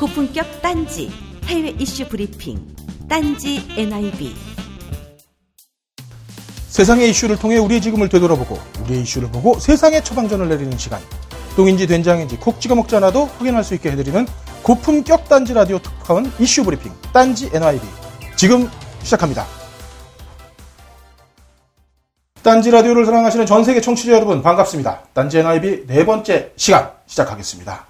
고품격 딴지 해외 이슈 브리핑 딴지 NIB 세상의 이슈를 통해 우리의 지금을 되돌아보고 우리의 이슈를 보고 세상의 처방전을 내리는 시간 똥인지 된장인지 콕 찍어 먹지 않아도 확인할 수 있게 해드리는 고품격 딴지 라디오 특파원 이슈 브리핑 딴지 NIB 지금 시작합니다. 딴지 라디오를 사랑하시는 전 세계 청취자 여러분 반갑습니다. 딴지 NIB 네 번째 시간 시작하겠습니다.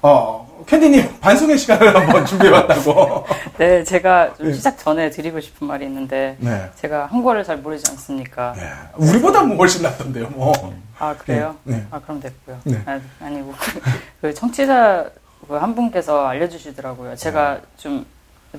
어, 캔디님 반송의 시간을 한번 준비해봤다고. 네, 제가 좀 네. 시작 전에 드리고 싶은 말이 있는데 네. 제가 한국어를 잘 모르지 않습니까? 네. 우리보다 뭐 훨씬 낫던데요, 뭐. 아 그래요? 네, 네. 아 그럼 됐고요. 네. 아, 아니고 그, 그 청취자 그한 분께서 알려주시더라고요. 제가 좀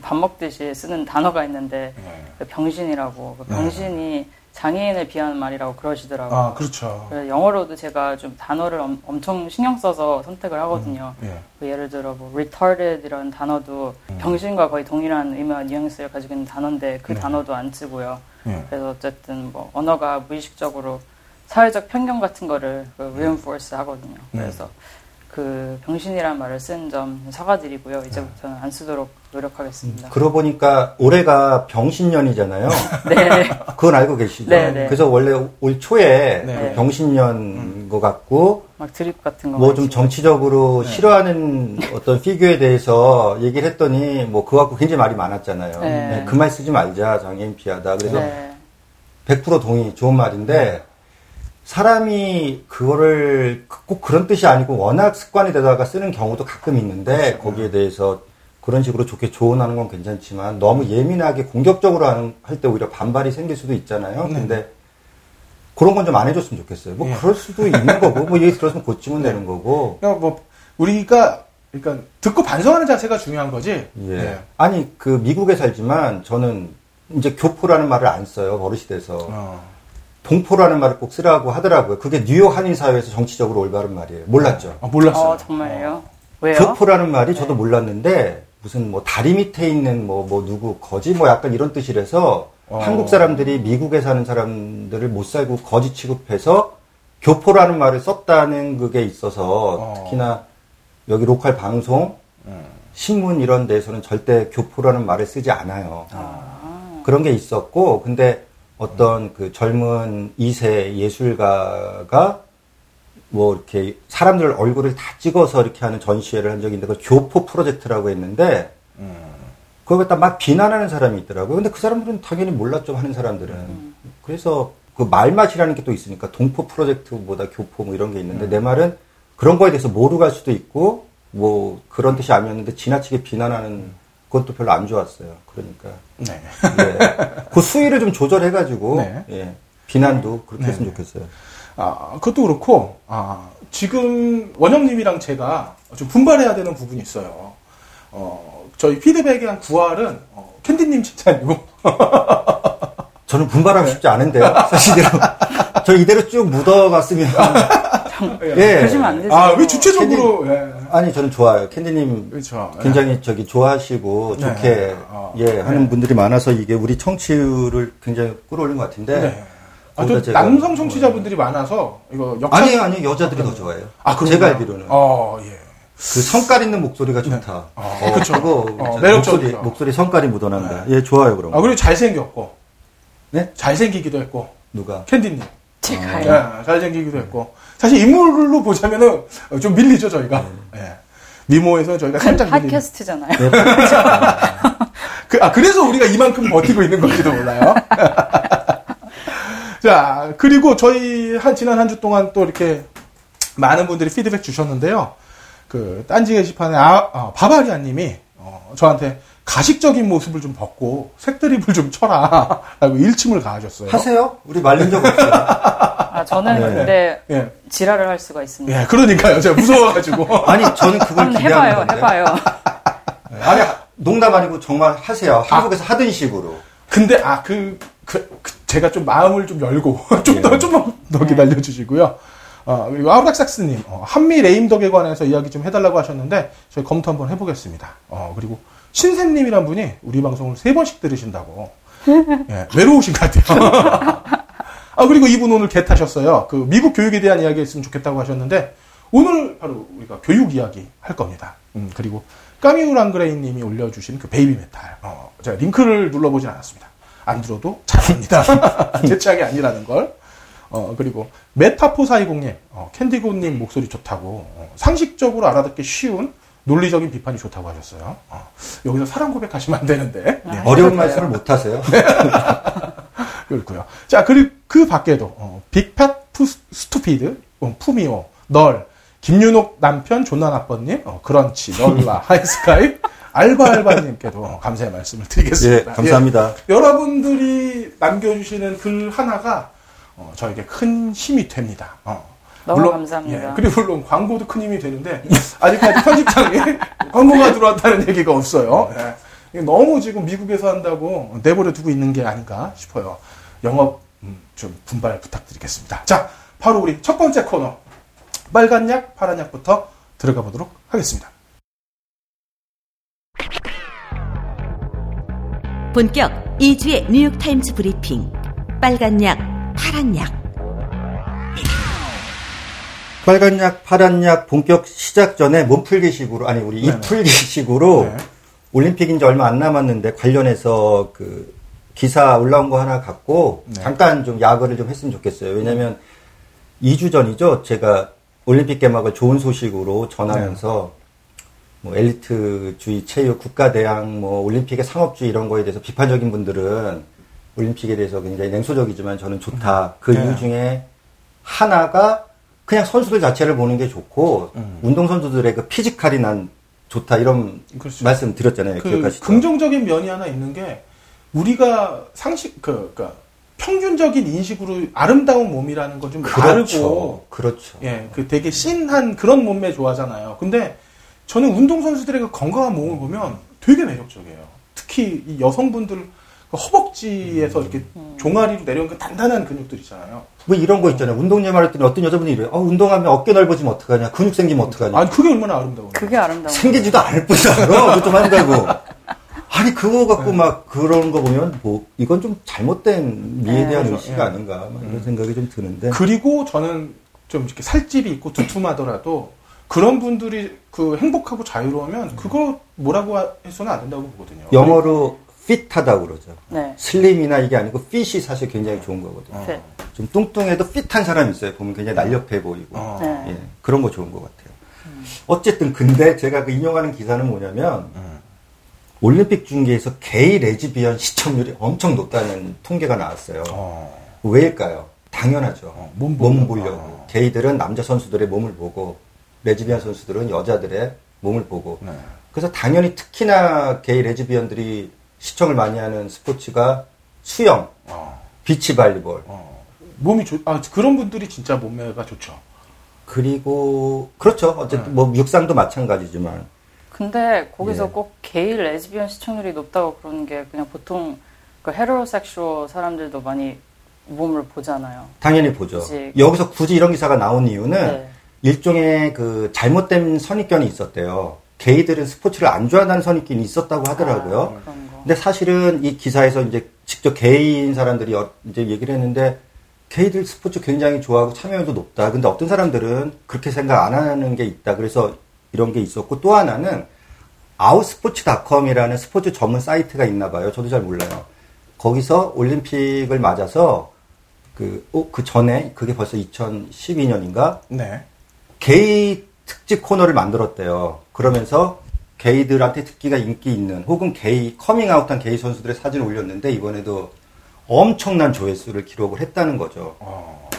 밥 먹듯이 쓰는 단어가 있는데 네. 그 병신이라고 그 네. 병신이 장애인을 비하는 말이라고 그러시더라고요. 아, 그렇죠. 그래서 영어로도 제가 좀 단어를 엄, 엄청 신경 써서 선택을 하거든요. 예. 그 예를 들어 뭐 retarded 이런 단어도 음. 병신과 거의 동일한 의미와 뉘앙스를 가지고 있는 단어인데 그 네. 단어도 안 쓰고요. 예. 그래서 어쨌든 뭐 언어가 무의식적으로 사회적 편견 같은 거를 그 reinforce 하거든요. 네. 그래서 그 병신이라는 말을 쓴 점 사과드리고요. 이제부터는 안 쓰도록 노력하겠습니다. 그러고 보니까 올해가 병신년이잖아요. 네. 그건 알고 계시죠? 네, 네. 그래서 원래 올 초에 네. 그 병신년 것 같고 막 드립 같은 거. 뭐 좀. 정치적으로 네. 싫어하는 어떤 피규어에 대해서 얘기를 했더니 뭐 그거 갖고 굉장히 말이 많았잖아요. 네. 그 말 쓰지 말자 장애인 피하다. 그래서 네. 100% 동의 좋은 말인데 사람이 그거를 꼭 그런 뜻이 아니고 워낙 습관이 되다가 쓰는 경우도 가끔 있는데 거기에 대해서 그런 식으로 좋게 조언하는 건 괜찮지만 너무 예민하게 공격적으로 하는 할때 오히려 반발이 생길 수도 있잖아요. 네. 근데 그런 건 좀 안 해줬으면 좋겠어요. 뭐 예. 그럴 수도 있는 거고 뭐 얘기 들었으면 고치면 네. 되는 거고. 그러니까 뭐 우리가 그러니까 듣고 반성하는 자세가 중요한 거지. 예. 예. 아니 그 미국에 살지만 저는 이제 교포라는 말을 안 써요 버릇이 돼서 어. 동포라는 말을 꼭 쓰라고 하더라고요. 그게 뉴욕 한인 사회에서 정치적으로 올바른 말이에요. 몰랐죠. 아, 몰랐어요. 어, 정말요? 왜요? 교포라는 말이 저도 몰랐는데 무슨 뭐 다리 밑에 있는 뭐뭐 누구 거지 뭐 약간 이런 뜻이라서 어. 한국 사람들이 미국에 사는 사람들을 못 살고 거지 취급해서 교포라는 말을 썼다는 그게 있어서 어. 특히나 여기 로컬 방송 음. 신문 이런 데서는 절대 교포라는 말을 쓰지 않아요. 아, 그런 게 있었고 근데 어떤 그 젊은 2세 예술가가 뭐 이렇게 사람들 얼굴을 다 찍어서 이렇게 하는 전시회를 한 적이 있는데 그걸 교포 프로젝트라고 했는데 음. 그걸 갖다 막 비난하는 사람이 있더라고요. 근데 그 사람들은 당연히 몰랐죠 하는 사람들은. 그래서 그 말맛이라는 게 또 있으니까 동포 프로젝트보다 교포 뭐 이런 게 있는데 내 말은 그런 거에 대해서 모르고 갈 수도 있고 뭐 그런 뜻이 아니었는데 지나치게 비난하는 그것도 별로 안 좋았어요. 그러니까 네. 예. 그 수위를 좀 조절해가지고 네. 예. 비난도 그렇게 네. 했으면 좋겠어요. 아, 그것도 그렇고, 아, 지금 원영님이랑 제가 좀 분발해야 되는 부분이 있어요. 어, 저희 피드백의 한 9할은 어, 캔디님 칭찬이고, 저는 네. 분발하고 싶지 않은데요. 사실 이대로 저 이대로 쭉 묻어갔으면 예. 그러시면 안 되죠. 아, 왜 주체적으로, 예. 아니 저는 좋아요. 캔디님 그렇죠. 굉장히 저기 좋아하시고 네. 좋게 어, 예 하는 분들이 많아서 이게 우리 청취율을 굉장히 끌어올린 것 같은데 네. 아, 제가- 남성 청취자분들이 많아서, 이거 역할. 아니에요 아니요 여자들이 더 좋아해요. 아, 그런가요? 제가 알기로는 어, 예. 그 성깔 있는 목소리가 좋다. 어, 어, 그쵸. 그거 어, 매력적이죠. 목소리 목소리 성깔이 묻어난다. 예 좋아요 그럼. 아, 그리고 잘생겼고, 네 잘생기기도 했고, 누가 캔디님. 제가요. 예, 잘생기기도 했고. 사실 인물로 보자면은 어, 좀 밀리죠, 저희가. 예. 미모에서 저희가 살짝. 팟캐스트잖아요. 네. 그, 아, 그래서 우리가 이만큼 버티고 있는 건지도 몰라요. 자, 그리고 저희 한, 지난 한 주 동안 또 이렇게 많은 분들이 피드백 주셨는데요. 그, 딴지 게시판에 아, 아, 바바리아 님이, 어, 저한테 가식적인 모습을 좀 벗고 색드립을 좀 쳐라. 라고 일침을 가하셨어요. 하세요? 우리 말린 적 없어요. 아, 저는 네. 근데 예. 지랄을 할 수가 있습니다. 예, 그러니까요. 제가 무서워가지고. 아니 저는 그걸 한번 기대하는 해봐요, 건데. 해봐요. 아니 농담 아니고 정말 하세요. 한국에서 하던 식으로. 근데, 아, 그, 그, 그 제가 좀 마음을 좀 열고, 좀 더, 좀만 더 기다려주시고요. 어, 그리고 아우락삭스님, 어, 한미 레임덕에 관해서 이야기 좀 해달라고 하셨는데, 저희 검토 한번 해보겠습니다. 어, 그리고 신샘님이란 분이 우리 방송을 세 번씩 들으신다고. 예, 외로우신 것 같아요. 아, 그리고 이분 오늘 계 타셨어요. 그 미국 교육에 대한 이야기 했으면 좋겠다고 하셨는데, 오늘 바로 우리가 교육 이야기 할 겁니다. 음, 그리고 까미우 랑그레이 님이 올려주신 그 베이비 메탈. 어, 제가 링크를 눌러보진 않았습니다. 안 들어도 잘합니다. 제 취향이 아니라는 걸. 어, 그리고 메타포 사이공님, 어, 캔디고님 목소리 좋다고, 어, 상식적으로 알아듣기 쉬운 논리적인 비판이 좋다고 하셨어요. 어, 여기서 사랑 고백하시면 안 되는데. 네. 어려운 말씀을 못 하세요. 그렇고요. 자, 그리고 그 밖에도, 어, 푸, 스투피드, 어, 푸미오, 널, 김윤옥 남편 존나 나빠님, 어, 크런치, 널라, 하이스카이, 알바알바님께도 감사의 말씀을 예, 드리겠습니다. 감사합니다. 예, 여러분들이 남겨주시는 글 하나가 어, 저에게 큰 힘이 됩니다. 어. 너무 감사합니다. 예, 그리고 물론 광고도 큰 힘이 되는데 아직까지 편집장에 광고가 들어왔다는 얘기가 없어요. 예. 너무 지금 미국에서 한다고 내버려 두고 있는 게 아닌가 싶어요. 영업 음, 좀 분발 부탁드리겠습니다. 자, 바로 우리 첫 번째 코너 빨간 약, 파란 약부터 들어가 보도록 하겠습니다. 본격 2주의 뉴욕타임즈 브리핑. 빨간 약, 파란 약. 빨간 약, 파란 약 본격 시작 전에 몸풀기식으로 아니 우리 네네. 입풀기식으로 네. 올림픽 이제 얼마 안 남았는데 관련해서 그 기사 올라온 거 하나 갖고 네. 잠깐 좀 야거를 좀 했으면 좋겠어요. 왜냐면 2주 전이죠. 제가 올림픽 개막을 좋은 소식으로 전하면서 뭐 엘리트주의 체육 국가대항 뭐 올림픽의 상업주의 이런 거에 대해서 비판적인 분들은 올림픽에 대해서 굉장히 냉소적이지만 저는 좋다. 그 네. 이유 중에 하나가 그냥 선수들 자체를 보는 게 좋고 음. 운동 선수들의 그 피지컬이 난 좋다 이런 그렇죠. 말씀 드렸잖아요. 그 기억하시죠? 긍정적인 면이 하나 있는 게 우리가 상식 그 그러니까 평균적인 인식으로 아름다운 몸이라는 건좀 그렇죠. 다르고 그렇죠. 예, 그 되게 씬한 그런 몸매 좋아하잖아요. 근데 저는 운동 선수들의 그 건강한 몸을 보면 되게 매력적이에요. 특히 이 여성분들 그 허벅지에서 이렇게 종아리로 내려온 그 단단한 근육들 있잖아요. 뭐 이런 거 있잖아요. 운동 얘기할 때는 어떤 여자분이 이래요. 어, 운동하면 어깨 넓어지면 어떡하냐. 근육 생기면 어떡하냐. 아니 그게 얼마나 아름다워요. 그게 아름다운 생기지도 않을 뿐이야. 그럼 그좀 한다고. 아니 그거 갖고 막 그런 거 보면 뭐 이건 좀 잘못된 미에 네, 대한 그렇죠. 의식이 예. 아닌가 막 이런 생각이 좀 드는데 그리고 저는 좀 이렇게 살집이 있고 두툼하더라도 그런 분들이 그 행복하고 자유로우면 그거 뭐라고 해서는 안 된다고 보거든요. 영어로 핏하다고 그러죠. 네. 슬림이나 이게 아니고 핏이 사실 굉장히 좋은 거거든요. 네. 좀 뚱뚱해도 핏한 사람이 있어요. 보면 굉장히 날렵해 보이고 어. 네. 예, 그런 거 좋은 것 같아요. 어쨌든 근데 제가 그 인용하는 기사는 뭐냐면 음. 올림픽 중계에서 게이 레즈비언 시청률이 엄청 높다는 통계가 나왔어요. 어. 왜일까요? 당연하죠. 어, 몸 몸, 보려고. 보려고. 어. 게이들은 남자 선수들의 몸을 보고 레즈비언 선수들은 여자들의 몸을 보고 네. 그래서 당연히 특히나 게이 레즈비언들이 시청을 많이 하는 스포츠가 수영, 어. 비치 발리볼, 어. 몸이 좋, 아, 그런 분들이 진짜 몸매가 좋죠. 그리고 그렇죠. 어쨌든 네. 뭐 육상도 마찬가지지만 근데 거기서 예. 꼭 게이 레즈비언 시청률이 높다고 그러는 게 그냥 보통 그 heterosexual 사람들도 많이 몸을 보잖아요. 당연히 보죠. 그치. 여기서 굳이 이런 기사가 나온 이유는 네. 일종의 그 잘못된 선입견이 있었대요. 게이들은 스포츠를 안 좋아하는 선입견이 있었다고 하더라고요. 아. 근데 사실은 이 기사에서 이제 직접 게이인 사람들이 어- 이제 얘기를 했는데 게이들 스포츠 굉장히 좋아하고 참여율도 높다. 근데 어떤 사람들은 그렇게 생각 안 하는 게 있다. 그래서 이런 게 있었고 또 하나는 아웃스포츠닷컴이라는 스포츠 전문 사이트가 있나 봐요. 저도 잘 몰라요. 거기서 올림픽을 맞아서 그, 어, 그 전에 그게 벌써 2012년인가 네. 게이 특집 코너를 만들었대요. 그러면서 게이들한테 듣기가 인기 있는 혹은 게이 커밍아웃한 게이 선수들의 사진을 올렸는데 이번에도 엄청난 조회수를 기록을 했다는 거죠. 어.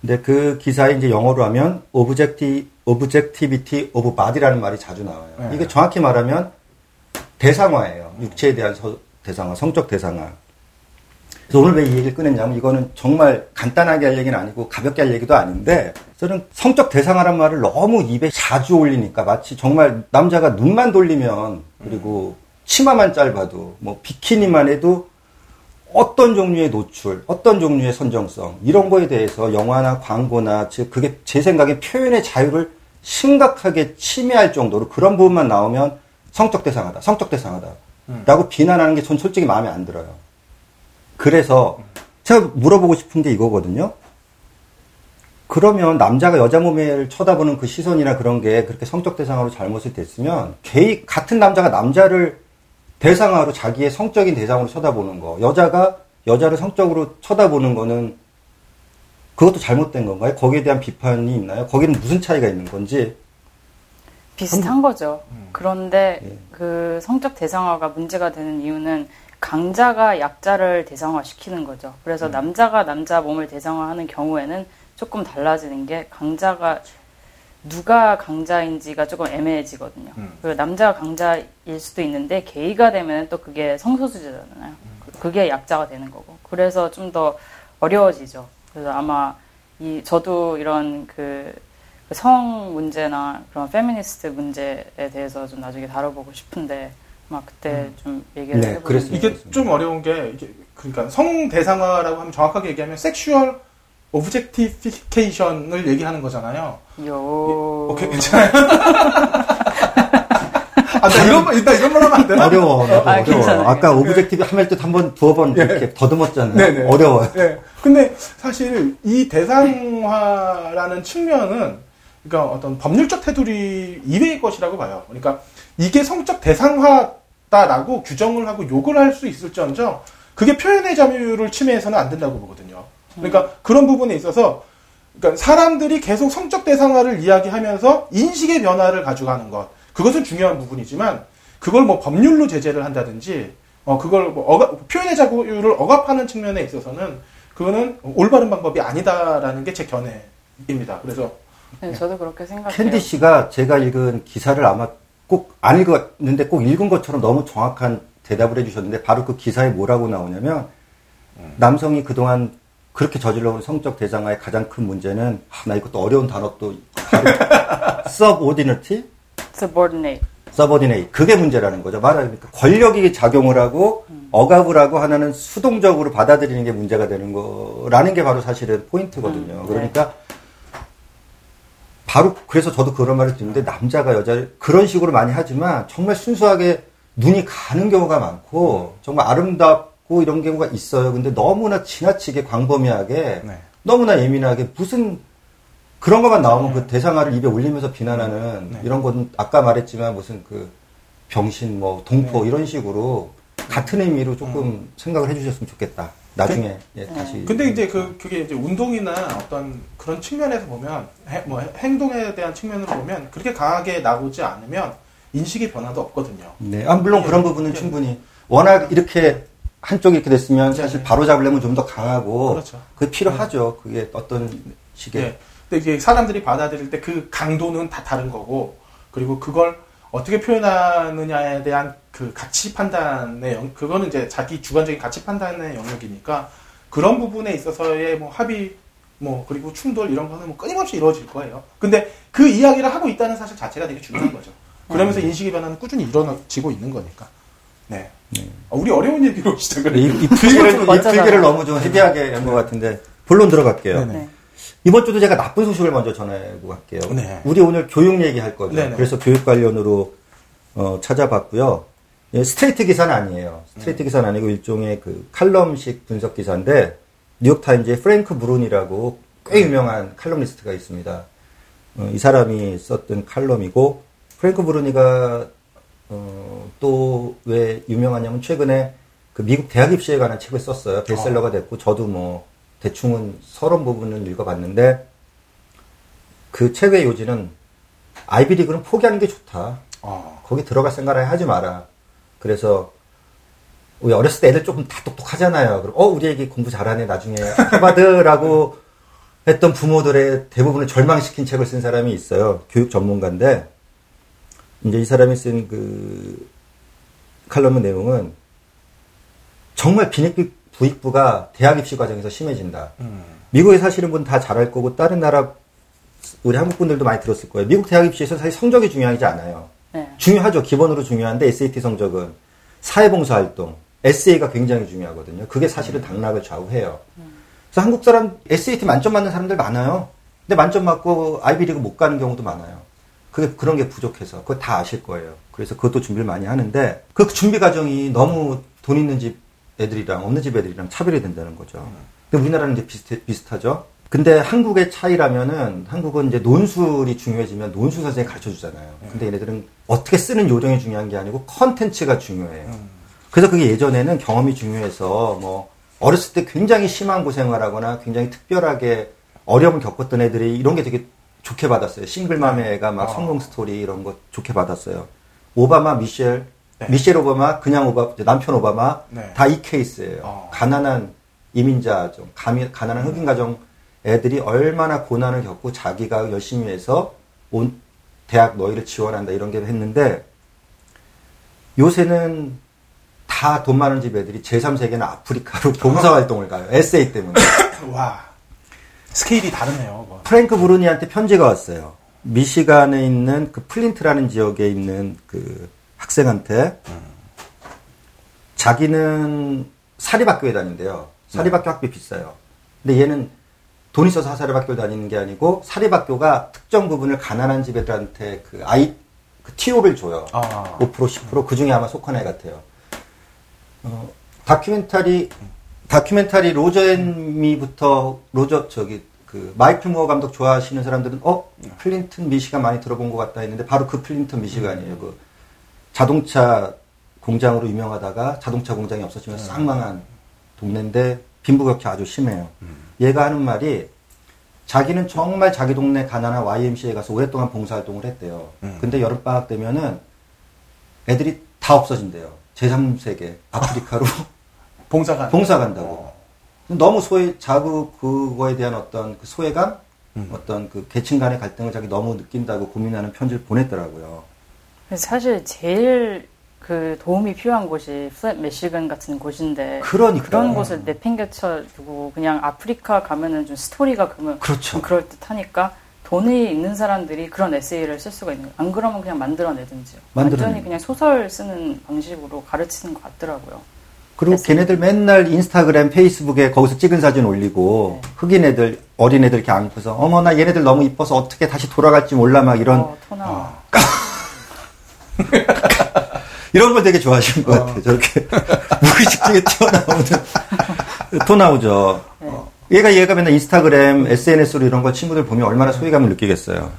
근데 그 기사에 이제 영어로 하면 objecti, objectivity of body라는 말이 자주 나와요. 네. 이게 정확히 말하면 대상화예요. 육체에 대한 서- 대상화, 성적 대상화. 그래서 오늘 왜 이 얘기를 꺼냈냐면 이거는 정말 간단하게 할 얘기는 아니고 가볍게 할 얘기도 아닌데 저는 성적 대상화란 말을 너무 입에 자주 올리니까 마치 정말 남자가 눈만 돌리면 그리고 치마만 짧아도 뭐 비키니만 해도 어떤 종류의 노출, 어떤 종류의 선정성 이런 거에 대해서 영화나 광고나 즉 그게 제 생각에 표현의 자유를 심각하게 침해할 정도로 그런 부분만 나오면 성적 대상하다, 성적 대상하다 라고 비난하는 게 전 솔직히 마음에 안 들어요. 그래서 제가 물어보고 싶은 게 이거거든요. 그러면 남자가 여자 몸을 쳐다보는 그 시선이나 그런 게 그렇게 성적 대상으로 잘못이 됐으면 게이 같은 남자가 남자를 대상으로 자기의 성적인 대상으로 쳐다보는 거 여자가 여자를 성적으로 쳐다보는 거는 그것도 잘못된 건가요? 거기에 대한 비판이 있나요? 거기는 무슨 차이가 있는 건지 비슷한 거죠. 음. 그런데 예. 그 성적 대상화가 문제가 되는 이유는 강자가 약자를 대상화 시키는 거죠. 그래서 음. 남자가 남자 몸을 대상화하는 경우에는 조금 달라지는 게 강자가 누가 강자인지가 조금 애매해지거든요. 음. 그 남자가 강자일 수도 있는데 게이가 되면 또 그게 성소수자잖아요. 그- 그게 약자가 되는 거고. 그래서 좀 더 어려워지죠. 그래서 아마 이 저도 이런 그 성 문제나 그런 페미니스트 문제에 대해서 좀 나중에 다뤄보고 싶은데 아마 그때 좀 얘기를 네, 해보는 그랬어요. 이게 좀 어려운 게 이게 그러니까 성 대상화라고 하면 정확하게 얘기하면 sexual objectification을 얘기하는 거잖아요. 요. 오케이 괜찮아요. 아, 나 이런 말 일단 이런 말 하면 안 되나? 어려워. 나도 아, 어려워. 괜찮아요. 아까 objective 할 때 한번 두어 번 이렇게 더듬었잖아요. 네네. 어려워요. 네. 근데 사실 이 대상화라는 측면은 그러니까 어떤 법률적 테두리 이외의 것이라고 봐요. 그러니까 이게 성적 대상화 다라고 규정을 하고 욕을 할 수 있을지언정 그게 표현의 자유를 침해해서는 안 된다고 보거든요. 그러니까 그런 부분에 있어서 그러니까 사람들이 계속 성적 대상화를 이야기하면서 인식의 변화를 가져가는 것 그것은 중요한 부분이지만 그걸 뭐 법률로 제재를 한다든지 어 그걸 뭐 억압- 표현의 자유를 억압하는 측면에 있어서는 그거는 올바른 방법이 아니다라는 게 제 견해입니다. 그래서 네, 저도 그렇게 생각해요. 캔디 씨가 제가 읽은 기사를 아마 꼭 안 읽었는데 꼭 읽은 것처럼 너무 정확한 대답을 해주셨는데 바로 그 기사에 뭐라고 나오냐면 남성이 그동안 그렇게 저질러온 성적 대상화의 가장 큰 문제는 아, 나 이것도 어려운 단어 또 subordinate, subordinate. subordinate 그게 문제라는 거죠. 말하니까 권력이 작용을 하고 억압을 하고 하나는 수동적으로 받아들이는 게 문제가 되는 거라는 게 바로 사실은 포인트거든요. 음, 네. 그러니까 바로 그래서 저도 그런 말을 듣는데 남자가 여자를 그런 식으로 많이 하지만 정말 순수하게 눈이 가는 경우가 많고 정말 아름답고 이런 경우가 있어요. 근데 너무나 지나치게 광범위하게 네. 너무나 예민하게 무슨 그런 것만 나오면 그 대상화를 입에 올리면서 비난하는 네. 이런 건 아까 말했지만 무슨 그 병신 뭐 동포 네. 이런 식으로 같은 의미로 조금 생각을 해주셨으면 좋겠다. 나중에 예, 다시. 음. 근데 이제 그 그게 이제 운동이나 어떤 그런 측면에서 보면 해- 뭐 행동에 대한 측면으로 보면 그렇게 강하게 나오지 않으면 인식의 변화도 없거든요. 네, 아, 물론 예, 그런 부분은 예. 충분히 워낙 이렇게 한쪽이 이렇게 됐으면 사실 네. 바로 잡으려면 좀 더 강하고 그렇죠. 그게 필요하죠. 그게 어떤 식의 예. 근데 이게 사람들이 받아들일 때 그 강도는 다 다른 거고 그리고 그걸 어떻게 표현하느냐에 대한 그 가치 판단의 영, 그거는 이제 자기 주관적인 가치 판단의 영역이니까 그런 부분에 있어서의 뭐 합의 뭐 그리고 충돌 이런 거는 뭐 끊임없이 이루어질 거예요. 근데 그 이야기를 하고 있다는 사실 자체가 되게 중요한 거죠. 그러면서 인식의 변화는 꾸준히 일어나지고 있는 거니까. 네. 어, 우리 어려운 얘기로 시작을 이. 이 풀기를, 이 맞잖아요. 풀기를 너무 좀 헤비하게 한것 같은데 본론 들어갈게요. 네네. 네. 이 번 주도 제가 나쁜 소식을 먼저 전하고 갈게요. 네. 우리 오늘 교육 얘기할 거죠. 네네. 그래서 교육 관련으로 어, 찾아봤고요. 예, 스트레이트 기사는 아니에요. 스트레이트 기사는 아니고 일종의 그 칼럼식 분석 기사인데 뉴욕타임즈의 프랭크 브루니라고 꽤 유명한 칼럼니스트가 있습니다. 어, 이 사람이 썼던 칼럼이고 프랭크 브루니가 어, 또 왜 유명하냐면 최근에 그 미국 대학 입시에 관한 책을 썼어요. 베스트셀러가 됐고 저도 뭐 대충은 서론 부분을 읽어봤는데 그 책의 요지는 아이비리그는 포기하는 게 좋다. 어. 거기 들어갈 생각을 하지 마라. 그래서 우리 어렸을 때 애들 조금 다 똑똑하잖아요. 그럼 어 우리 애기 공부 잘하네 나중에 하바드라고 했던 부모들의 대부분을 절망시킨 책을 쓴 사람이 있어요. 교육 전문가인데 이제 이 사람이 쓴 그 칼럼의 내용은 정말 빈익 부익부가 대학 입시 과정에서 심해진다. 음. 미국에 사시는 분 다 잘 알 거고 다른 나라 우리 한국 분들도 많이 들었을 거예요. 미국 대학 입시에서 사실 성적이 중요하지 않아요. 네. 중요하죠. 기본으로 중요한데 SAT 성적은 사회봉사 활동, SA가 굉장히 중요하거든요. 그게 사실은 당락을 좌우해요. 그래서 한국 사람 SAT 만점 맞는 사람들 많아요. 근데 만점 맞고 아이비리그 못 가는 경우도 많아요. 그게 그런 게 부족해서 그거 다 아실 거예요. 그래서 그것도 준비를 많이 하는데 그 준비 과정이 너무 돈 있는 집 애들이랑 없는 집 애들이랑 차별이 된다는 거죠. 근데 우리나라는 이제 비슷 비슷하죠. 근데 한국의 차이라면은 한국은 이제 논술이 중요해지면 논술 선생님이 가르쳐 주잖아요. 근데 얘네들은 어떻게 쓰는 요령이 중요한 게 아니고 컨텐츠가 중요해요. 그래서 그게 예전에는 경험이 중요해서 뭐 어렸을 때 굉장히 심한 고생을 하거나 굉장히 특별하게 어려움을 겪었던 애들이 이런 게 되게 좋게 받았어요. 싱글맘의 막 어. 성공 스토리 이런 거 좋게 받았어요. 오바마, 미셸, 네. 미셸 오바마, 그냥 오바, 남편 오바마 네. 다 이 케이스예요. 어. 가난한 이민자 좀 가미- 가난한 흑인 가정 애들이 얼마나 고난을 겪고 자기가 열심히 해서 온 대학 너희를 지원한다 이런 게 했는데 요새는 다 돈 많은 집 애들이 제3세계나 아프리카로 봉사활동을 가요. 에세이 때문에. 와 스케일이 다르네요. 뭐. 프랭크 브루니한테 편지가 왔어요. 미시간에 있는 그 플린트라는 지역에 있는 그 학생한테 자기는 사립학교에 다닌대요. 사립학교 학비 비싸요. 근데 얘는 돈 있어서 사립학교 다니는 게 아니고 사립학교가 특정 부분을 가난한 집 애들한테 그 아이 그 티오를 줘요. 아. 5% 10%그 중에 아마 속한 애 같아요. 어, 다큐멘터리 다큐멘터리 Roger and Me부터 로저 저기 그 마이클 무어 감독 좋아하시는 사람들은 어 플린트 미시간 많이 들어본 것 같다 했는데 바로 그 플린트 미시간이에요. 그 자동차 공장으로 유명하다가 자동차 공장이 없어지면 싹 망한 동네인데 빈부격차 아주 심해요. 얘가 하는 말이 자기는 정말 자기 동네 가난한 YMCA에 가서 오랫동안 봉사활동을 했대요. 음. 근데 여름방학 되면은 애들이 다 없어진대요. 제3세계 아프리카로 봉사가 봉사 간다고. 어. 너무 소외 자구 그거에 대한 어떤 그 소외감, 음. 어떤 그 계층 간의 갈등을 자기 너무 느낀다고 고민하는 편지를 보냈더라고요. 사실 제일 그 도움이 필요한 곳이 플랫 미시건 같은 곳인데 그러니까요. 그런 곳을 내팽개쳐 두고 그냥 아프리카 가면은 좀 스토리가 그러면 그렇죠. 좀 그럴 듯하니까 돈이 있는 사람들이 그런 에세이를 쓸 수가 있는 거예요. 안 그러면 그냥 만들어내든지요. 만들어내. 완전히 그냥 소설 쓰는 방식으로 가르치는 것 같더라고요. 그리고 됐어요. 걔네들 맨날 인스타그램, 페이스북에 거기서 찍은 사진 올리고 네. 흑인 애들, 어린 애들 이렇게 안고서 어머 나 얘네들 너무 이뻐서 어떻게 다시 돌아갈지 몰라 막 이런 어, 토나. 아. 이런 걸 되게 좋아하시는 것 같아요. 저렇게 무의식 중에 튀어나오는 토 나오죠. 네. 얘가 얘가 맨날 인스타그램, SNS로 이런 거 친구들 보면 얼마나 소외감을 느끼겠어요.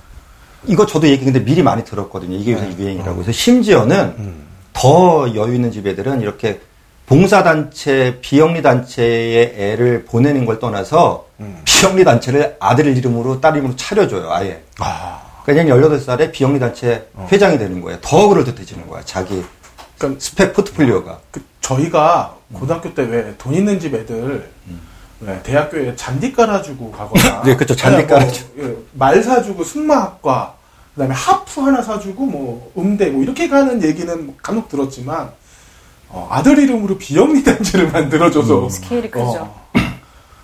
이거 저도 얘기 근데 미리 많이 들었거든요. 이게 요새 유행이라고. 그래서 심지어는 더 여유 있는 집 애들은 이렇게 봉사단체, 비영리단체에 애를 보내는 걸 떠나서 비영리단체를 아들 이름으로 딸 이름으로 차려줘요, 아예. 아. 그러니까 18살에 비영리단체 회장이 되는 거예요. 더 그럴듯해지는 거야, 자기 그러니까 스펙 포트폴리오가. 그 저희가 고등학교 때 왜 돈 있는 집 애들 왜 대학교에 잔디 깔아주고 가거나 네, 그쵸. 잔디 뭐, 깔아주고. 예, 말 사주고 승마학과 그 다음에 하프 하나 사주고 뭐 음대 뭐 이렇게 가는 얘기는 뭐 간혹 들었지만 어, 아들 이름으로 비영리 단체를 만들어줘서 스케일이 크죠. 어,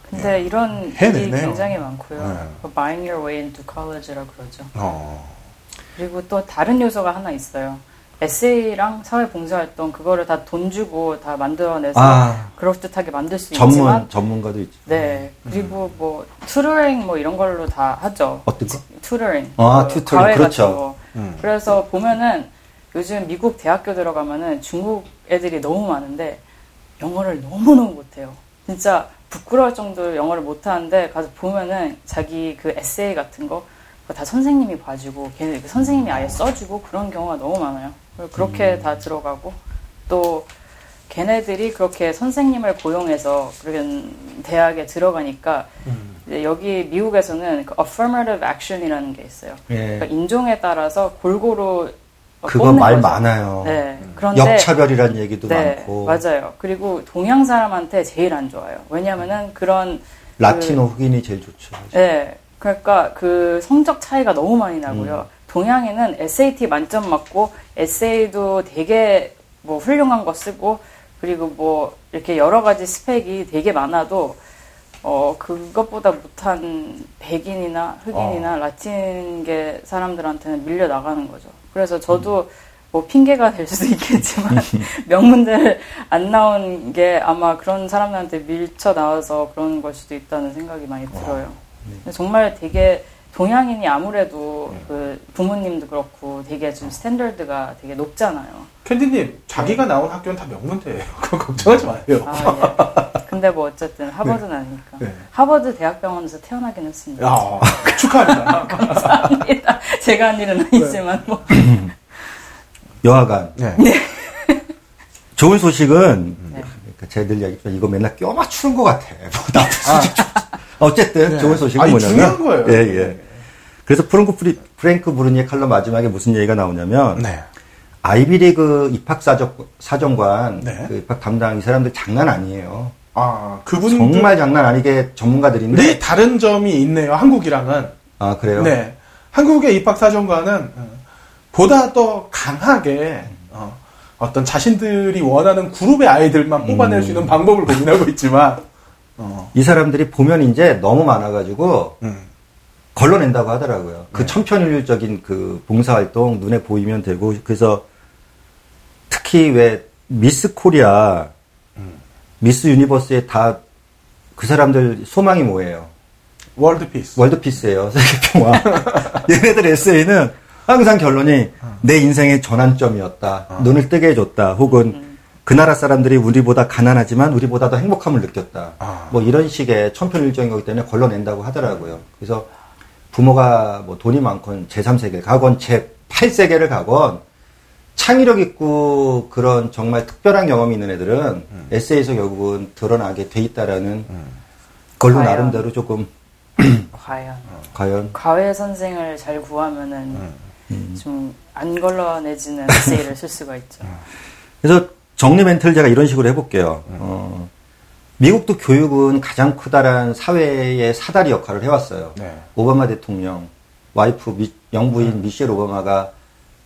근데 이런 일이. 굉장히 많고요. 네. 그 Buying Your Way into College라 그러죠. 어. 그리고 또 다른 요소가 하나 있어요. 에세이랑 사회봉사활동 그거를 다 돈 주고 다 만들어내서 아. 그럴듯하게 만들 수 전문, 있지만 전문가도 있죠. 네 그리고 뭐 튜터링 뭐 이런 걸로 다 하죠. 어떤 거? 튜터링. 아, 그 튜터링. 과외 그렇죠. 같은 거. 음. 그래서 보면은 요즘 미국 대학교 들어가면은 중국 애들이 너무 많은데 영어를 너무 너무 못해요. 진짜 부끄러울 정도로 영어를 못하는데 가서 보면은 자기 그 에세이 같은 거 다 선생님이 봐주고 걔네 그 선생님이 아예 써주고 그런 경우가 너무 많아요. 그렇게 다 들어가고 또 걔네들이 그렇게 선생님을 고용해서 그런 대학에 들어가니까 이제 여기 미국에서는 그 affirmative action이라는 게 있어요. 예. 그러니까 인종에 따라서 골고루 그거 말 거죠. 많아요. 네. 그런데 역차별이라는 얘기도 네, 많고. 맞아요. 그리고 동양 사람한테 제일 안 좋아요. 왜냐면은 그런 라티노 흑인이 제일 좋죠. 그, 네. 그러니까 그 성적 차이가 너무 많이 나고요. 음. 동양인은 SAT 만점 맞고 에세이도 되게 뭐 훌륭한 거 쓰고 그리고 뭐 이렇게 여러 가지 스펙이 되게 많아도 어 그것보다 못한 백인이나 흑인이나 라틴계 사람들한테는 밀려 나가는 거죠. 그래서 저도 뭐 핑계가 될 수도 있겠지만 명문대를 안 나온 게 아마 그런 사람들한테 밀쳐 나와서 그런 걸 수도 있다는 생각이 많이 들어요. 근데 정말 되게 동양인이 아무래도 그 부모님도 그렇고 되게 좀 스탠더드가 되게 높잖아요. 캔디님 자기가 나온 학교는 다 명문대예요. 그거 걱정하지 마세요. 아, 예. 근데 뭐 어쨌든 하버드는 아니니까. 네. 하버드 대학병원에서 태어나긴 했습니다. 야, 축하합니다. 감사합니다. 제가 한 일은 아니지만 뭐. 여하간 네. 좋은 소식은 네. 그러니까 제가 늘 얘기했지만 이거 맨날 껴 맞추는 것 같아. 뭐 나도 솔직히 좀- 어쨌든 네. 좋은 소식은 아니, 뭐냐면 중요한 거예요. 예, 예. 그래서 프랭크, 프리, 프랭크 브루니의 칼럼 마지막에 무슨 얘기가 나오냐면 네. 아이비리그 입학 사정, 사정 관 네. 그 입학 담당 이 사람들 장난 아니에요. 아, 그분 정말 장난 아니게 전문가들인데 리 다른 점이 있네요. 한국이랑은. 아 그래요? 네. 한국의 입학 사정관은 어, 보다 더 강하게 어, 어떤 자신들이 원하는 그룹의 아이들만 뽑아낼 수 있는 방법을 고민하고 있지만 어, 이 사람들이 보면 이제 너무 많아가지고 음, 걸러낸다고 하더라고요. 그 네. 천편일률적인 그 봉사활동 눈에 보이면 되고 그래서 특히 왜 미스 코리아, 미스 유니버스에 다 그 사람들 소망이 뭐예요? World peace. World peace예요. 세계평화. 얘네들 에세이는 항상 결론이 내 인생의 전환점이었다. 눈을 뜨게 해줬다. 혹은 그 나라 사람들이 우리보다 가난하지만 우리보다 더 행복함을 느꼈다. 아. 뭐 이런 식의 천편일정인 거기 때문에 걸러낸다고 하더라고요. 그래서 부모가 뭐 돈이 많건 제3세계 가건 제8세계를 가건 창의력 있고 그런 정말 특별한 경험이 있는 애들은 에세이에서 결국은 드러나게 돼 있다라는 걸로 과연. 나름대로 조금 과연. 과연 과외 선생을 잘 구하면은 좀안 걸러내지는 에세이를 쓸 수가 있죠. 그래서 정리 멘트를 제가 이런 식으로 해볼게요. 어, 미국도 교육은 가장 크다란 사회의 사다리 역할을 해왔어요. 네. 오바마 대통령, 와이프 미- 영부인 미셸 오바마가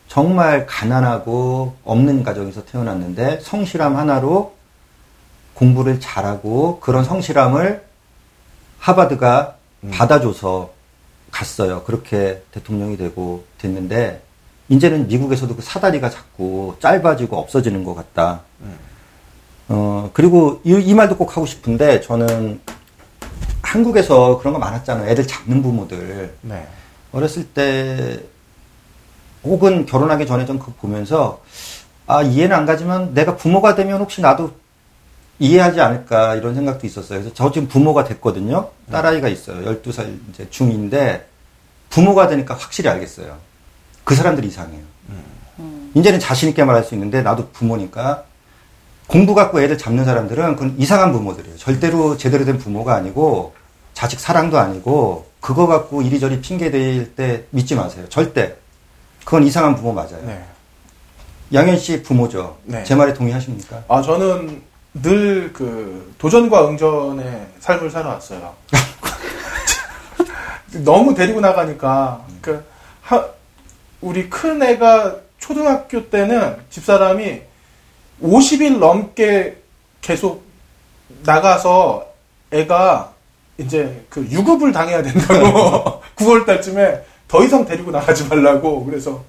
정말 가난하고 없는 가정에서 태어났는데 성실함 하나로 공부를 잘하고 그런 성실함을 하버드가 받아줘서 갔어요. 그렇게 대통령이 되고 됐는데 이제는 미국에서도 그 사다리가 자꾸 짧아지고 없어지는 것 같다. 어, 그리고 이, 이 말도 꼭 하고 싶은데 저는 한국에서 그런 거 많았잖아요. 애들 잡는 부모들. 네. 어렸을 때 혹은 결혼하기 전에 좀 그거 보면서 아 이해는 안 가지만 내가 부모가 되면 혹시 나도 이해하지 않을까 이런 생각도 있었어요. 그래서 저 지금 부모가 됐거든요. 딸아이가 있어요. 12살 이제 중인데 부모가 되니까 확실히 알겠어요. 그 사람들이 이상해요. 이제는 자신 있게 말할 수 있는데 나도 부모니까 공부 갖고 애들 잡는 사람들은 그건 이상한 부모들이에요. 절대로 제대로 된 부모가 아니고 자식 사랑도 아니고 그거 갖고 이리저리 핑계 댈때 믿지 마세요. 절대. 그건 이상한 부모 맞아요. 네. 양현 씨 부모죠. 네. 제 말에 동의하십니까? 아, 저는 늘 그 도전과 응전의 삶을 살아왔어요. 너무 데리고 나가니까 그 하, 우리 큰 애가 초등학교 때는 집사람이 50일 넘게 계속 나가서 애가 이제 그 유급을 당해야 된다고 9월 달쯤에 더 이상 데리고 나가지 말라고 그래서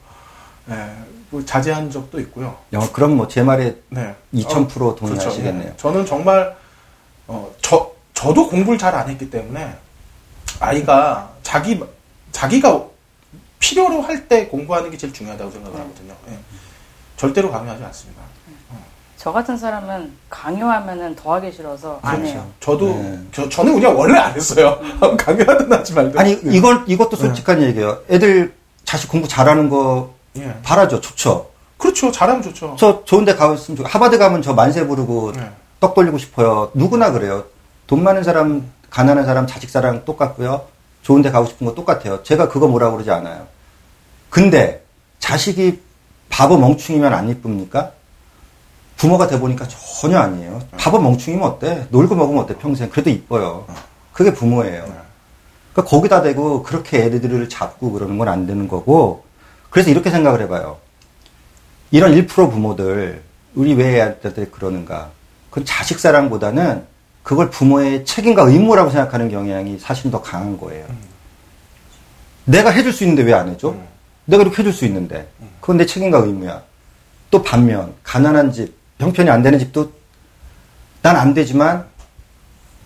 예, 뭐 자제한 적도 있고요. 야, 그럼 뭐 제 말에 네. 2000% 동의하시겠네요. 그렇죠. 예. 저는 정말 어, 저 저도 공부를 잘 안 했기 때문에 아이가 자기 자기가 필요로 할 때 공부하는 게 제일 중요하다고 생각을 하거든요. 예. 절대로 강요하지 않습니다. 저 같은 사람은 강요하면은 더 하기 싫어서 안 그렇죠. 해요. 저도 네. 저, 저는 그냥 원래 안 했어요. 강요하든 하지 말든. 아니 이걸 이것도 솔직한 얘기예요. 애들 자식 공부 잘하는 거 예. 바라죠. 좋죠. 그렇죠. 잘하면 좋죠. 저 좋은데 가면 좋 하버드 가면 저 만세 부르고 네. 떡 돌리고 싶어요. 누구나 그래요. 돈 많은 사람, 가난한 사람, 자식 사랑 똑같고요. 좋은 데 가고 싶은 거 똑같아요. 제가 그거 뭐라고 그러지 않아요. 근데 자식이 바보 멍충이면 안 이쁩니까? 부모가 돼 보니까 전혀 아니에요. 바보 멍충이면 어때? 놀고 먹으면 어때? 평생 그래도 이뻐요. 그게 부모예요. 그러니까 거기다 대고 그렇게 애들을 잡고 그러는 건 안 되는 거고. 그래서 이렇게 생각을 해봐요. 이런 1% 부모들, 우리 왜 애한테 그러는가? 그건 자식 사랑보다는 그걸 부모의 책임과 의무라고 생각하는 경향이 사실 더 강한 거예요. 내가 해줄 수 있는데 왜 안 해줘? 음. 내가 이렇게 해줄 수 있는데. 그건 내 책임과 의무야. 또 반면, 가난한 집, 형편이 안 되는 집도 난 안 되지만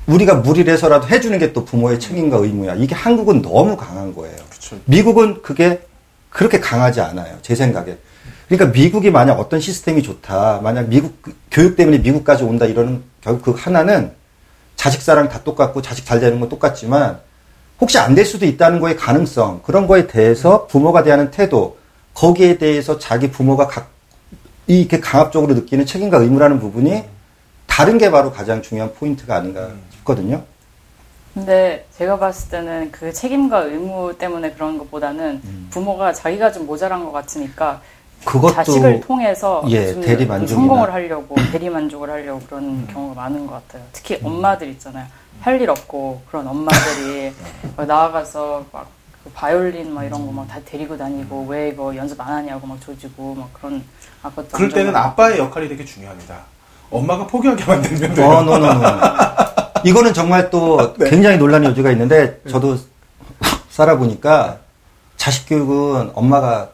우리가 무리를 해서라도 해주는 게 또 부모의 책임과 의무야. 이게 한국은 너무 강한 거예요. 그렇죠. 미국은 그게 그렇게 강하지 않아요. 제 생각에. 그러니까 미국이 만약 어떤 시스템이 좋다. 만약 미국 그 교육 때문에 미국까지 온다 이러는 결국 그 하나는 자식 사랑 다 똑같고 자식 잘 되는 건 똑같지만 혹시 안 될 수도 있다는 거의 가능성 그런 거에 대해서 부모가 대하는 태도 거기에 대해서 자기 부모가 각, 이렇게 강압적으로 느끼는 책임과 의무라는 부분이 다른 게 바로 가장 중요한 포인트가 아닌가 싶거든요. 근데 제가 봤을 때는 그 책임과 의무 때문에 그런 것보다는 부모가 자기가 좀 모자란 것 같으니까 그것도 자식을 통해서 예, 대리. 성공을 하려고 대리 만족을 하려고 그런 경우가 많은 것 같아요. 특히 엄마들 있잖아요. 할 일 없고 그런 엄마들이 막 나아가서 막그 바이올린 막 이런 거 막 다 데리고 다니고 왜 이거 연습 안 하냐고 막 조지고 막 그런 아까 그럴 때는 아빠의 역할이 되게 중요합니다. 엄마가 포기하게 만들면 돼요. 어, 노노노. 이거는 정말 또 네. 굉장히 논란의 여지가 있는데 저도 살아보니까 자식 교육은 엄마가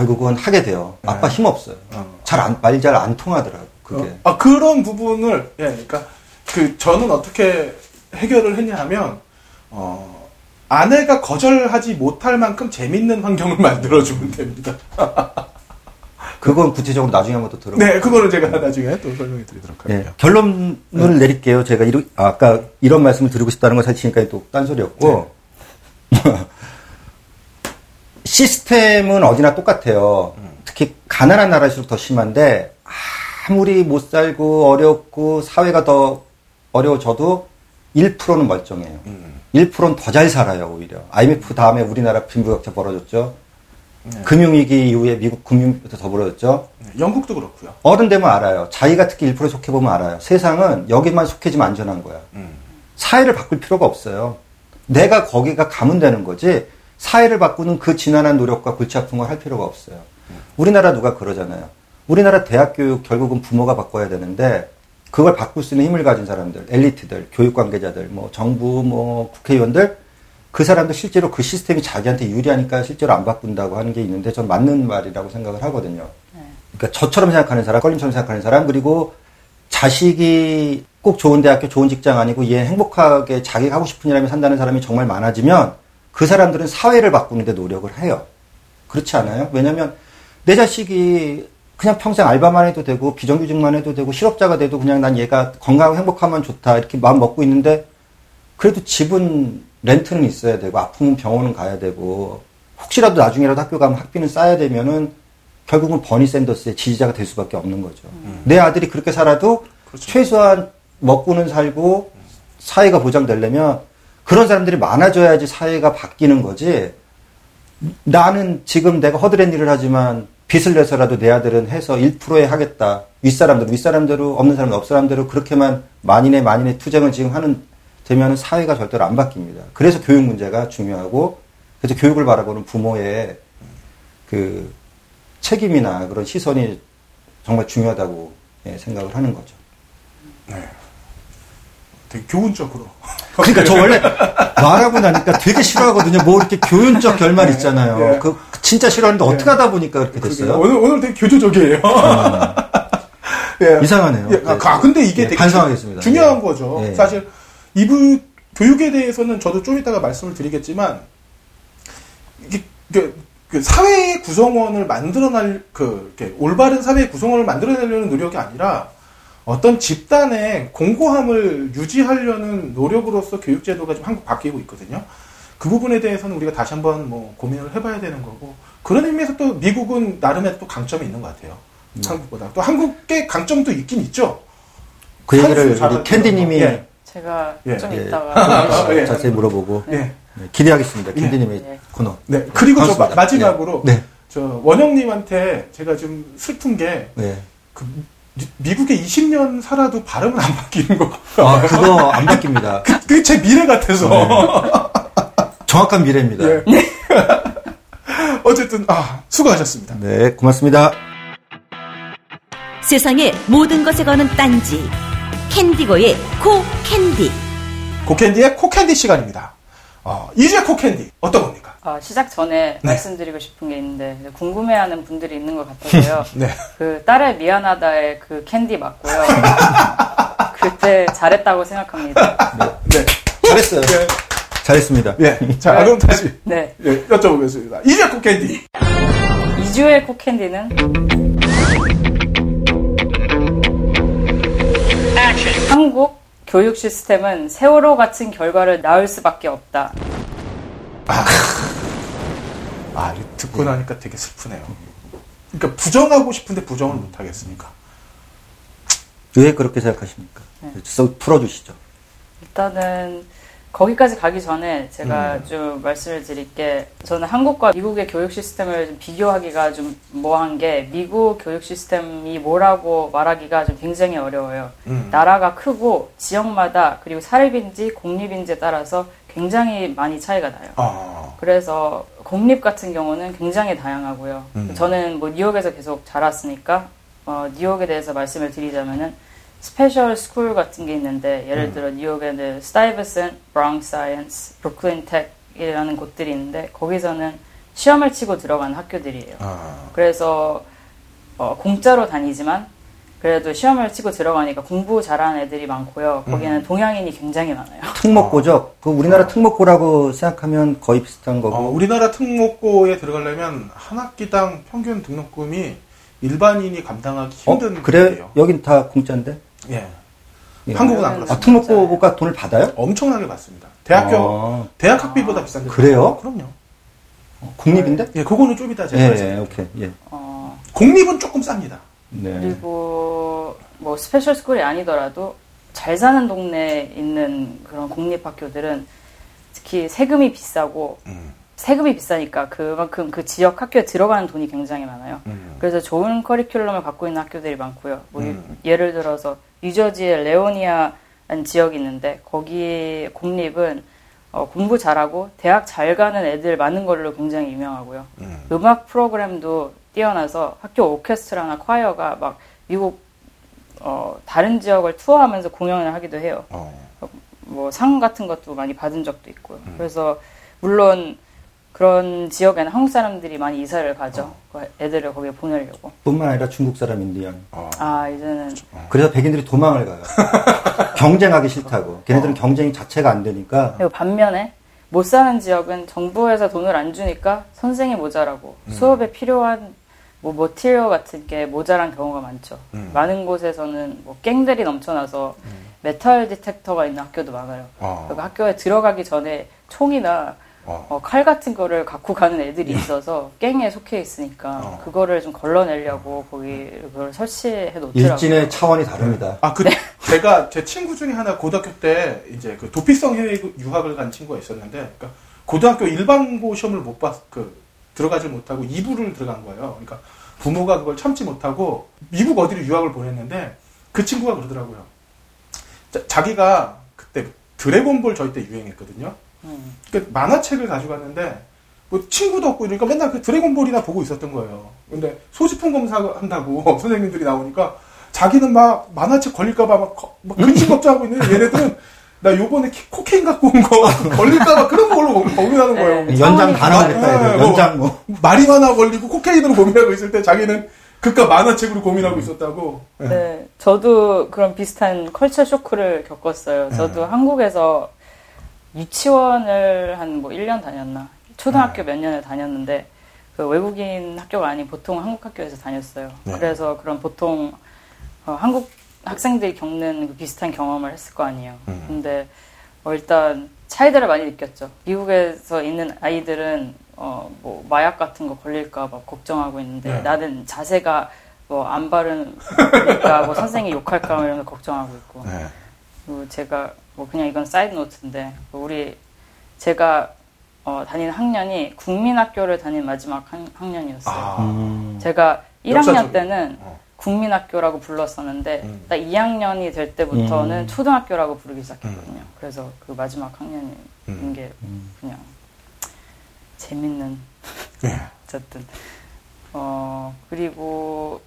결국은 하게 돼요. 아빠 힘 없어요. 어. 잘 안, 말잘안 통하더라고. 그게. 어, 아, 그런 부분을, 예, 그러니까, 그, 저는 어떻게 해결을 했냐 하면, 어, 아내가 거절하지 못할 만큼 재밌는 환경을 만들어주면 됩니다. 그건 구체적으로 나중에 한번 또 들어볼게요. 네, 그거는 제가 나중에 또 설명해 드리도록 예, 할게요. 결론을 내릴게요. 제가 이러, 아까 이런 말씀을 드리고 싶다는 건 사실 지금까지 또 딴소리였고. 시스템은 어디나 똑같아요. 특히 가난한 나라일수록 더 심한데, 아무리 못 살고 어렵고 사회가 더 어려워져도 1%는 멀쩡해요. 음. 1%는 더 잘 살아요, 오히려. IMF 다음에 우리나라 빈부격차 벌어졌죠. 네. 금융위기 이후에 미국 금융부터 더 벌어졌죠. 네, 영국도 그렇고요. 어른 되면 알아요. 자기가 특히 1%에 속해 보면 알아요. 세상은 여기만 속해지면 안전한 거야. 음. 사회를 바꿀 필요가 없어요. 내가 거기가 가면 되는 거지, 사회를 바꾸는 그 지난한 노력과 골치 아픈 걸 할 필요가 없어요. 우리나라 누가 그러잖아요. 우리나라 대학 교육 결국은 부모가 바꿔야 되는데, 그걸 바꿀 수 있는 힘을 가진 사람들, 엘리트들, 교육 관계자들, 뭐 정부, 뭐 국회의원들, 그 사람들 실제로 그 시스템이 자기한테 유리하니까 실제로 안 바꾼다고 하는 게 있는데 전 맞는 말이라고 생각을 하거든요. 그러니까 저처럼 생각하는 사람, 껄림처럼 생각하는 사람, 그리고 자식이 꼭 좋은 대학교, 좋은 직장 아니고 얘 행복하게 자기가 하고 싶은 일 하며 산다는 사람이 정말 많아지면 그 사람들은 사회를 바꾸는데 노력을 해요. 그렇지 않아요? 왜냐면 내 자식이 그냥 평생 알바만 해도 되고 비정규직만 해도 되고 실업자가 돼도 그냥 난 얘가 건강하고 행복하면 좋다 이렇게 마음 먹고 있는데 그래도 집은 렌트는 있어야 되고 아프면 병원은 가야 되고 혹시라도 나중에라도 학교 가면 학비는 쌓아야 되면은 결국은 버니 샌더스의 지지자가 될 수밖에 없는 거죠. 내 아들이 그렇게 살아도 그렇죠. 최소한 먹고는 살고 사회가 보장되려면 그런 사람들이 많아져야지 사회가 바뀌는 거지. 나는 지금 내가 허드렛 일을 하지만 빚을 내서라도 내 아들은 해서 1%에 하겠다. 윗사람들, 윗사람대로, 없는 사람, 없 사람대로 그렇게만 만인의 만인의 투쟁을 지금 하는, 되면은 사회가 절대로 안 바뀝니다. 그래서 교육 문제가 중요하고, 그래서 교육을 바라보는 부모의 그 책임이나 그런 시선이 정말 중요하다고 예, 생각을 하는 거죠. 네. 되게 교훈적으로. 그러니까 저 원래 말하고 나니까 되게 싫어하거든요. 뭐 이렇게 교훈적 결말 있잖아요. 예. 그 진짜 싫어하는데 어떻게 하다 보니까 그렇게 됐어요. 오늘, 오늘 되게 교조적이에요. 예. 이상하네요. 예, 아, 아, 근데 이게 예, 되게 반성하겠습니다. 중요한 예. 거죠. 예. 사실 이부 교육에 대해서는 저도 좀 이따가 말씀을 드리겠지만 이게 그, 그 사회의 구성원을 만들어낼 그 이렇게 올바른 사회의 구성원을 만들어내려는 노력이 아니라 어떤 집단의 공고함을 유지하려는 노력으로서 교육 제도가 지금 한국 바뀌고 있거든요. 그 부분에 대해서는 우리가 다시 한번 뭐 고민을 해봐야 되는 거고 그런 의미에서 또 미국은 나름의 또 강점이 있는 것 같아요. 네. 한국보다 또 한국의 강점도 있긴 있죠. 그 얘기를 우리 캔디님이 예. 제가 예. 좀 예. 이따가 예. 자세히 물어보고 예. 네, 기대하겠습니다. 예. 캔디님의 예. 코너. 네. 그리고 저 마. 마지막으로 네. 저 원영님한테 제가 좀 슬픈 게 네. 그 미, 국에 20년 살아도 발음은 안 바뀌는 거. 아 그거 안 바뀝니다. 그게 제 미래 같아서. 정확한 미래입니다. 예. 어쨌든 아 수고하셨습니다. 네, 고맙습니다. 세상의 모든 것에 거는 딴지 캔디고의 코 캔디 고캔디의 코캔디 시간입니다. 어, 이제 코캔디 어떤 겁니까? 아, 시작 전에 네. 말씀드리고 싶은 게 있는데 궁금해하는 분들이 있는 것 같아서요. 네. 그 딸아 미안하다의 그 캔디 맞고요. 그때 잘했다고 생각합니다. 네. 잘했어요. 네. 잘했습니다. 예. 자, 그럼 다시 네. 예, 여쭤보겠습니다. 이제 코캔디. 2주의 코캔디는 한국 교육 시스템은 세월호 같은 결과를 낳을 수밖에 없다. 아, 이거 듣고 나니까 되게 슬프네요. 그러니까 부정하고 싶은데 부정을 못 하겠으니까. 왜 그렇게 생각하십니까? 네. 써 풀어주시죠. 일단은 거기까지 가기 전에 제가 음. 좀 말씀을 드릴 게 저는 한국과 미국의 교육 시스템을 좀 비교하기가 좀 뭐한 게 미국 교육 시스템이 뭐라고 말하기가 좀 굉장히 어려워요. 음. 나라가 크고 지역마다 그리고 사립인지 공립인지에 따라서 굉장히 많이 차이가 나요. 아, 그래서 공립 같은 경우는 굉장히 다양하고요. 음. 저는 뭐 뉴욕에서 계속 자랐으니까 어, 뉴욕에 대해서 말씀을 드리자면은 special school 같은 게 있는데 예를 음. 들어 뉴욕에는 Stuyvesant, Bronx Science, Brooklyn Tech이라는 곳들이 있는데 거기서는 시험을 치고 들어가는 학교들이에요. 아, 그래서 어, 공짜로 다니지만 그래도 시험을 치고 들어가니까 공부 잘하는 애들이 많고요. 거기는 음. 동양인이 굉장히 많아요. 특목고죠. 그 우리나라 특목고라고 생각하면 거의 비슷한 거고. 어, 우리나라 특목고에 들어가려면 한 학기당 평균 등록금이 일반인이 감당하기 어, 힘든 그래? 금액이에요. 여긴 다 공짜인데? 예. 예. 한국은 안 아, 그렇습니다. 아, 특목고가 돈을 받아요? 엄청나게 받습니다. 대학교 어, 대학 학비보다 비싼데. 그래요? 그럼요. 국립인데? 예, 그거는 좀 이따 제가 예. 예, 오케이. 예. 어, 공립은 조금 쌉니다. 네. 그리고 뭐 special school이 아니더라도 잘 사는 동네에 있는 그런 공립 학교들은 특히 세금이 비싸고 음, 세금이 비싸니까 그만큼 그 지역 학교에 들어가는 돈이 굉장히 많아요. 음. 그래서 좋은 커리큘럼을 갖고 있는 학교들이 많고요. 뭐 음. 예를 들어서 뉴저지의 레오니아라는 지역이 있는데 거기 공립은 어, 공부 잘하고 대학 잘 가는 애들 많은 걸로 굉장히 유명하고요. 음. 음악 프로그램도 뛰어나서 학교 오케스트라나 콰이어가 막 미국 어, 다른 지역을 투어하면서 공연을 하기도 해요. 어. 뭐상 같은 것도 많이 받은 적도 있고요. 그래서 물론 그런 지역에는 한국 사람들이 많이 이사를 가죠. 그 애들을 거기에 보내려고. 뿐만 아니라 중국 사람인데, 양. 어. 아 이제는 그래서 백인들이 도망을 가요. 경쟁하기 싫다고. 걔네들은 경쟁이 자체가 안 되니까. 그리고 반면에 못 사는 지역은 정부에서 돈을 안 주니까 선생이 모자라고 음. 수업에 필요한 뭐 material 같은 게 모자란 경우가 많죠. 음. 많은 곳에서는 뭐 갱들이 넘쳐나서 metal detector가 있는 학교도 많아요. 어. 그러니까 학교에 들어가기 전에 총이나 어. 어, 칼 같은 거를 갖고 가는 애들이 있어서 갱에 속해 있으니까 어. 그거를 좀 걸러내려고 거기 그걸 설치해 놓더라고요. 일진의 차원이 다릅니다. 아, 그, 제가 제 친구 중에 하나 고등학교 때 이제 그 도피성 해외 유학을 간 친구가 있었는데, 그러니까 고등학교 일반고 시험을 못 봤, 그, 들어가질 못하고 2부를 들어간 거예요. 그러니까 부모가 그걸 참지 못하고 미국 어디로 유학을 보냈는데 그 친구가 그러더라고요. 자, 자기가 그때 드래곤볼 저희 때 유행했거든요. 음. 그 만화책을 가져갔는데 뭐 친구도 없고 이러니까 맨날 그 드래곤볼이나 보고 있었던 거예요. 근데 소지품 검사한다고 선생님들이 나오니까 자기는 막 만화책 걸릴까봐 막, 근심 걱정하고 있는데 얘네들은 나 요번에 키- 코케인 갖고 온 거 걸릴까봐 그런 걸로 고- 고민하는 거예요. 네. 연장 차원이 다 나오겠다, 다르죠. 애들. 연장 뭐. 말이 많아 걸리고 코케인으로 고민하고 있을 때 자기는 그깟 만화책으로 고민하고 있었다고. 예. 네, 저도 그런 비슷한 컬처 쇼크를 겪었어요. 저도 한국에서 유치원을 한 뭐 1년 다녔나? 초등학교 몇 년을 다녔는데, 그 외국인 학교가 아닌 보통 한국 학교에서 다녔어요. 네. 그래서 그런 보통 어, 한국 학생들이 겪는 그 비슷한 경험을 했을 거 아니에요. 음. 근데 어, 일단 차이들을 많이 느꼈죠. 미국에서 있는 아이들은 어, 뭐 마약 같은 거 걸릴까 봐 걱정하고 있는데 네. 나는 자세가 뭐 안 바르니까 뭐 선생이 욕할까 뭐 이런 거 걱정하고 있고 네. 그리고 제가 뭐 그냥 이건 side note인데 우리 제가 어, 다니는 학년이 국민학교를 다닌 마지막 학, 학년이었어요. 아, 음. 제가 1학년 역사적인. 때는 어. 국민학교라고 불렀었는데 음. 딱 2학년이 될 때부터는 음. 초등학교라고 부르기 시작했거든요. 그래서 그 마지막 학년인 음. 게 음. 그냥 재밌는 네. 어쨌든 어 그리고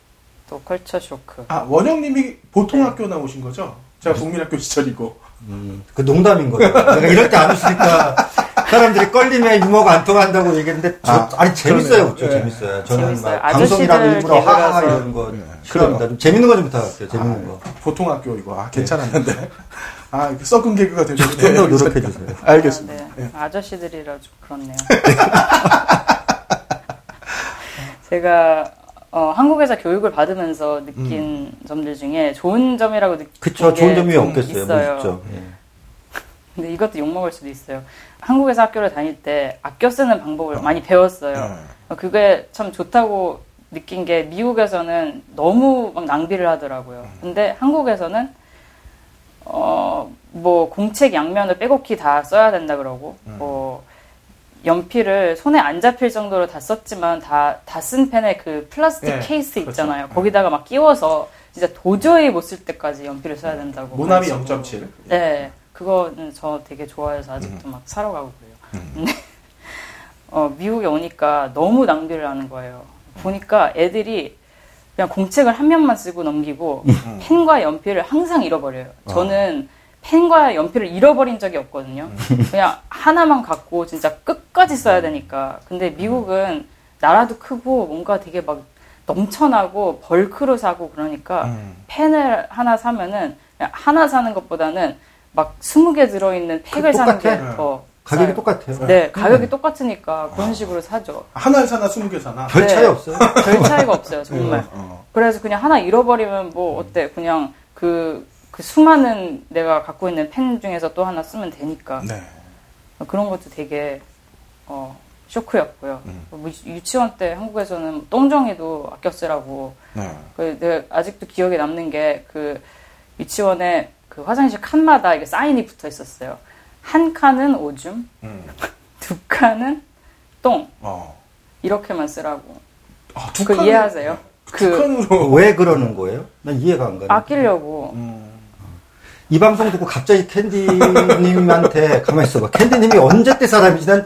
또 컬처 쇼크 아, 원영님이 보통 네. 학교 나오신 거죠? 제가 국민학교 시절이고. 음, 그 농담인 거예요. 내가 이럴 때 안 웃으니까 사람들이 껄림에 유머가 안 통한다고 얘기했는데 저, 아, 아, 니 재밌어요, 예. 재밌어요. 저는 재밌어요. 막 방송이라고 일부러 개그라서. 이러는 거 예. 싫어합니다. 좀 재밌는 거 좀 부탁할게요. 재밌는 아, 거. 보통 학교이고. 아, 괜찮았는데. 아, 이렇게 썩은 개그가 되는데. 좀더 노력해 주세요. 알겠습니다. 아, 네. 예. 아저씨들이라 좀 그렇네요. 제가 어, 한국에서 교육을 받으면서 느낀 점들 중에 좋은 점이라고 느낀 그쵸. 게 좋은 점이 좀 없겠어요. 있어요. 멋있죠. 예. 근데 이것도 욕먹을 수도 있어요. 한국에서 학교를 다닐 때 아껴 쓰는 방법을 많이 배웠어요. 네. 어, 그게 참 좋다고 느낀 게 미국에서는 너무 막 낭비를 하더라고요. 근데 한국에서는 어 뭐 공책 양면을 빼곡히 다 써야 된다 그러고 뭐 연필을 손에 안 잡힐 정도로 다 썼지만 다 다 쓴 펜에 그 플라스틱 예, 케이스 그렇죠. 있잖아요. 예. 거기다가 막 끼워서 진짜 도저히 못 쓸 때까지 연필을 써야 된다고. 모나미 그래가지고 0.7. 네, 그거는 저 되게 좋아해서 아직도 막 사러 가고 그래요. 근데 어, 미국에 오니까 너무 낭비를 하는 거예요. 보니까 애들이 그냥 공책을 한 면만 쓰고 넘기고 펜과 연필을 항상 잃어버려요. 저는 펜과 연필을 잃어버린 적이 없거든요. 그냥 하나만 갖고 진짜 끝까지 써야 되니까. 근데 미국은 나라도 크고 뭔가 되게 막 넘쳐나고 벌크로 사고 그러니까 음. 펜을 하나 사면은 하나 사는 것보다는 막 스무 개 들어있는 팩을 그 사는. 게 더 가격이 싸요. 똑같아요. 네, 가격이 똑같으니까 그런 식으로 사죠. 하나를 사나 스무 개 사나. 별 네. 차이 없어요. 별 차이가 없어요, 정말. 어. 그래서 그냥 하나 잃어버리면 뭐 어때? 그냥 그, 그 수많은 내가 갖고 있는 펜 중에서 또 하나 쓰면 되니까. 네. 그런 것도 되게 어, 쇼크였고요. 음. 뭐 유- 유치원 때 한국에서는 똥정이도 아껴 쓰라고. 네. 그 내가 아직도 기억에 남는 게 그 유치원에 그 화장실 칸마다 이게 사인이 붙어 있었어요. 한 칸은 오줌, 음. 두 칸은 똥 어. 이렇게만 쓰라고. 아, 두그 칸으로- 이해하세요? 두그 칸으로. 왜 그러는 거예요? 난 이해가 안 가네. 아끼려고. 음. 이 방송 듣고 갑자기 캔디님한테 가만히 있어봐. 캔디님이 언제 때 사람이지? 난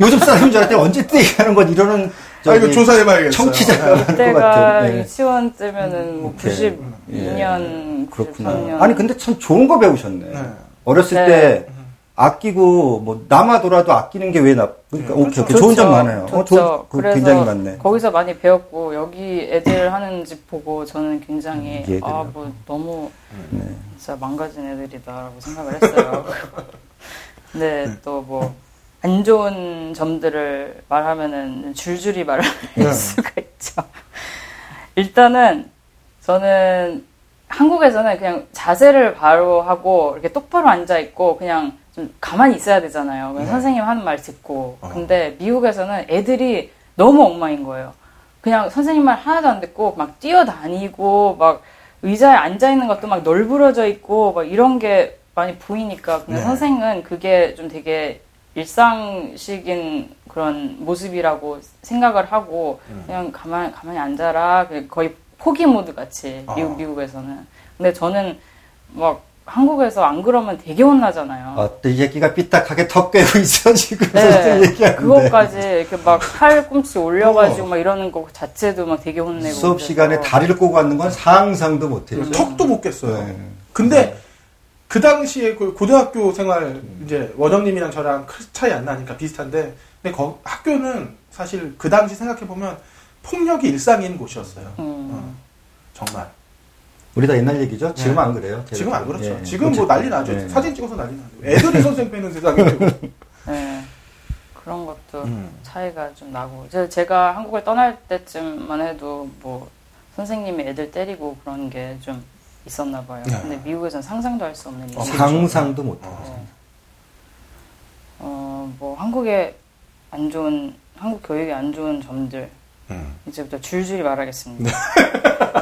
요즘 사람인 줄 알았더니 언제 때 얘기하는 건 이러는 아, 이거 조사해봐야겠어요. 네. 할것 그때가. 예. 유치원 때면은 뭐 오케이. 92년, 그렇구나. 93년. 아니 근데 참 좋은 거 배우셨네. 네. 어렸을 네. 때 아끼고 뭐 남아돌아도 아끼는 게 왜 나? 그러니까 오케이 오케이 좋은 점 많아요. 어, 좋죠. 좋은- 그 그래서 굉장히 많네. 거기서 많이 배웠고 여기 애들 하는 집 보고 저는 굉장히 이 애들이요? 아뭐 너무 네. 진짜 망가진 애들이다라고 생각을 했어요. 근데 또뭐 안 좋은 점들을 말하면은 줄줄이 말할 네. 수가 있죠. 일단은 저는 한국에서는 그냥 자세를 바로 하고 이렇게 똑바로 앉아 있고 그냥 좀 가만히 있어야 되잖아요. 네. 선생님 하는 말 듣고. 어. 근데 미국에서는 애들이 너무 엉망인 거예요. 그냥 선생님 말 하나도 안 듣고 막 뛰어다니고 막 의자에 앉아 있는 것도 막 널브러져 있고 막 이런 게 많이 보이니까 근데 네. 선생은 그게 좀 되게 일상식인 그런 모습이라고 생각을 하고 음. 그냥 가만 가만히 앉아라 그냥 거의 포기 모드 같이 미국 어. 미국에서는 근데 저는 막 한국에서 안 그러면 되게 혼나잖아요. 아, 또이 새끼가 삐딱하게 턱 꿰고 있어 지금 네, 얘기하는데 그것까지 이렇게 막 팔 꿈치 올려가지고 막 이러는 거 자체도 막 되게 혼내고 수업 그래서. 시간에 다리를 꼬고 앉는 건 상상도 못했죠. 턱도 못 깼어요. 네. 근데 그 당시에 그 고등학교 생활 이제 원영님이랑 저랑 큰 차이 안 나니까 비슷한데 근데 거- 학교는 사실 그 당시 생각해 보면 폭력이 일상인 곳이었어요. 음. 어, 정말. 우리 다 옛날 얘기죠. 지금 네. 은안 그래요. 지금 안. 그렇죠. 예. 지금 뭐 난리 나죠. 예. 사진 찍어서 난리 나죠. 애들이 선생 빼는 세상이고. 네. 그런 것도 음. 차이가 좀 나고 제- 제가 한국을 떠날 때쯤만 해도 뭐 선생님이 애들 때리고 그런 게 좀 있었나 봐요. 네. 근데 미국에서는 상상도 할 수 없는 일이죠. 어, 상상도 못해요. 네. 어, 뭐 한국의 안 좋은 한국 교육의 안 좋은 점들 음. 이제부터 줄줄이 말하겠습니다.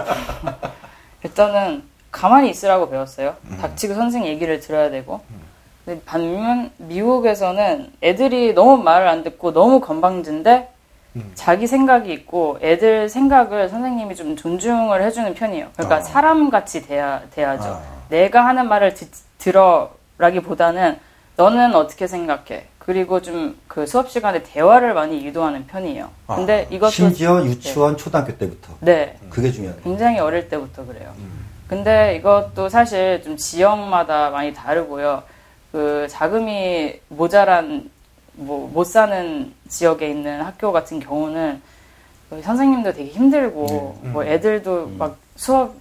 일단은 가만히 있으라고 배웠어요. 음. 닥치고 선생 얘기를 들어야 되고. 근데 반면 미국에서는 애들이 너무 말을 안 듣고 너무 건방진데 음. 자기 생각이 있고 애들 생각을 선생님이 좀 존중을 해주는 편이에요. 그러니까 어. 사람 같이 대하, 대하죠. 아. 내가 하는 말을 듣, 들어라기보다는 너는 어떻게 생각해? 그리고 좀 그 수업 시간에 대화를 많이 유도하는 편이에요. 근데 아. 이것도 심지어 유치원 초등학교 때부터 네, 그게 중요해요. 굉장히 어릴 때부터 그래요. 음. 근데 이것도 사실 좀 지역마다 많이 다르고요. 그 자금이 모자란 뭐 못 사는 지역에 있는 학교 같은 경우는 그 선생님도 되게 힘들고 음, 음. 뭐 애들도 막 수업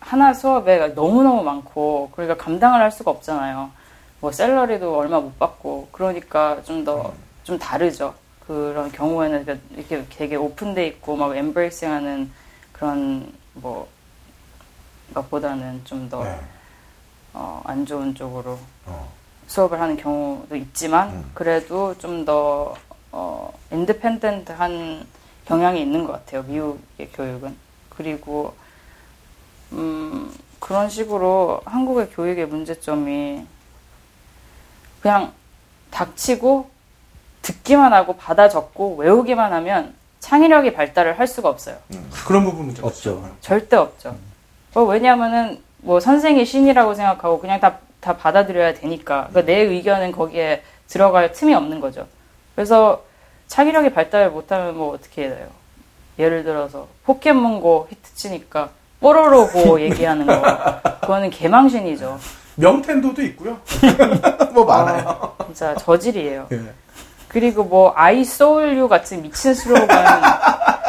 하나 수업에 너무 너무 많고 그러니까 감당을 할 수가 없잖아요. 뭐 셀러리도 얼마 못 받고 그러니까 좀더좀 다르죠. 그런 경우에는 이렇게 되게 오픈돼 있고 막 엠브레이싱하는 그런 뭐 것보다는 좀더 네. 어, 안 좋은 쪽으로 어. 수업을 하는 경우도 있지만 음. 그래도 좀더 어, 인디펜던트한 경향이 있는 것 같아요 미국의 교육은 그리고 음, 그런 식으로 한국의 교육의 문제점이 그냥 닥치고 듣기만 하고 받아 적고 외우기만 하면 창의력이 발달을 할 수가 없어요. 음. 그런 부분 문제 없죠. 절대 없죠. 뭐 왜냐하면은 뭐 선생이 신이라고 생각하고 그냥 다, 다 받아들여야 되니까 그러니까 내 의견은 거기에 들어갈 틈이 없는 거죠. 그래서 창의력이 발달을 못하면 뭐 어떻게 해야 돼요? 예를 들어서 포켓몬고 히트 치니까 뽀로로고 얘기하는 거 그거는 개망신이죠. 명텐도도 있고요. 뭐 많아요. 진짜 저질이에요. 예. 그리고 뭐 I soul you 같은 미친 슬로건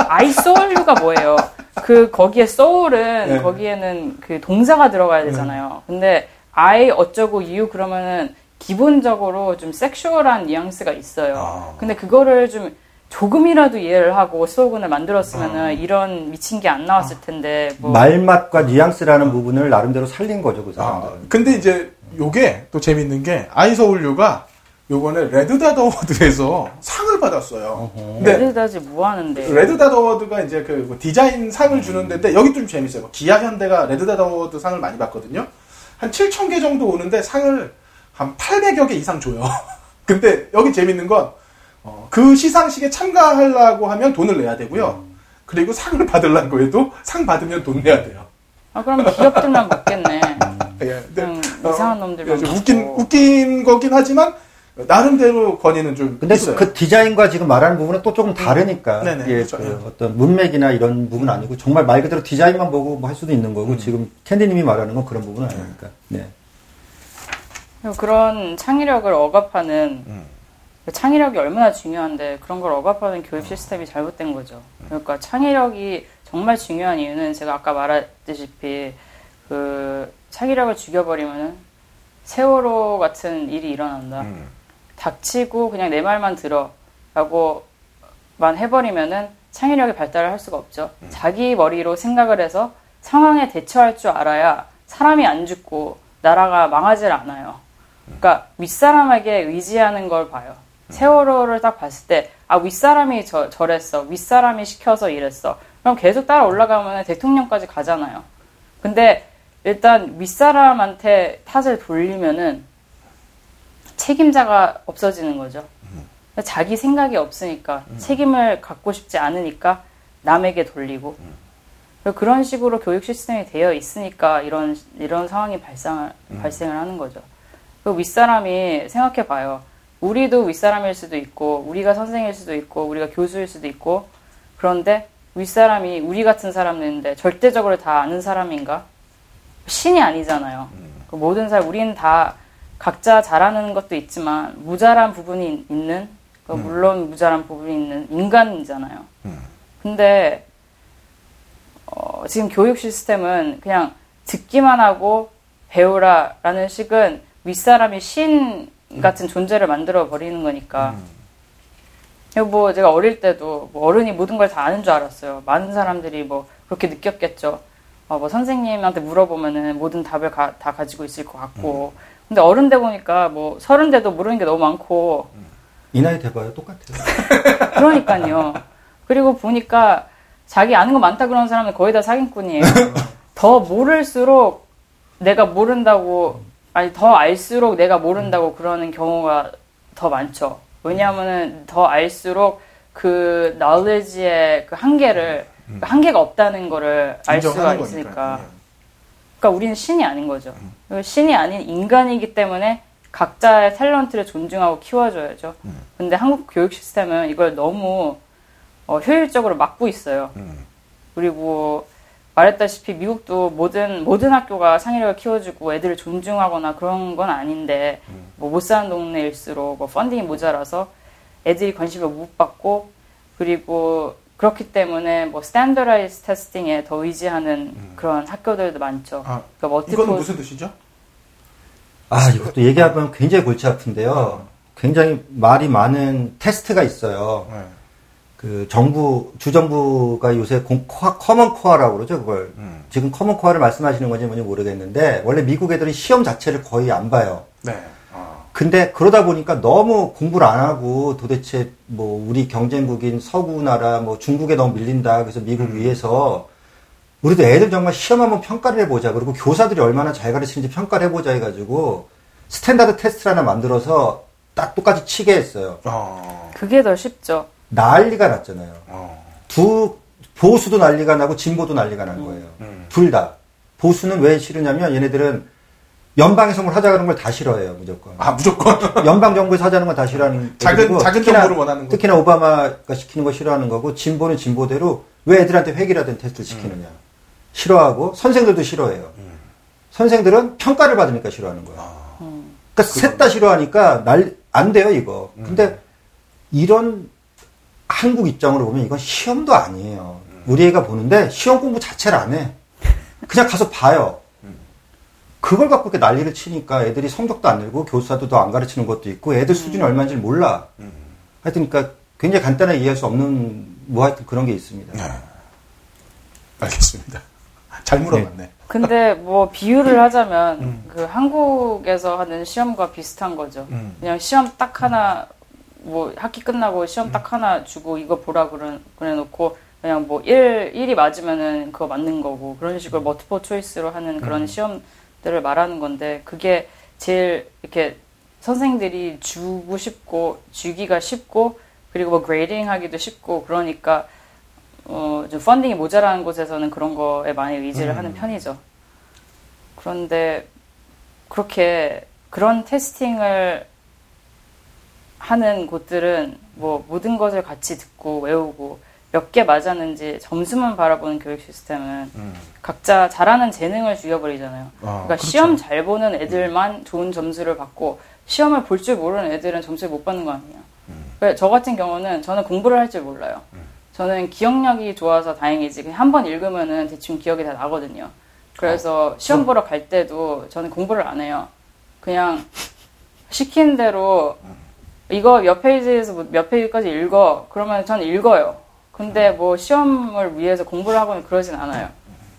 I Seoul you가 뭐예요? 그 거기에 Seoul은 네. 거기에는 그 동사가 들어가야 되잖아요. 근데 I 어쩌고 you 그러면은 기본적으로 좀 sexual한 뉘앙스가 있어요. 아. 근데 그거를 좀 조금이라도 이해를 하고 슬로건을 만들었으면은 아. 이런 미친 게 안 나왔을 텐데 뭐 말맛과 뉘앙스라는 부분을 나름대로 살린 거죠, 그 아, 사람들은. 근데 이제 요게 또 재밌는 게 I Seoul U가 요번에 Red Dot Award에서 상을 받았어요. Red Dot이 뭐 하는 데? Red Dot Award가 이제 그 뭐 디자인 상을 주는 데인데 여기 좀 재밌어요. 뭐 기아 현대가 Red Dot Award 상을 많이 받거든요. 한 7천 개 정도 오는데 상을 한 800여 개 이상 줘요. 근데 여기 재밌는 건 어, 그 시상식에 참가하려고 하면 돈을 내야 되고요. 그리고 상을 받으려고 해도 상 받으면 돈 내야 돼요. 아 그럼 기업들만 먹겠네. 예, 근데 어, 이상한 놈들만 좀 웃긴. 웃긴 거긴 하지만 나름대로 권위는 좀 근데 있어요. 그 디자인과 지금 말하는 부분은 또 조금 다르니까. 네네, 예, 그렇죠. 그 예. 어떤 문맥이나 이런 부분 은 아니고 정말 말 그대로 디자인만 보고 뭐 할 수도 있는 거고 음. 지금 캔디님이 말하는 건 그런 부분은 아니니까. 네. 그런 창의력을 억압하는 음. 그 창의력이 얼마나 중요한데 그런 걸 억압하는 교육 시스템이 잘못된 거죠. 그러니까 창의력이 정말 중요한 이유는 제가 아까 말했다시피 그 창의력을 죽여버리면은 세월호 같은 일이 일어난다. 음. 닥치고 그냥 내 말만 들어라고만 해버리면은 창의력이 발달을 할 수가 없죠. 자기 머리로 생각을 해서 상황에 대처할 줄 알아야 사람이 안 죽고 나라가 망하질 않아요. 그러니까 윗사람에게 의지하는 걸 봐요. 세월호를 딱 봤을 때, 아, 윗사람이 저, 저랬어. 윗사람이 시켜서 이랬어. 그럼 계속 따라 올라가면 대통령까지 가잖아요. 근데 일단 윗사람한테 탓을 돌리면은 책임자가 없어지는 거죠. 자기 생각이 없으니까 책임을 갖고 싶지 않으니까 남에게 돌리고 그런 식으로 교육 시스템이 되어 있으니까 이런 이런 상황이 발생을 발생을 하는 거죠. 그 윗사람이 생각해 봐요. 우리도 윗사람일 수도 있고 우리가 선생일 수도 있고 우리가 교수일 수도 있고 그런데 윗사람이 우리 같은 사람인데 절대적으로 다 아는 사람인가? 신이 아니잖아요. 그 모든 사람 우리는 다 각자 잘하는 것도 있지만 무잘한 부분이 있는 그 물론 무잘한 부분이 있는 인간이잖아요. 근데 어, 지금 교육 시스템은 그냥 듣기만 하고 배우라라는 식은 윗사람이 신 같은 존재를 만들어 버리는 거니까. 그리고 뭐 제가 어릴 때도 뭐 어른이 모든 걸 다 아는 줄 알았어요. 많은 사람들이 뭐 그렇게 느꼈겠죠. 어, 뭐 선생님한테 물어보면은 모든 답을 가- 다 가지고 있을 것 같고. 근데 어른 돼 보니까 뭐 서른 돼도 모르는 게 너무 많고 이 나이 돼봐요. 똑같아요. 그러니까요. 그리고 보니까 자기 아는 거 많다 그러는 사람은 거의 다 사기꾼이에요. 더 모를수록 내가 모른다고 아니 더 알수록 내가 모른다고 그러는 경우가 더 많죠. 왜냐하면은 더 알수록 그 knowledge의 그 한계를 그 한계가 없다는 거를 알 수가 있으니까. 거니까. 예. 그러니까 우리는 신이 아닌 거죠. 그리고 신이 아닌 인간이기 때문에 각자의 탤런트를 존중하고 키워줘야죠. 근데 한국 교육 시스템은 이걸 너무 어, 효율적으로 막고 있어요. 음. 그리고 말했다시피 미국도 모든 모든 학교가 창의력을 키워주고 애들을 존중하거나 그런 건 아닌데 뭐 못 사는 동네일수록 뭐 funding이 모자라서 애들이 관심을 못 받고 그리고 그렇기 때문에 뭐 standardized testing에 더 의지하는 그런 학교들도 많죠. 아, 그러니까 이거는 머티플 무슨 뜻이죠? 아, 이것도 얘기하면 굉장히 골치 아픈데요. 굉장히 말이 많은 테스트가 있어요. 네. 그 정부 주정부가 요새 공, core, common core라고 그러죠 그걸 음. 지금 common core를 말씀하시는 건지 뭔지 모르겠는데 원래 미국 애들은 시험 자체를 거의 안 봐요. 네. 어. 근데 그러다 보니까 너무 공부를 안 하고 도대체 뭐 우리 경쟁국인 서구 나라 뭐 중국에 너무 밀린다 그래서 미국 위해서 우리도 애들 정말 시험 한번 평가를 해보자 그리고 교사들이 얼마나 잘 가르치는지 평가를 해보자 해가지고 standard 테스트를 하나 만들어서 딱 똑같이 치게 했어요. 어. 그게 더 쉽죠. 난리가 났잖아요. 어. 두 보수도 난리가 나고 진보도 난리가 난 거예요. 음. 둘 다. 보수는 왜 싫으냐면 얘네들은 연방에서 뭘 하자는 걸다 싫어해요, 무조건. 아 무조건 연방 정부에서 하자는 건 다 싫어하는 작은- 애들이고 작은 특히나- 정부를 원하는 거. 특히나 오바마가 시키는 거 싫어하는 거고 진보는 진보대로 왜 애들한테 회계라든 테스트를 시키느냐. 싫어하고 선생들도 싫어해요. 선생들은 평가를 받으니까 싫어하는 거야. 그러니까 셋 다 싫어하니까 날 안 돼요, 이거. 근데 이런 한국 입장으로 보면 이건 시험도 아니에요. 우리 애가 보는데 시험 공부 자체를 안 해. 그냥 가서 봐요. 그걸 갖고 이렇게 난리를 치니까 애들이 성적도 안 늘고 교사도 더 안 가르치는 것도 있고 애들 수준이 얼마인지 몰라. 하여튼 그러니까 굉장히 간단하게 이해할 수 없는 뭐 하여튼 그런 게 있습니다. 네. 알겠습니다. 잘 물어봤네. 근데 뭐 비유를 하자면 그 한국에서 하는 시험과 비슷한 거죠. 음. 그냥 시험 딱 하나 뭐 학기 끝나고 시험 딱 하나 주고 이거 보라 그래, 그래 놓고 그냥 뭐 1, 1이 맞으면은 그거 맞는 거고 그런 식으로 머티플 초이스로 하는 그런 시험들을 말하는 건데 그게 제일 이렇게 선생들이 주고 싶고 주기가 쉽고 그리고 뭐 grading 하기도 쉽고 그러니까 어, 좀 funding이 모자라는 곳에서는 그런 거에 많이 의지를 하는 편이죠. 그런데 그렇게 그런 testing을 하는 곳들은 뭐 모든 것을 같이 듣고 외우고 몇 개 맞았는지 점수만 바라보는 교육 시스템은 음. 각자 잘하는 재능을 죽여버리잖아요. 어, 그러니까 그렇죠. 시험 잘 보는 애들만 좋은 점수를 받고 시험을 볼 줄 모르는 애들은 점수를 못 받는 거 아니에요. 음. 그래서 저 같은 경우는 저는 공부를 할 줄 몰라요. 저는 기억력이 좋아서 다행이지. 한 번 읽으면은 대충 기억이 다 나거든요. 그래서 어. 시험 보러 갈 때도 저는 공부를 안 해요. 그냥 시킨 대로 이거 몇 페이지에서 뭐몇 페이지까지 읽어. 그러면 저는 읽어요. 근데 뭐 시험을 위해서 공부를 하거나 그러진 않아요.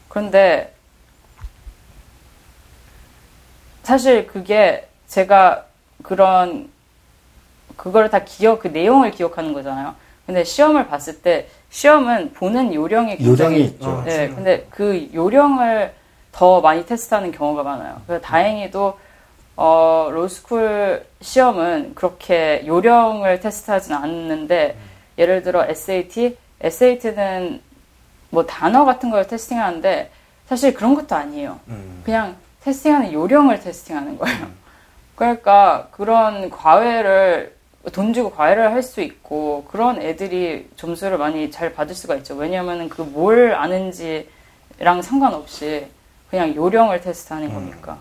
그런데 사실 그게 제가 그런 그걸 다 기억 그 내용을 기억하는 거잖아요. 근데 시험을 봤을 때 시험은 보는 요령이 굉장히 요령이 있죠. 어, 네, 근데 그 요령을 더 많이 테스트하는 경우가 많아요. 그래서 다행히도 어, 로스쿨 시험은 그렇게 요령을 테스트하진 않는데 예를 들어 SAT, SAT는 뭐 단어 같은 걸 테스팅하는데 사실 그런 것도 아니에요. 음. 그냥 테스팅하는 요령을 테스팅하는 거예요. 그러니까 그런 과외를 돈 주고 과외를 할 수 있고 그런 애들이 점수를 많이 잘 받을 수가 있죠. 왜냐하면 그 뭘 아는지랑 상관없이 그냥 요령을 테스트하는 거니까.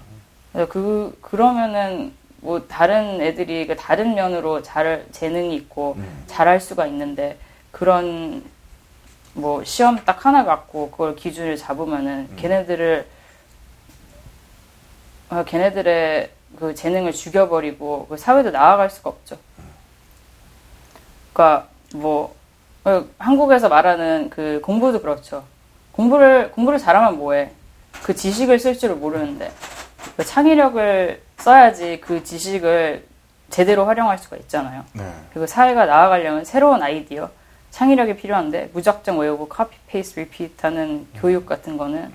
그래서 그 그러면은 뭐 다른 애들이 그 다른 면으로 잘 재능이 있고 잘할 수가 있는데 그런 뭐 시험 딱 하나 갖고 그걸 기준을 잡으면은 걔네들을 어, 걔네들의 그 재능을 죽여버리고 그 사회도 나아갈 수가 없죠. 그러니까 뭐 어, 한국에서 말하는 그 공부도 그렇죠. 공부를 공부를 잘하면 뭐해? 그 지식을 쓸 줄을 모르는데 그 창의력을 써야지 그 지식을 제대로 활용할 수가 있잖아요. 네. 그리고 사회가 나아가려면 새로운 아이디어, 창의력이 필요한데 무작정 외우고 copy paste repeat하는 교육 같은 거는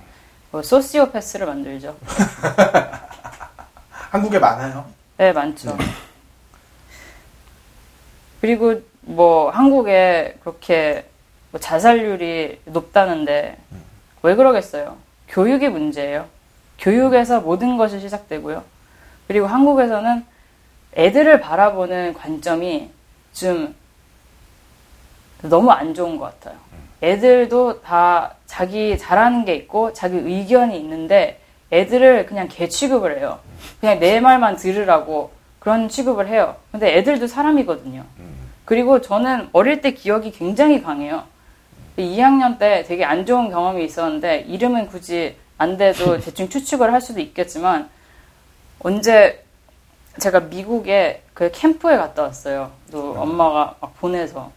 뭐 소시오패스를 만들죠. 한국에 많아요. 네, 많죠. 그리고 뭐 한국에 그렇게 뭐 자살률이 높다는데 왜 그러겠어요? 교육이 문제예요. 교육에서 모든 것이 시작되고요. 그리고 한국에서는 애들을 바라보는 관점이 좀 너무 안 좋은 것 같아요. 애들도 다 자기 잘하는 게 있고 자기 의견이 있는데 애들을 그냥 개 취급을 해요. 그냥 내 말만 들으라고 그런 취급을 해요. 근데 애들도 사람이거든요. 그리고 저는 어릴 때 기억이 굉장히 강해요. 2학년 때 되게 안 좋은 경험이 있었는데 이름은 굳이 안 돼도 대충 추측을 할 수도 있겠지만 언제 제가 미국에 그 캠프에 갔다 왔어요. 또 엄마가 막 보내서.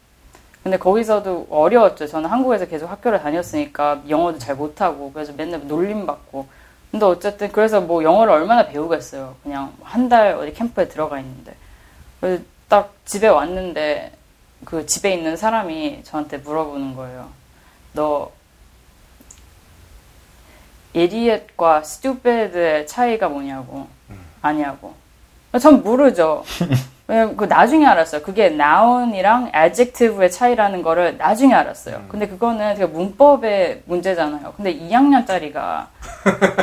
근데 거기서도 어려웠죠. 저는 한국에서 계속 학교를 다녔으니까 영어도 잘 못하고 그래서 맨날 놀림 받고. 근데 어쨌든 그래서 뭐 영어를 얼마나 배우겠어요. 그냥 한 달 어디 캠프에 들어가 있는데. 그래서 딱 집에 왔는데 그 집에 있는 사람이 저한테 물어보는 거예요. 너 이디엇과 stupid의 차이가 뭐냐고 아냐고. 전 모르죠. 왜냐면 그 나중에 알았어요. 그게 noun이랑 adjective의 차이라는 거를 나중에 알았어요. 근데 그거는 되게 문법의 문제잖아요. 근데 2학년짜리가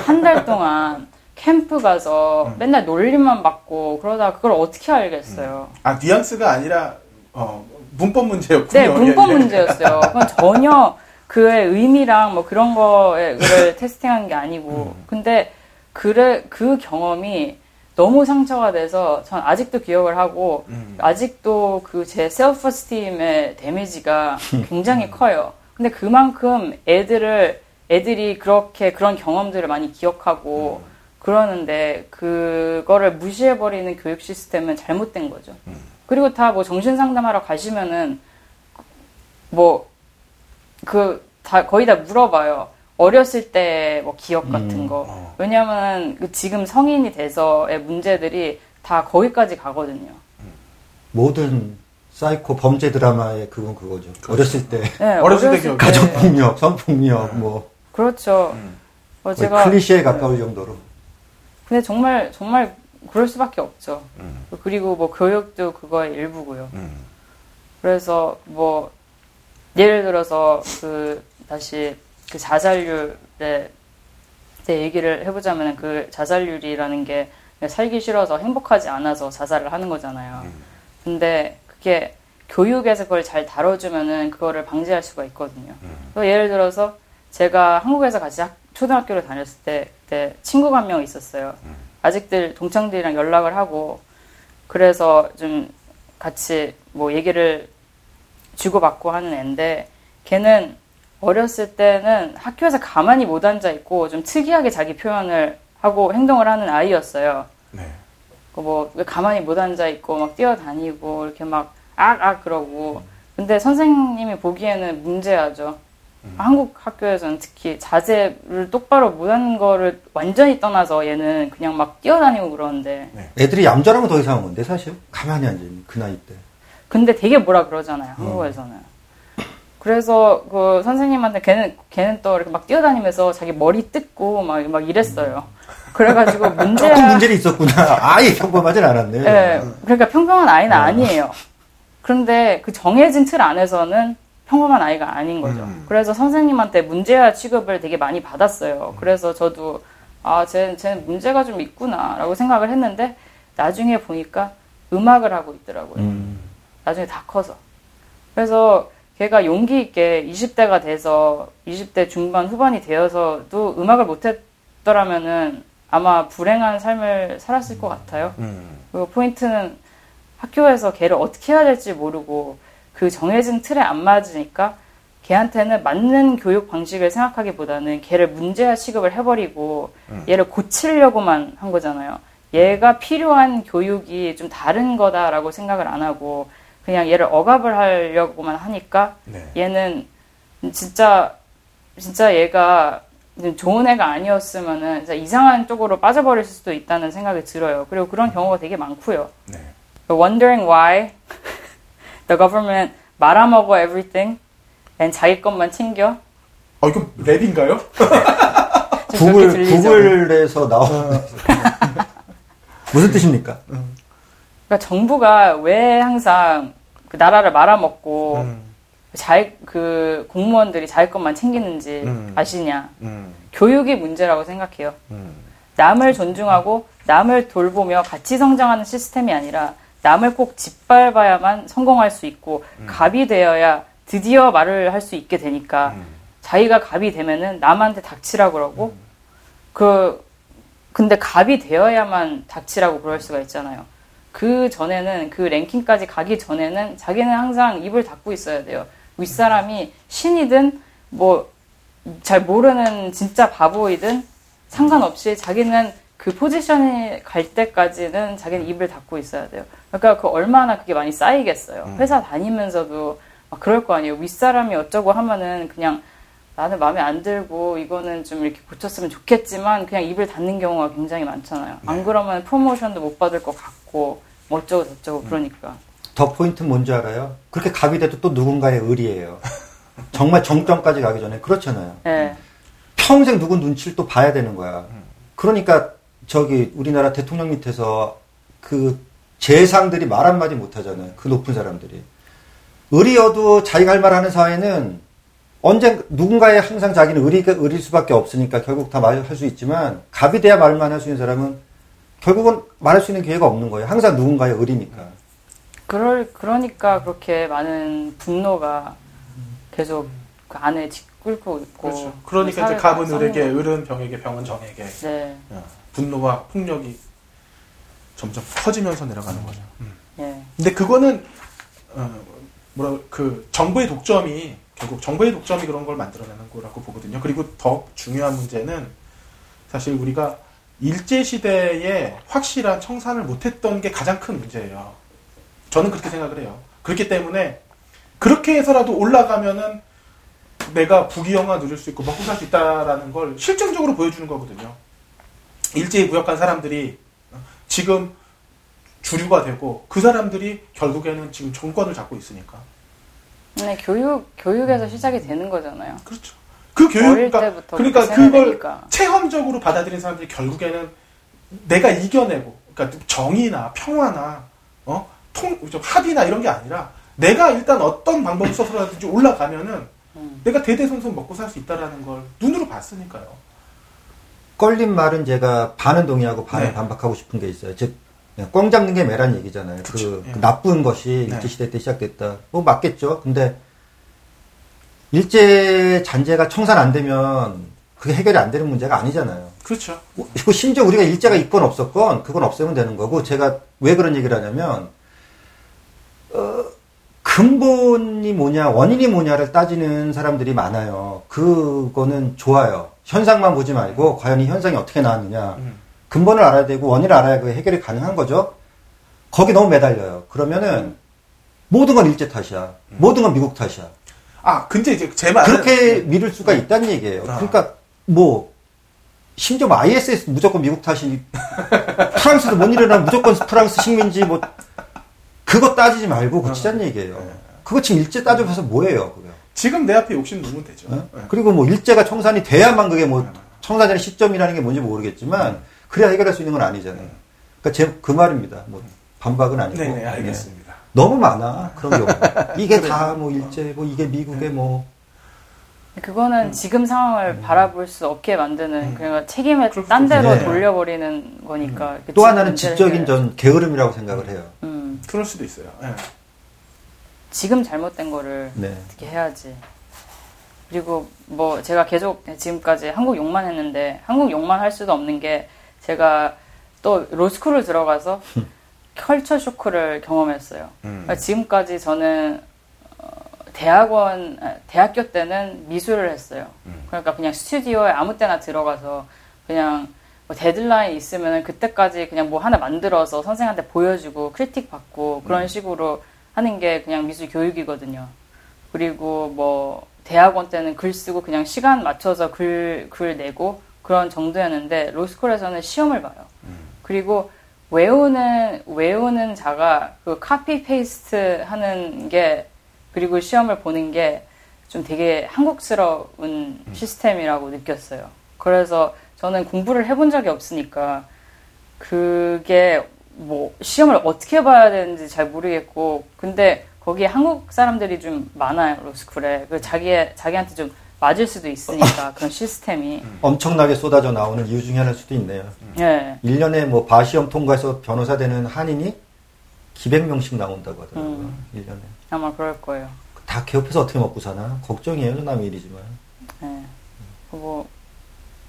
한 달 동안 캠프 가서 맨날 놀림만 받고 그러다 그걸 어떻게 알겠어요. 아 뉘앙스가 아니라 어, 문법 문제였군요. 네, 문법 예, 예. 문제였어요. 그건 전혀 그의 의미랑 뭐 그런 거를 테스팅한 게 아니고. 근데 그래, 그 경험이 너무 상처가 돼서 전 아직도 기억을 하고 음. 아직도 그 제 셀프 스팀의 데미지가 굉장히 커요. 근데 그만큼 애들을 애들이 그렇게 그런 경험들을 많이 기억하고 그러는데 그거를 무시해 버리는 교육 시스템은 잘못된 거죠. 그리고 다 뭐 정신 상담하러 가시면은 뭐 그 다 거의 다 물어봐요. 어렸을 때 뭐 기억 같은 거. 어. 왜냐면 그 지금 성인이 돼서의 문제들이 다 거기까지 가거든요. 모든 사이코 범죄 드라마의 그건 그거죠. 어렸을 때 네, 어렸을 때 기억. 가족 폭력, 성폭력, 뭐 그렇죠. 어, 거의 제가 클리셰에 가까울 정도로. 근데 정말 정말 그럴 수밖에 없죠. 음. 그리고 뭐 교육도 그거의 일부고요. 음. 그래서 뭐 예를 들어서 그 다시 그 자살률에 대해 얘기를 해보자면 그 자살률이라는 게 살기 싫어서 행복하지 않아서 자살을 하는 거잖아요. 근데 그게 교육에서 그걸 잘 다뤄주면은 그거를 방지할 수가 있거든요. 또 예를 들어서 제가 한국에서 같이 학- 초등학교를 다녔을 때 그때 친구가 한 명 있었어요. 아직들 동창들이랑 연락을 하고 그래서 좀 같이 뭐 얘기를 주고받고 하는 애인데 걔는 어렸을 때는 학교에서 가만히 못 앉아 있고 좀 특이하게 자기 표현을 하고 행동을 하는 아이였어요. 네. 그뭐 가만히 못 앉아 있고 막 뛰어다니고 이렇게 막 악악 그러고 근데 선생님이 보기에는 문제야죠. 한국 학교에서는 특히 자세를 똑바로 못하는 거를 완전히 떠나서 얘는 그냥 막 뛰어다니고 그러는데 애들이 얌전하면 더 이상한 건데 사실 가만히 앉아 있는 그 나이 때. 근데 되게 뭐라 그러잖아요 한국에서는. 그래서 그 선생님한테 걔는 걔는 또 이렇게 막 뛰어다니면서 자기 머리 뜯고 막 막 이랬어요. 그래가지고 문제야. 조금 문제는 있었구나. 아예 평범하진 않았네. 예, 그러니까 평범한 아이는 아니에요. 그런데 그 정해진 틀 안에서는 평범한 아이가 아닌 거죠. 음. 그래서 선생님한테 문제아 취급을 되게 많이 받았어요. 그래서 저도 아, 쟤, 쟤는 문제가 좀 있구나라고 생각을 했는데 나중에 보니까 음악을 하고 있더라고요. 음. 나중에 다 커서. 그래서 걔가 용기 있게 20대가 돼서 20대 중반 후반이 되어서도 음악을 못했더라면은 아마 불행한 삶을 살았을 것 같아요. 음. 그리고 포인트는 학교에서 걔를 어떻게 해야 될지 모르고 그 정해진 틀에 안 맞으니까 걔한테는 맞는 교육 방식을 생각하기보다는 걔를 문제화 취급을 해버리고 얘를 고치려고만 한 거잖아요. 얘가 필요한 교육이 좀 다른 거다라고 생각을 안 하고 그냥 얘를 억압을 하려고만 하니까 네. 얘는 진짜 진짜 얘가 좋은 애가 아니었으면은 이상한 쪽으로 빠져버릴 수도 있다는 생각이 들어요. 그리고 그런 경우가 되게 많고요. 네. Wondering why the government 말아먹어 everything and 자기 것만 챙겨. 어 이거 랩인가요? 좀 구글? 구글에서 나온 무슨 뜻입니까? 그러니까 정부가 왜 항상 그 나라를 말아먹고 음. 자기 그 공무원들이 자기 것만 챙기는지 음. 아시냐? 음. 교육이 문제라고 생각해요. 음. 남을 존중하고 남을 돌보며 같이 성장하는 시스템이 아니라 남을 꼭 짓밟아야만 성공할 수 있고 갑이 되어야 드디어 말을 할 수 있게 되니까 음. 자기가 갑이 되면은 남한테 닥치라 그러고 그 근데 갑이 되어야만 닥치라고 그럴 수가 있잖아요. 그 전에는 그 랭킹까지 가기 전에는 자기는 항상 입을 닫고 있어야 돼요. 윗사람이 신이든 뭐 잘 모르는 진짜 바보이든 상관없이 자기는 그 포지션에 갈 때까지는 자기는 입을 닫고 있어야 돼요. 그러니까 그 얼마나 그게 많이 쌓이겠어요. 음. 회사 다니면서도 막 그럴 거 아니에요. 윗사람이 어쩌고 하면은 그냥 나는 마음에 안 들고 이거는 좀 이렇게 고쳤으면 좋겠지만 그냥 입을 닫는 경우가 굉장히 많잖아요. 네. 안 그러면 프로모션도 못 받을 것 같고 뭐 어쩌고 저쩌고 그러니까. 더 포인트 뭔지 알아요? 그렇게 갑이 돼도 또 누군가의 의리예요. 정말 정점까지 가기 전에 그렇잖아요. 예. 평생 누구 눈치를 또 봐야 되는 거야. 그러니까 저기 우리나라 대통령 밑에서 그 재상들이 말 한마디 못 하잖아요. 그 높은 사람들이. 의리여도 자기가 할 말 하는 사회는 언젠 누군가의 항상 자기는 의리가 의릴 수밖에 없으니까 결국 다 말 할 수 있지만 갑이 돼야 말만 할 수 있는 사람은 결국은 말할 수 있는 기회가 없는 거예요. 항상 누군가의 의리니까. 그럴 그러니까 그렇게 많은 분노가 계속 그 안에 짓끓고 있고. 그렇죠. 그러니까 이제 갑은 을에게, 거. 을은 병에게, 병은 정에게 네. 어, 분노와 폭력이 점점 커지면서 내려가는 거죠. 음. 예. 근데 그거는 어, 뭐라 그 정부의 독점이 결국 정부의 독점이 그런 걸 만들어내는 거라고 보거든요. 그리고 더 중요한 문제는 사실 우리가 일제 시대에 확실한 청산을 못했던 게 가장 큰 문제예요. 저는 그렇게 생각을 해요. 그렇기 때문에 그렇게 해서라도 올라가면은 내가 부귀영화 누릴 수 있고 먹고 살 수 있다라는 걸 실증적으로 보여주는 거거든요. 일제히 무역한 사람들이 지금 주류가 되고 그 사람들이 결국에는 지금 정권을 잡고 있으니까. 네, 교육 교육에서 시작이 되는 거잖아요. 그렇죠. 그 교육, 그러니까, 그러니까 그걸 생각하니까. 체험적으로 받아들인 사람들이 결국에는 내가 이겨내고, 그러니까 정의나 평화나, 어, 통, 좀 합의나 이런 게 아니라 내가 일단 어떤 방법을 써서라든지 올라가면은 음. 내가 대대손손 먹고 살 수 있다라는 걸 눈으로 봤으니까요. 껄린 말은 제가 반은 동의하고 반은 네. 반박하고 싶은 게 있어요. 즉, 꽝 잡는 게 매란 얘기잖아요. 그. 예. 그 나쁜 것이 네. 일제시대 때 시작됐다. 뭐 맞겠죠. 근데 일제 잔재가 청산 안 되면 그게 해결이 안 되는 문제가 아니잖아요. 그렇죠. 심지어 우리가 일제가 있건 없었건 그건 없애면 되는 거고 제가 왜 그런 얘기를 하냐면 어, 근본이 뭐냐 원인이 뭐냐를 따지는 사람들이 많아요. 그거는 좋아요. 현상만 보지 말고 과연 이 현상이 어떻게 나왔느냐 음. 근본을 알아야 되고 원인을 알아야 그 해결이 가능한 거죠. 거기 너무 매달려요. 그러면은 모든 건 일제 탓이야. 모든 건 미국 탓이야. 아, 근데 이제 제 말은 그렇게 믿을 수가 있다는 얘기예요. 아. 그러니까 뭐 심지어 뭐 ISS 무조건 미국 탓이 프랑스도 못 일어나면 무조건 프랑스 식민지 뭐 그거 따지지 말고 그치자는 얘기예요. 네. 그거 지금 일제 따져봐서 뭐예요, 그거. 지금 내 앞에 욕심 누면 되죠. 어? 네. 그리고 뭐 일제가 청산이 돼야만 그게 뭐 네. 청산의 시점이라는 게 뭔지 모르겠지만 그래야 해결할 수 있는 건 아니잖아요. 그러니까 제 그 말입니다. 뭐 반박은 아니고. 네. 알겠습니다. 너무 많아 그런 경우. 이게 다 뭐 일제, 뭐 이게 미국의 뭐 그거는 음. 지금 상황을 바라볼 수 없게 만드는 그러니까 책임을 딴 데로 있죠. 돌려버리는 거니까. 그또 하나는 지적인. 전 게으름이라고 생각을 해요. 음, 그럴 수도 있어요. 예. 지금 잘못된 거를 네. 어떻게 해야지. 그리고 뭐 제가 계속 지금까지 한국 욕만 했는데 한국 욕만 할 수도 없는 게 제가 또 로스쿨을 들어가서 culture shock를 경험했어요. 음. 그러니까 지금까지 저는 어, 대학원 아, 대학교 때는 미술을 했어요. 음. 그러니까 그냥 스튜디오에 아무 때나 들어가서 그냥 뭐 데드라인 있으면 그때까지 그냥 뭐 하나 만들어서 선생한테 보여주고 critique 받고 그런 식으로 하는 게 그냥 미술 교육이거든요. 그리고 뭐 대학원 때는 글 쓰고 그냥 시간 맞춰서 글, 글 내고 그런 정도였는데 로스쿨에서는 시험을 봐요. 그리고 외우는 외우는 자가 그 copy paste 하는 게 그리고 시험을 보는 게 좀 되게 한국스러운 시스템이라고 느꼈어요. 그래서 저는 공부를 해본 적이 없으니까 그게 뭐 시험을 어떻게 봐야 되는지 잘 모르겠고 근데 거기에 한국 사람들이 좀 많아요 로스쿨에 그 자기 자기한테 좀 맞을 수도 있으니까 그런 시스템이 엄청나게 쏟아져 나오는 이유 중에 하나일 수도 있네요. 예 1년에 뭐 바시험 통과해서 변호사 되는 한인이 기백 명씩 나온다고 하더라고요. 음. 1년에. 아마 그럴 거예요. 다 개업해서 어떻게 먹고 사나? 걱정이에요, 남의 일이지만. 예. 그거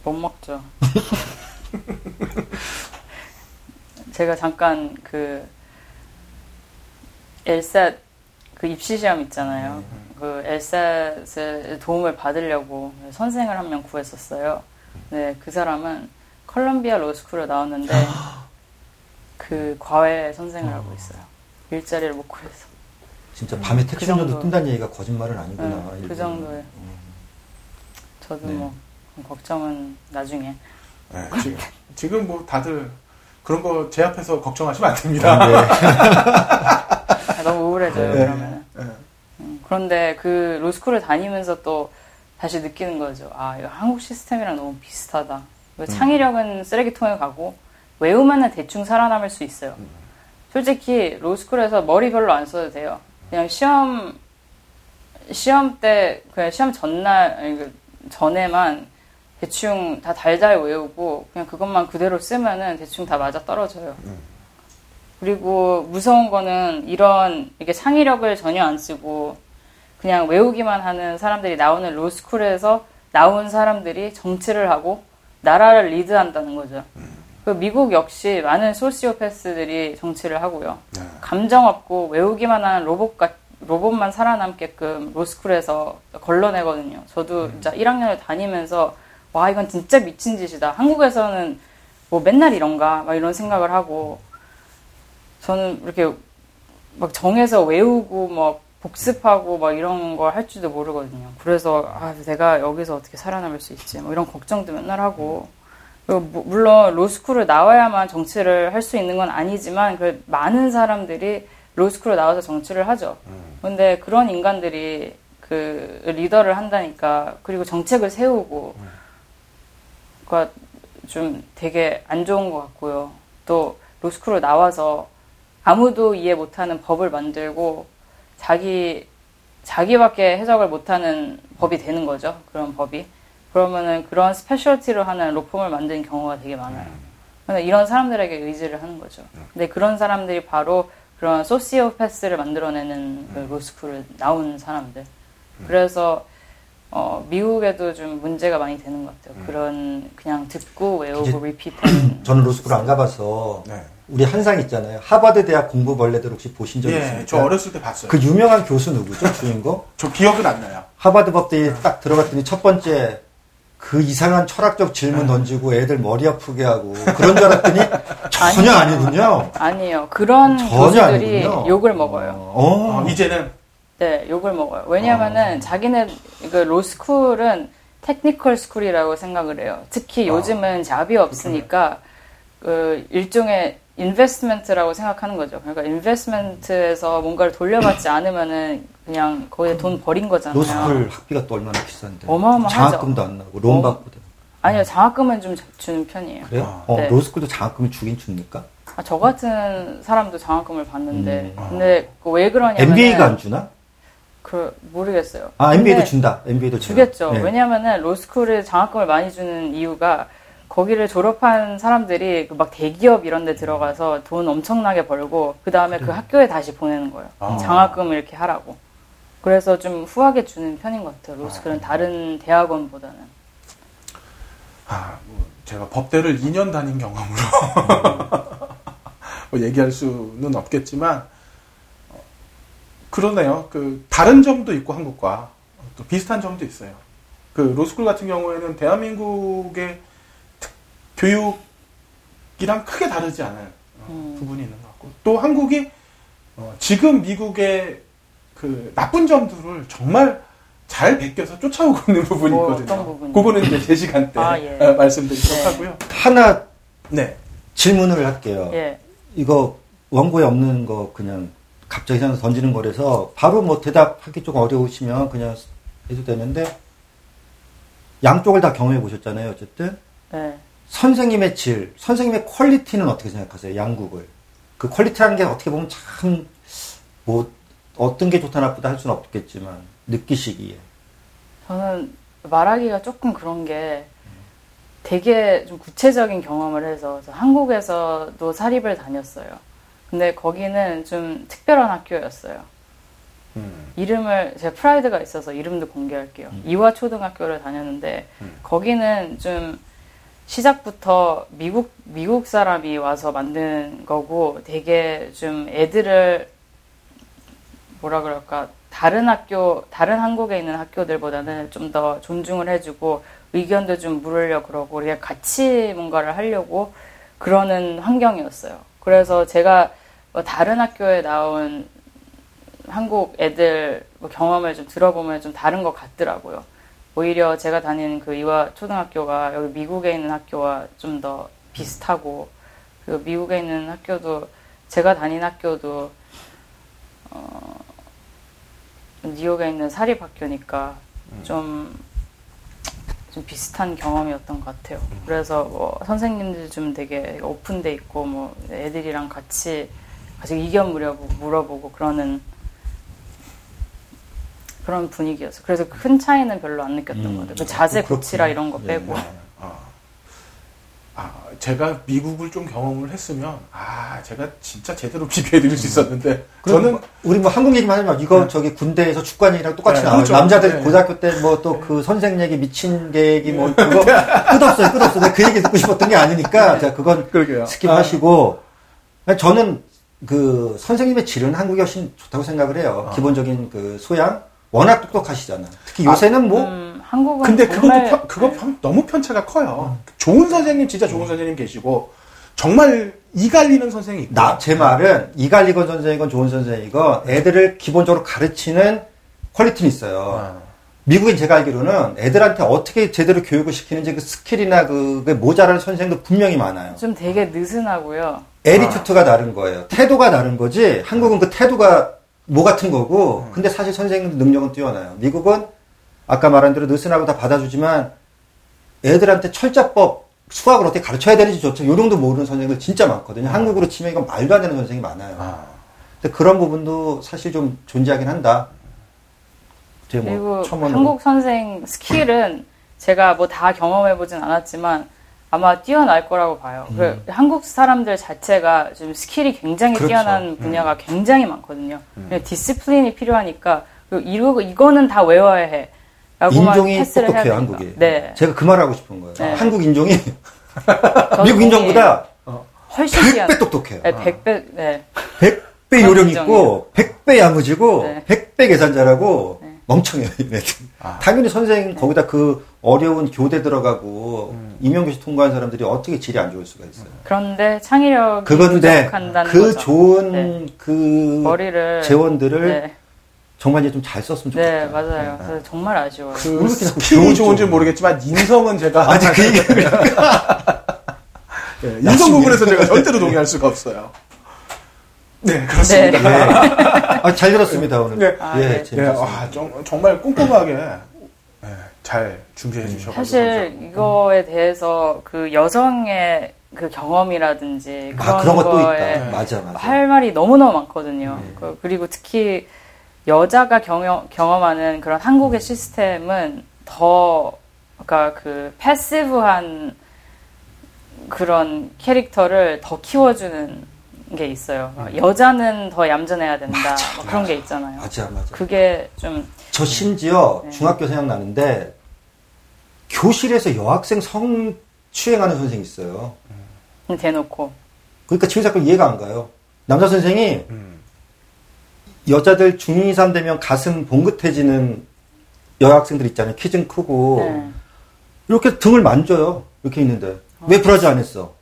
못 먹죠. 제가 잠깐 그 엘사 그 입시 시험 있잖아요. 그 엘사의 도움을 받으려고 선생을 한 명 구했었어요. 네, 그 사람은 컬럼비아 로스쿨을 나왔는데 그 과외 선생을 하고 있어요. 일자리를 못 구해서. 진짜 밤에 그 택시 운전도 정도. 뜬다는 얘기가 거짓말은 아니구나. 네, 그. 정도에. 음. 저도 네. 뭐 걱정은 나중에. 네, 지금, 지금 뭐 다들 그런 거 제 앞에서 걱정하시면 안 됩니다. 아, 네. 아, 너무 우울해져요 네. 그러면. 네. 음, 그런데 그 로스쿨을 다니면서 또 다시 느끼는 거죠. 아 이거 한국 시스템이랑 너무 비슷하다. 이거 창의력은 쓰레기통에 가고 외우면은 대충 살아남을 수 있어요. 솔직히 로스쿨에서 머리 별로 안 써도 돼요. 그냥 시험 시험 때 그냥 시험 전날 아니 그 전에만 대충 다 달달 외우고 그냥 그것만 그대로 쓰면은 대충 다 맞아 떨어져요. 그리고 무서운 거는 이런 이게 창의력을 전혀 안 쓰고 그냥 외우기만 하는 사람들이 나오는 로스쿨에서 나온 사람들이 정치를 하고 나라를 리드한다는 거죠. 그 미국 역시 많은 소시오패스들이 정치를 하고요. 네. 감정 없고 외우기만 하는 로봇과 로봇만 살아남게끔 로스쿨에서 걸러내거든요. 저도 진짜 1학년을 다니면서 와 이건 진짜 미친 짓이다. 한국에서는 뭐 맨날 이런가 막 이런 생각을 하고 저는 이렇게 막 정해서 외우고 막 복습하고 막 이런 걸 할 줄도 모르거든요. 그래서 아 내가 여기서 어떻게 살아남을 수 있지? 뭐 이런 걱정도 맨날 하고 무- 물론 로스쿨을 나와야만 정치를 할 수 있는 건 아니지만 그 많은 사람들이 로스쿨을 나와서 정치를 하죠. 근데 그런 인간들이 그 리더를 한다니까 그리고 정책을 세우고 그가 좀 되게 안 좋은 것 같고요. 또 로스쿨을 나와서 아무도 이해 못하는 법을 만들고 자기 자기밖에 해석을 못하는 법이 되는 거죠. 그런 법이 그러면은 그런 스페셜티로 하는 로펌을 만드는 경우가 되게 많아요. 근데 이런 사람들에게 의지를 하는 거죠. 근데 그런 사람들이 바로 그런 소시오패스를 만들어내는 그 로스쿨을 나온 사람들. 그래서 어, 미국에도 좀 문제가 많이 되는 것 같아요. 그런 그냥 듣고 외우고 이제 리피트하는. 저는 로스쿨 안 가봐서 네. 우리 한상 있잖아요. 하버드 대학 공부 벌레들 혹시 보신 적 있습니까? 예, 저 어렸을 때 봤어요. 그 유명한 교수 누구죠? 주인공? 저 기억은 안 나요. 하버드 법대에 딱 들어갔더니 첫 번째 그 이상한 철학적 질문 던지고 애들 머리 아프게 하고 그런 줄 알았더니 전혀 아니군요. 아니에요. 그런 전혀 교수들이 아니군요. 욕을 먹어요. 어. 어, 이제는 네, 욕을 먹어요. 왜냐면은 자기네 그 로스쿨은 technical school이라고 생각을 해요. 특히 요즘은 job이 없으니까 그 일종의 investment라고 생각하는 거죠. 그러니까 investment에서 뭔가를 돌려받지 않으면은 그냥 거기에 돈 버린 거잖아요. 로스쿨 학비가 또 얼마나 비싼데. 어마어마하죠. 장학금도 안 나고 loan 어. 받고. 아니요, 장학금은 좀 주는 편이에요. 그래요? 아, 어, 네. 로스쿨도 장학금을 주긴 줍니까? 아, 저 같은 사람도 장학금을 받는데, 음. 근데 그왜 그러냐면 MBA가 안 주나? 그 모르겠어요. 아, MBA도 준다. MBA도 주겠죠. 네. 왜냐면은 로스쿨에 장학금을 많이 주는 이유가 거기를 졸업한 사람들이 그 막 대기업 이런 데 들어가서 돈 엄청나게 벌고 그 다음에 그 학교에 다시 보내는 거예요. 아. 장학금 이렇게 하라고. 그래서 좀 후하게 주는 편인 것 같아요. 로스쿨은 다른 대학원보다는. 아, 뭐 제가 법대를 2년 다닌 경험으로 뭐 얘기할 수는 없겠지만 어, 그러네요. 그 다른 점도 있고 한국과 또 비슷한 점도 있어요. 그 로스쿨 같은 경우에는 대한민국의 특- 교육이랑 크게 다르지 않은 어, 음. 부분이 있는 것 같고 또 한국이 어, 지금 미국의 그 나쁜 점들을 정말 잘 베껴서 쫓아오고 있는 부분이 뭐 있거든요. 그거는 이제 제 시간 때 아, 예. 어, 말씀드리도록 네. 하고요. 하나 네. 질문을 할게요. 예. 이거 원고에 없는 거 그냥 갑자기 그냥 던지는 거라서 바로 뭐 대답하기 좀 어려우시면 그냥 해도 되는데 양쪽을 다 경험해 보셨잖아요. 어쨌든 네. 선생님의 질, 선생님의 quality는 어떻게 생각하세요? 양국을 그 quality라는 게 어떻게 보면 참 뭐 어떤 게 좋다 나쁘다 할 수는 없겠지만 느끼시기에 저는 말하기가 조금 그런 게 되게 좀 구체적인 경험을 해서 저 한국에서도 사립을 다녔어요. 근데 거기는 좀 특별한 학교였어요. 이름을 제가 프라이드가 있어서 이름도 공개할게요. 이화 초등학교를 다녔는데 거기는 좀 시작부터 미국 미국 사람이 와서 만든 거고 되게 좀 애들을 뭐라 그럴까 다른 학교 다른 한국에 있는 학교들보다는 좀 더 존중을 해주고 의견도 좀 물으려 그러고 우리가 같이 뭔가를 하려고 그러는 환경이었어요. 그래서 제가 뭐 다른 학교에 나온 한국 애들 뭐 경험을 좀 들어보면 좀 다른 것 같더라고요. 오히려 제가 다니는 그 이화 초등학교가 여기 미국에 있는 학교와 좀 더 비슷하고 그리고 미국에 있는 학교도 제가 다닌 학교도 어, 뉴욕에 있는 사립학교니까 좀, 좀 비슷한 경험이었던 것 같아요. 그래서 뭐 선생님들 좀 되게 오픈돼 있고 뭐 애들이랑 같이 같이 의견 물어보고 물어보고 그러는 그런 분위기였어요. 그래서 큰 차이는 별로 안 느꼈던 음. 것 같아요. 그 자세 그렇군요. 고치라 이런 거 예. 빼고. 아, 아, 제가 미국을 좀 경험을 했으면, 아, 제가 진짜 제대로 비교해드릴 수 있었는데, 저는 저는 우리 뭐 한국 얘기만 하지 마. 이거 네. 저기 군대에서 축구한 얘기랑 똑같이 네, 나와요. 그렇죠. 남자들 네. 고등학교 때 뭐 또 그 선생 얘기 미친 개 얘기 뭐 그거 끝없어요. 끝없어. 내가 그 얘기 듣고 싶었던 게 아니니까 자 그건 그러게요. 스킵하시고 저는 그 선생님의 질은 한국이 훨씬 좋다고 생각을 해요. 아. 기본적인 그 소양 워낙 똑똑하시잖아. 특히 요새는 뭐 음, 한국은 근데 그것도 정말 편- 그거 편- 너무 편차가 커요. 좋은 선생님, 진짜 좋은 선생님 계시고, 정말 이 갈리는 선생이 있고. 나, 제 말은 이 갈리건 선생이건 좋은 선생이건 애들을 기본적으로 가르치는 quality는 있어요. 아, 미국인 제가 알기로는 애들한테 어떻게 제대로 교육을 시키는지 그 skill이나 그게 모자라는 선생도 분명히 많아요. 좀 되게 느슨하고요. attitude가 다른 거예요. 태도가 다른 거지. 한국은 그 태도가 뭐 같은 거고. 근데 사실 선생님 능력은 뛰어나요. 미국은 아까 말한 대로 느슨하고 다 받아주지만 애들한테 철자법, 수학을 어떻게 가르쳐야 되는지 조차 요 정도 모르는 선생님들 진짜 많거든요. 한국으로 치면 이건 말도 안 되는 선생이 많아요. 아. 근데 그런 부분도 사실 좀 존재하긴 한다. 그리고 뭐 첨언으로. 한국 선생 skill은 제가 뭐 다 경험해보진 않았지만 아마 뛰어날 거라고 봐요. 그 한국 사람들 자체가 좀 skill이 굉장히 음. 그렇죠. 뛰어난 분야가 굉장히 많거든요. 그냥 discipline이 필요하니까 그리고 이거 이거는 다 외워야 해. 인종이 똑똑해요. 한국이. 네. 제가 그 말을 하고 싶은 거예요. 네. 한국 인종이 전 미국 인종보다 훨씬 100배 뛰어나. 똑똑해요. 네, 100배, 네. 100배 그런 요령. 있고, 100배 야무지고, 네. 100배 계산 잘하고, 네. 멍청해요, 얘네들. 당연히 선생님 거기다 그 어려운 교대 들어가고, 임용교시 통과한 사람들이 어떻게 질이 안 좋을 수가 있어요. 그런데 창의력이 그건데, 부족한다는 그 거죠. 좋은 네. 그 머리를 재원들을 네, 정말 이제 좀 잘 썼으면 좋겠다. 네 맞아요. 그래서 정말 아쉬워요. 그 skill이 좋은지 좀. 모르겠지만, 인성은 제가. 아직 그 얘기 예, 인성 부분에서 제가 절대로 동의할 수가 없어요. 네, 그렇습니다. 네. 아, 잘 들었습니다, 오늘. 네. 아, 예, 네. 예. 와, 정, 정말 꼼꼼하게 예, 잘 준비해 주셔가지고. 사실 이거에 대해서 그 여성의 그 경험이라든지 그런, 아, 그런 것도 거에 있다. 맞아, 맞아. 할 말이 너무너무 많거든요. 네. 그- 그리고 특히 여자가 경험, 경험하는 그런 한국의 시스템은 더, 그러니까 그 패시브한 그런 캐릭터를 더 키워주는 게 있어요. 여자는 더 얌전해야 된다. 뭐 그런 게 있잖아요. 음. 맞아, 맞아. 그게 좀, 저 심지어 네. 중학교 생각나는데 교실에서 여학생 성추행하는 선생이 있어요. 대놓고. 그러니까 지금 자꾸 이해가 안 가요. 남자 선생이 음. 여자들 중2, 3 되면 가슴 봉긋해지는 여학생들 있잖아요. 키 좀 크고 네. 이렇게 등을 만져요. 이렇게 있는데 왜 브라자 안 했어?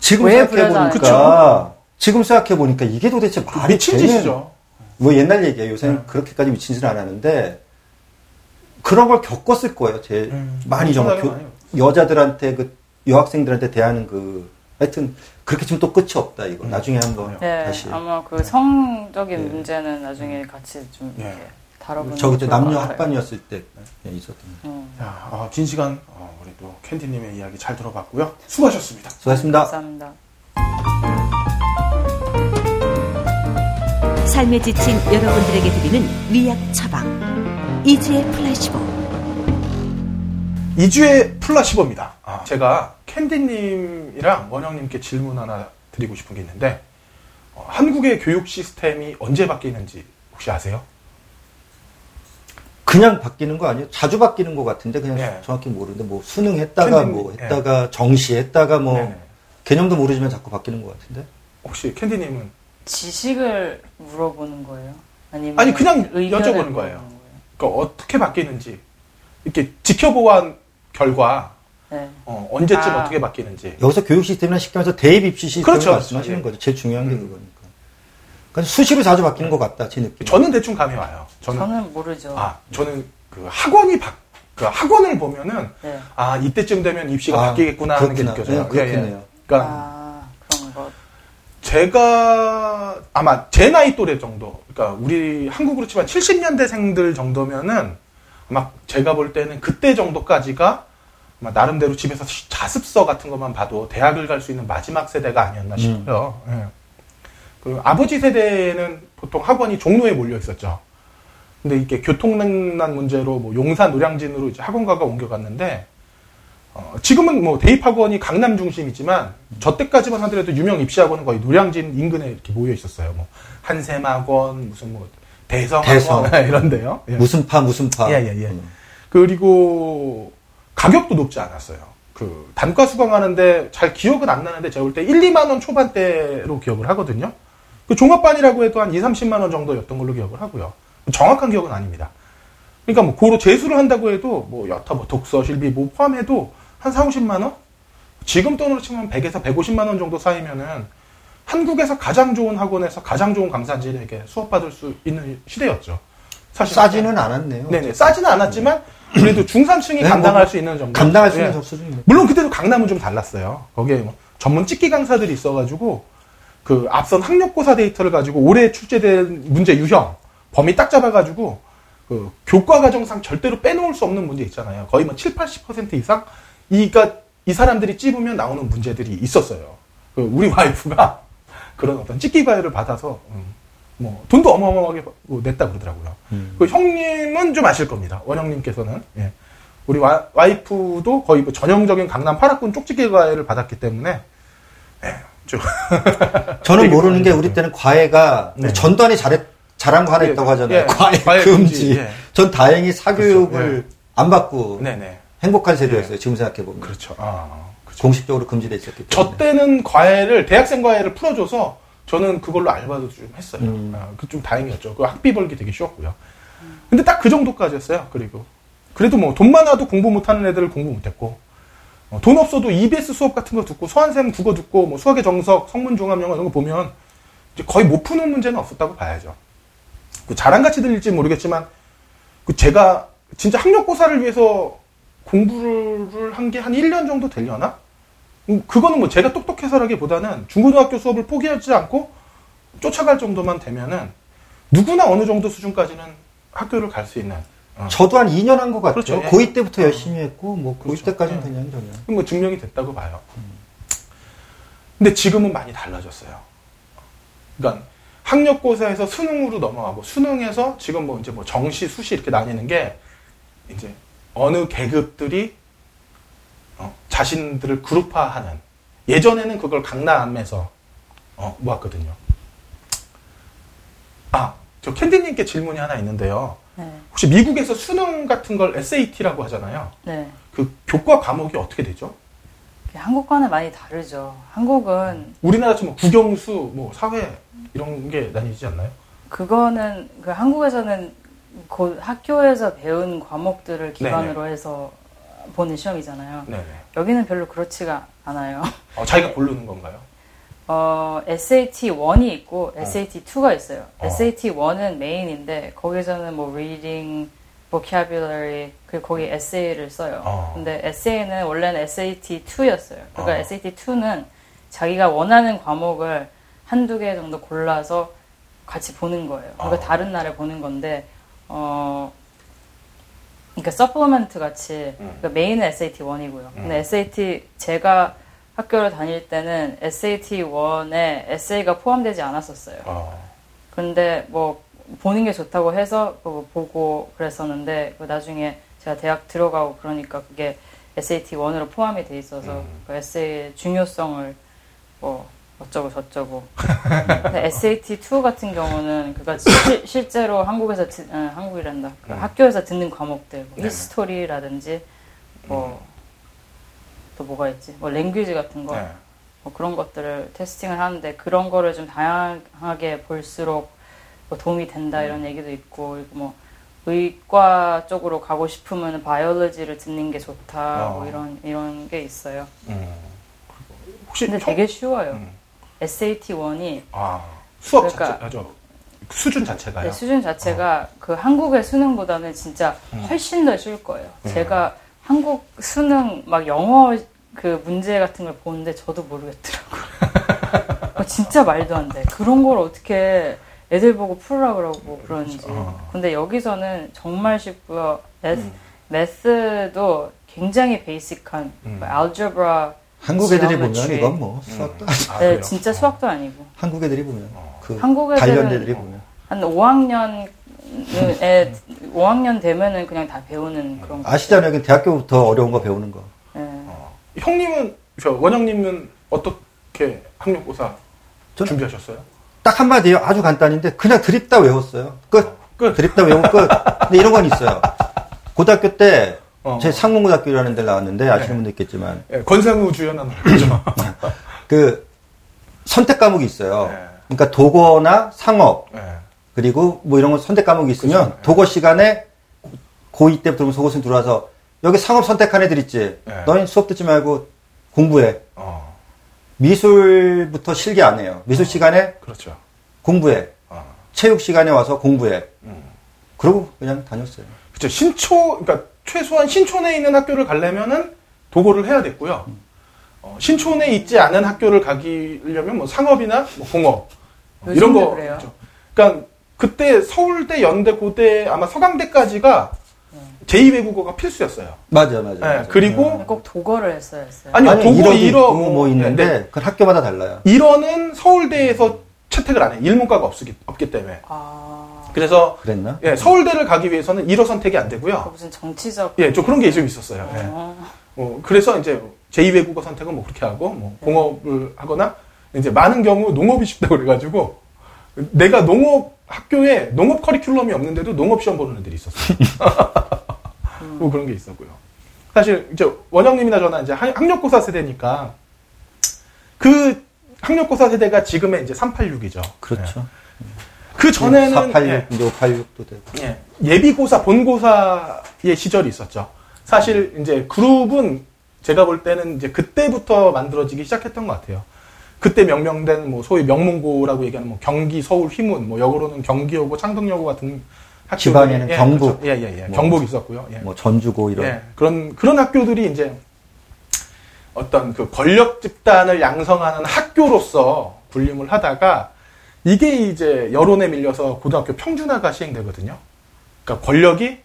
지금 왜 생각해 브라자 안 보니까 지금 생각해 보니까 이게 도대체 말이 미친 되는 짓이죠. 뭐 옛날 얘기예요. 요새는 네. 그렇게까지 미친 짓은 안 하는데 그런 걸 겪었을 거예요. 제 음, 많이 정말 교- 여자들한테 그 여학생들한테 대하는 그 하여튼 그렇게 치면 또 끝이 없다 이거. 음. 나중에 한번 네, 다시 아마 그 성적인 네. 문제는 나중에 같이 좀 네. 이렇게 다뤄보는 저 그때 남녀. 합반이었을 때 네, 있었던. 음, 자, 어, 긴 시간 어, 우리 또 캔디님의 이야기 잘 들어봤고요. 수고하셨습니다. 수고하셨습니다. 감사합니다. 삶에 지친 여러분들에게 드리는 위약 처방. 이주의 플라시보. 이주의 플라시보입니다. 아, 제가 캔디님이랑 원영님께 질문 하나 드리고 싶은 게 있는데, 어, 한국의 교육 시스템이 언제 바뀌는지 혹시 아세요? 그냥 바뀌는 거 아니에요? 자주 바뀌는 것 같은데 그냥 네. 정확히 모르는데 뭐 수능 했다가 캔디님, 뭐 네. 했다가 정시 했다가 뭐 네네. 개념도 모르지만 자꾸 바뀌는 것 같은데. 혹시 캔디님은 지식을 물어보는 거예요? 아니면 아니, 그냥 여쭤보는 거예요. 그러니까 어떻게 바뀌는지 이렇게 지켜보아 결과 네. 어, 언제쯤 아. 어떻게 바뀌는지. 여기서 교육 시스템이나 말해서 대입 입시 시스템을 그렇죠. 말씀하시는 네. 거죠. 제일 중요한 게 음. 그거니까. 그러니까 수시로 자주 바뀌는 것 같다, 제 느낌. 저는 대충 감이 와요. 저는 저는 모르죠. 아 저는 그 학원이 바, 그 학원을 보면은 네. 아 이때쯤 되면 입시가 아, 바뀌겠구나 하는 게 그렇구나. 느껴져요. 네, 그렇겠네요. 그러니까 아, 그런 거. 제가 아마 제 나이 또래 정도, 그러니까 우리 한국으로 치면 70년대생들 정도면은 아마 제가 볼 때는 그때 정도까지가 아마 나름대로 집에서 자습서 같은 것만 봐도 대학을 갈 수 있는 마지막 세대가 아니었나 싶어요. 예. 그 아버지 세대는 보통 학원이 종로에 몰려 있었죠. 근데 이게 교통난 문제로 뭐 용산 노량진으로 이제 학원가가 옮겨갔는데 어, 지금은 뭐 대입학원이 강남 중심이지만 저 때까지만 하더라도 유명 입시학원은 거의 노량진 인근에 이렇게 모여 있었어요. 뭐 한샘학원 무슨 뭐 대성학원 대성. 이런데요. 예. 무슨 파, 무슨 파. 예, 예, 예. 음. 그리고 가격도 높지 않았어요. 그 단과 수강하는데 잘 기억은 안 나는데 제가 볼 때 1, 2만 원 초반대로 기억을 하거든요. 그 종합반이라고 해도 한 2, 30만 원 정도였던 걸로 기억을 하고요. 정확한 기억은 아닙니다. 그러니까 뭐 고로 재수를 한다고 해도 뭐 여타 뭐 독서, 실비 뭐 포함해도 한 4, 50만 원? 지금 돈으로 치면 100에서 150만 원 정도 쌓이면은 한국에서 가장 좋은 학원에서 가장 좋은 강사진에게 수업받을 수 있는 시대였죠. 사실 싸지는 않았네요. 네네 싸지는 않았지만 그래도 중산층이 네, 감당할 뭐 수 있는 정도. 감당할 수 있는 예. 수준이네. 물론 그때도 강남은 좀 달랐어요. 거기에 뭐 전문 찍기 강사들이 있어가지고 그 앞선 학력고사 데이터를 가지고 올해 출제된 문제 유형 범위 딱 잡아가지고 그 교과 과정상 절대로 빼놓을 수 없는 문제 있잖아요. 거의 뭐 7, 80% 이상 이가 이 사람들이 찝으면 나오는 문제들이 있었어요. 그 우리 와이프가 그런 어떤 찍기 과외를 받아서 음, 뭐 돈도 어마어마하게 뭐 냈다 그러더라고요. 음. 그 형님은 좀 아실 겁니다. 원형님께서는 예. 우리 와, 와이프도 거의 뭐 전형적인 강남 파라군 쪽지게 과외를 받았기 때문에 예, 좀 저는 모르는 게 우리 때는 과외가 네. 전단이 잘했, 잘한 거 하나 예, 있다고 하잖아요. 예, 과외, 과외 금지. 예. 전 다행히 사교육을 그렇죠. 안 받고 네 네 행복한 세대였어요. 지금 생각해 보면. 그렇죠. 아, 그렇죠. 공식적으로 금지돼 있었기 때문에. 저 때는 과외를 대학생 과외를 풀어줘서 저는 그걸로 알바도 좀 했어요. 음. 아, 그좀 다행이었죠. 그 학비 벌기 되게 쉬웠고요. 근데 딱 그 정도까지였어요. 그리고 그래도 뭐 돈 많아도 공부 못하는 애들을 공부 못했고 어, 돈 없어도 EBS 수업 같은 거 듣고 서한샘 국어 듣고 뭐 수학의 정석, 성문 종합 영어 이런 거 보면 이제 거의 못 푸는 문제는 없었다고 봐야죠. 그 자랑같이 들릴지 모르겠지만 그 제가 진짜 학력고사를 위해서 공부를 한 게 한 1년 정도 되려나? 음, 그거는 뭐 제가 똑똑해서라기보다는 중고등학교 수업을 포기하지 않고 쫓아갈 정도만 되면은 누구나 어느 정도 수준까지는 학교를 갈 수 있는 어, 저도 한 2년 한 것 같아요. 그렇죠. 예. 고2 때부터 열심히 했고, 뭐, 고2 그렇죠. 때까지는 예. 그냥 전혀. 뭐 증명이 됐다고 봐요. 근데 지금은 많이 달라졌어요. 그러니까 학력고사에서 수능으로 넘어가고 수능에서 지금 뭐 이제 뭐 정시, 수시 이렇게 나뉘는 게 이제 어느 계급들이 어, 자신들을 그룹화하는 예전에는 그걸 강남에서 어, 모았거든요. 아, 저 캔디님께 질문이 하나 있는데요. 네. 혹시 미국에서 수능 같은 걸 SAT라고 하잖아요. 네. 그 교과 과목이 어떻게 되죠? 한국과는 많이 다르죠. 한국은 우리나라처럼 뭐 국영수, 뭐 사회 이런 게 나뉘지 않나요? 그거는 그 한국에서는 곧 학교에서 배운 과목들을 기반으로 해서 보는 시험이잖아요. 네네. 여기는 별로 그렇지가 않아요. 어, 자기가 고르는 건가요? 어, SAT 1이 있고 SAT 2가 있어요. 어. SAT 1은 main인데 거기서는 뭐 reading, vocabulary 그리고 거기 에세이를 써요. 어. 근데 에세이는 원래는 SAT 2였어요. 그러니까 어. SAT 2는 자기가 원하는 과목을 한두 개 정도 골라서 같이 보는 거예요. 그러니까 어. 다른 날에 보는 건데 어 그러니까 supplement 같이 음. 그러니까 main은 SAT 1이고요. 근데 음. SAT 제가 학교를 다닐 때는 SAT 1에 에세이가 포함되지 않았었어요. 어. 근데 뭐 보는 게 좋다고 해서 그거 보고 그랬었는데 그 나중에 제가 대학 들어가고 그러니까 그게 SAT 1으로 포함이 돼 있어서 음. 그 에세이의 중요성을 뭐 어쩌고 저쩌고. 근데 SAT 2 같은 경우는 그니까 실제로 한국에서 듣, 어, 한국이란다. 그 음. 학교에서 듣는 과목들, 뭐. 히스토리라든지 뭐 또 뭐가 있지? 뭐 랭귀지 같은 거. 네. 뭐 그런 것들을 테스팅을 하는데 그런 거를 좀 다양하게 볼수록 뭐 도움이 된다 이런 얘기도 있고 그리고 뭐 의과 쪽으로 가고 싶으면 바이올로지를 듣는 게 좋다. 어. 뭐 이런 이런 게 있어요. 음. 혹시 근데 형- 되게 쉬워요. 음. SAT 1이 아 수업 그러니까- 자체 아저 수준 자체가요. 네, 수준 자체가 그 한국의 수능보다는 진짜 음. 훨씬 더 쉬울 거예요. 제가 한국 수능 막 영어 그 문제 같은 걸 보는데 저도 모르겠더라고요. 어, 진짜 말도 안 돼. 그런 걸 어떻게 애들 보고 풀으라 그러고 그러는지. 어. 근데 여기서는 정말 쉽고요. math, 음. math도 굉장히 basic한 음. 뭐 algebra 한국 애들이 보면 geometry. 이건 뭐 수학도 아니- 아, 네? 진짜 어. 수학도 아니고. 한국 애들이 보면 그 한국 애들은- 단련 애들이 보면 한 5학년 에 5학년 되면은 그냥 다 배우는 그런 거. 아시잖아요. 여기 대학교부터 어려운 거 배우는 거. 네. 어. 형님은 저 원영님은 어떻게 학력고사 준비하셨어요? 딱 한마디예요. 아주 간단인데 그냥 드립다 외웠어요. 끝. 끝. 드립다 외우면 끝. 근데 이런 건 있어요. 고등학교 때 어. 제 상문고등학교라는 데를 나왔는데 아시는 네. 분도 있겠지만 예, 권상우 주연한 거죠. 그 선택 과목이 있어요. 네. 그러니까 도거나 상업 예. 그리고 뭐 이런 거 선택 과목이 있으면 그죠. 네. 도거 시간에 고2 때부터 속옷은 들어와서 여기 상업 선택한 애들 있지. 네. 너희 수업 듣지 말고 공부해. 어, 미술부터 실기 안 해요. 미술 시간에 그렇죠. 공부해. 어. 체육 시간에 와서 공부해. 음. 그러고 그냥 다녔어요. 그렇죠. 신초, 그러니까 최소한 신촌에 있는 학교를 가려면은 도고를 해야 됐고요. 어, 신촌에 있지 않은 학교를 가기려면 뭐 상업이나 뭐 공업 뭐 이런 거. 그래요. 그렇죠. 그러니까 그때 서울대, 연대, 고대 아마 서강대까지가 제2외국어가 필수였어요. 맞아요, 맞아요. 예, 맞아요. 그리고 꼭 도거를 했어야 했어요. 아니요, 아니, 도고 일어도 1어 있고 뭐 있는데 네, 그건 학교마다 달라요. 1어는 서울대에서 채택을 안 해. 일문과가 없기, 없기 때문에. 아, 그래서 그랬나? 예, 서울대를 가기 위해서는 1어 선택이 안그 되고요. 무슨 정치적. 예, 좀 그런 게 좀 있었어요. 예. 어, 어, 그래서 이제 제2외국어 선택은 뭐 그렇게 하고 뭐 공업을 하거나 이제 많은 경우 농업이 쉽다고 그래가지고 내가 농업 학교에 농업 커리큘럼이 없는데도 농업 시험 보는 애들이 있었어요. 뭐 그런 게 있었고요. 사실 이제 원영님이나 저나 이제 학- 학력고사 세대니까 그 학력고사 세대가 지금의 이제 386이죠. 그렇죠. 그 전에는 486, 예, 이제 586도 되고. 예, 예비고사, 본고사의 시절이 있었죠. 사실 이제 그룹은 제가 볼 때는 이제 그때부터 만들어지기 시작했던 것 같아요. 그때 명명된 뭐 소위 명문고라고 얘기하는 뭐 경기, 서울, 휘문, 뭐 역으로는 경기여고, 창동여고 같은 학교 지방에는 경북. 예, 예, 예. 뭐. 경북 있었고요. 예. 뭐 전주고 이런. 예, 그런 그런 학교들이 이제 어떤 그 권력 집단을 양성하는 학교로서 군림을 하다가 이게 이제 여론에 밀려서 고등학교 평준화가 시행되거든요. 그러니까 권력이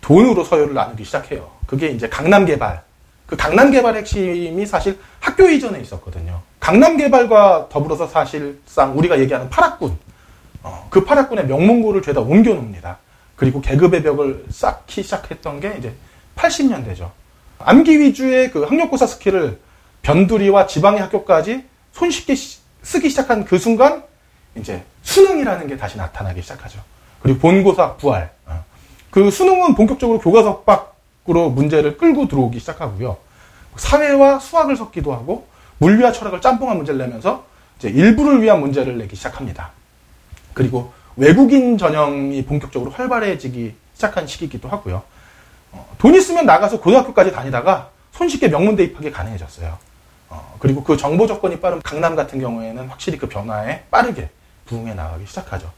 돈으로 서열을 나누기 시작해요. 그게 이제 강남 개발. 그 강남 개발 핵심이 사실 학교 이전에 있었거든요. 강남 개발과 더불어서 사실상 우리가 얘기하는 팔학군. 어, 그 팔학군의 명문고를 죄다 옮겨 놓습니다. 그리고 계급의 벽을 쌓기 시작했던 게 이제 80년대죠. 암기 위주의 그 학력고사 skill을 변두리와 지방의 학교까지 손쉽게 시- 쓰기 시작한 그 순간 이제 수능이라는 게 다시 나타나기 시작하죠. 그리고 본고사 부활. 어. 그 수능은 본격적으로 교과서 밖으로 문제를 끌고 들어오기 시작하고요. 사회와 수학을 섞기도 하고 물리와 철학을 짬뽕한 문제를 내면서 이제 일부를 위한 문제를 내기 시작합니다. 그리고 외국인 전형이 본격적으로 활발해지기 시작한 시기이기도 하고요. 어, 돈 있으면 나가서 고등학교까지 다니다가 손쉽게 명문 대입하기 가능해졌어요. 어, 그리고 그 정보 접근이 빠른 강남 같은 경우에는 확실히 그 변화에 빠르게 부응해 나가기 시작하죠.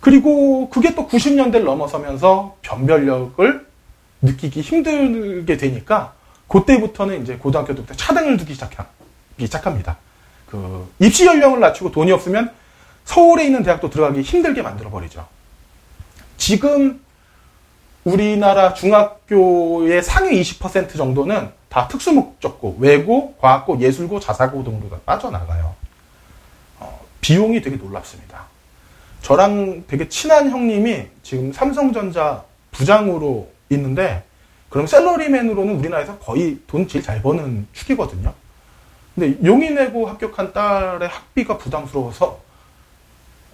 그리고 그게 또 90년대를 넘어서면서 변별력을 느끼기 힘들게 되니까 그때부터는 이제 고등학교 때부터 차등을 두기 시작합니다. 그 입시 연령을 낮추고 돈이 없으면 서울에 있는 대학도 들어가기 힘들게 만들어 버리죠. 지금 우리나라 중학교의 상위 20% 정도는 다 특수목적고, 외고, 과학고, 예술고, 자사고 등으로 빠져나가요. 어, 비용이 되게 놀랍습니다. 저랑 되게 친한 형님이 지금 삼성전자 부장으로 있는데, 그럼 셀러리맨으로는 우리나라에서 거의 돈 제일 잘 버는 축이거든요. 근데 용이 내고 합격한 딸의 학비가 부담스러워서,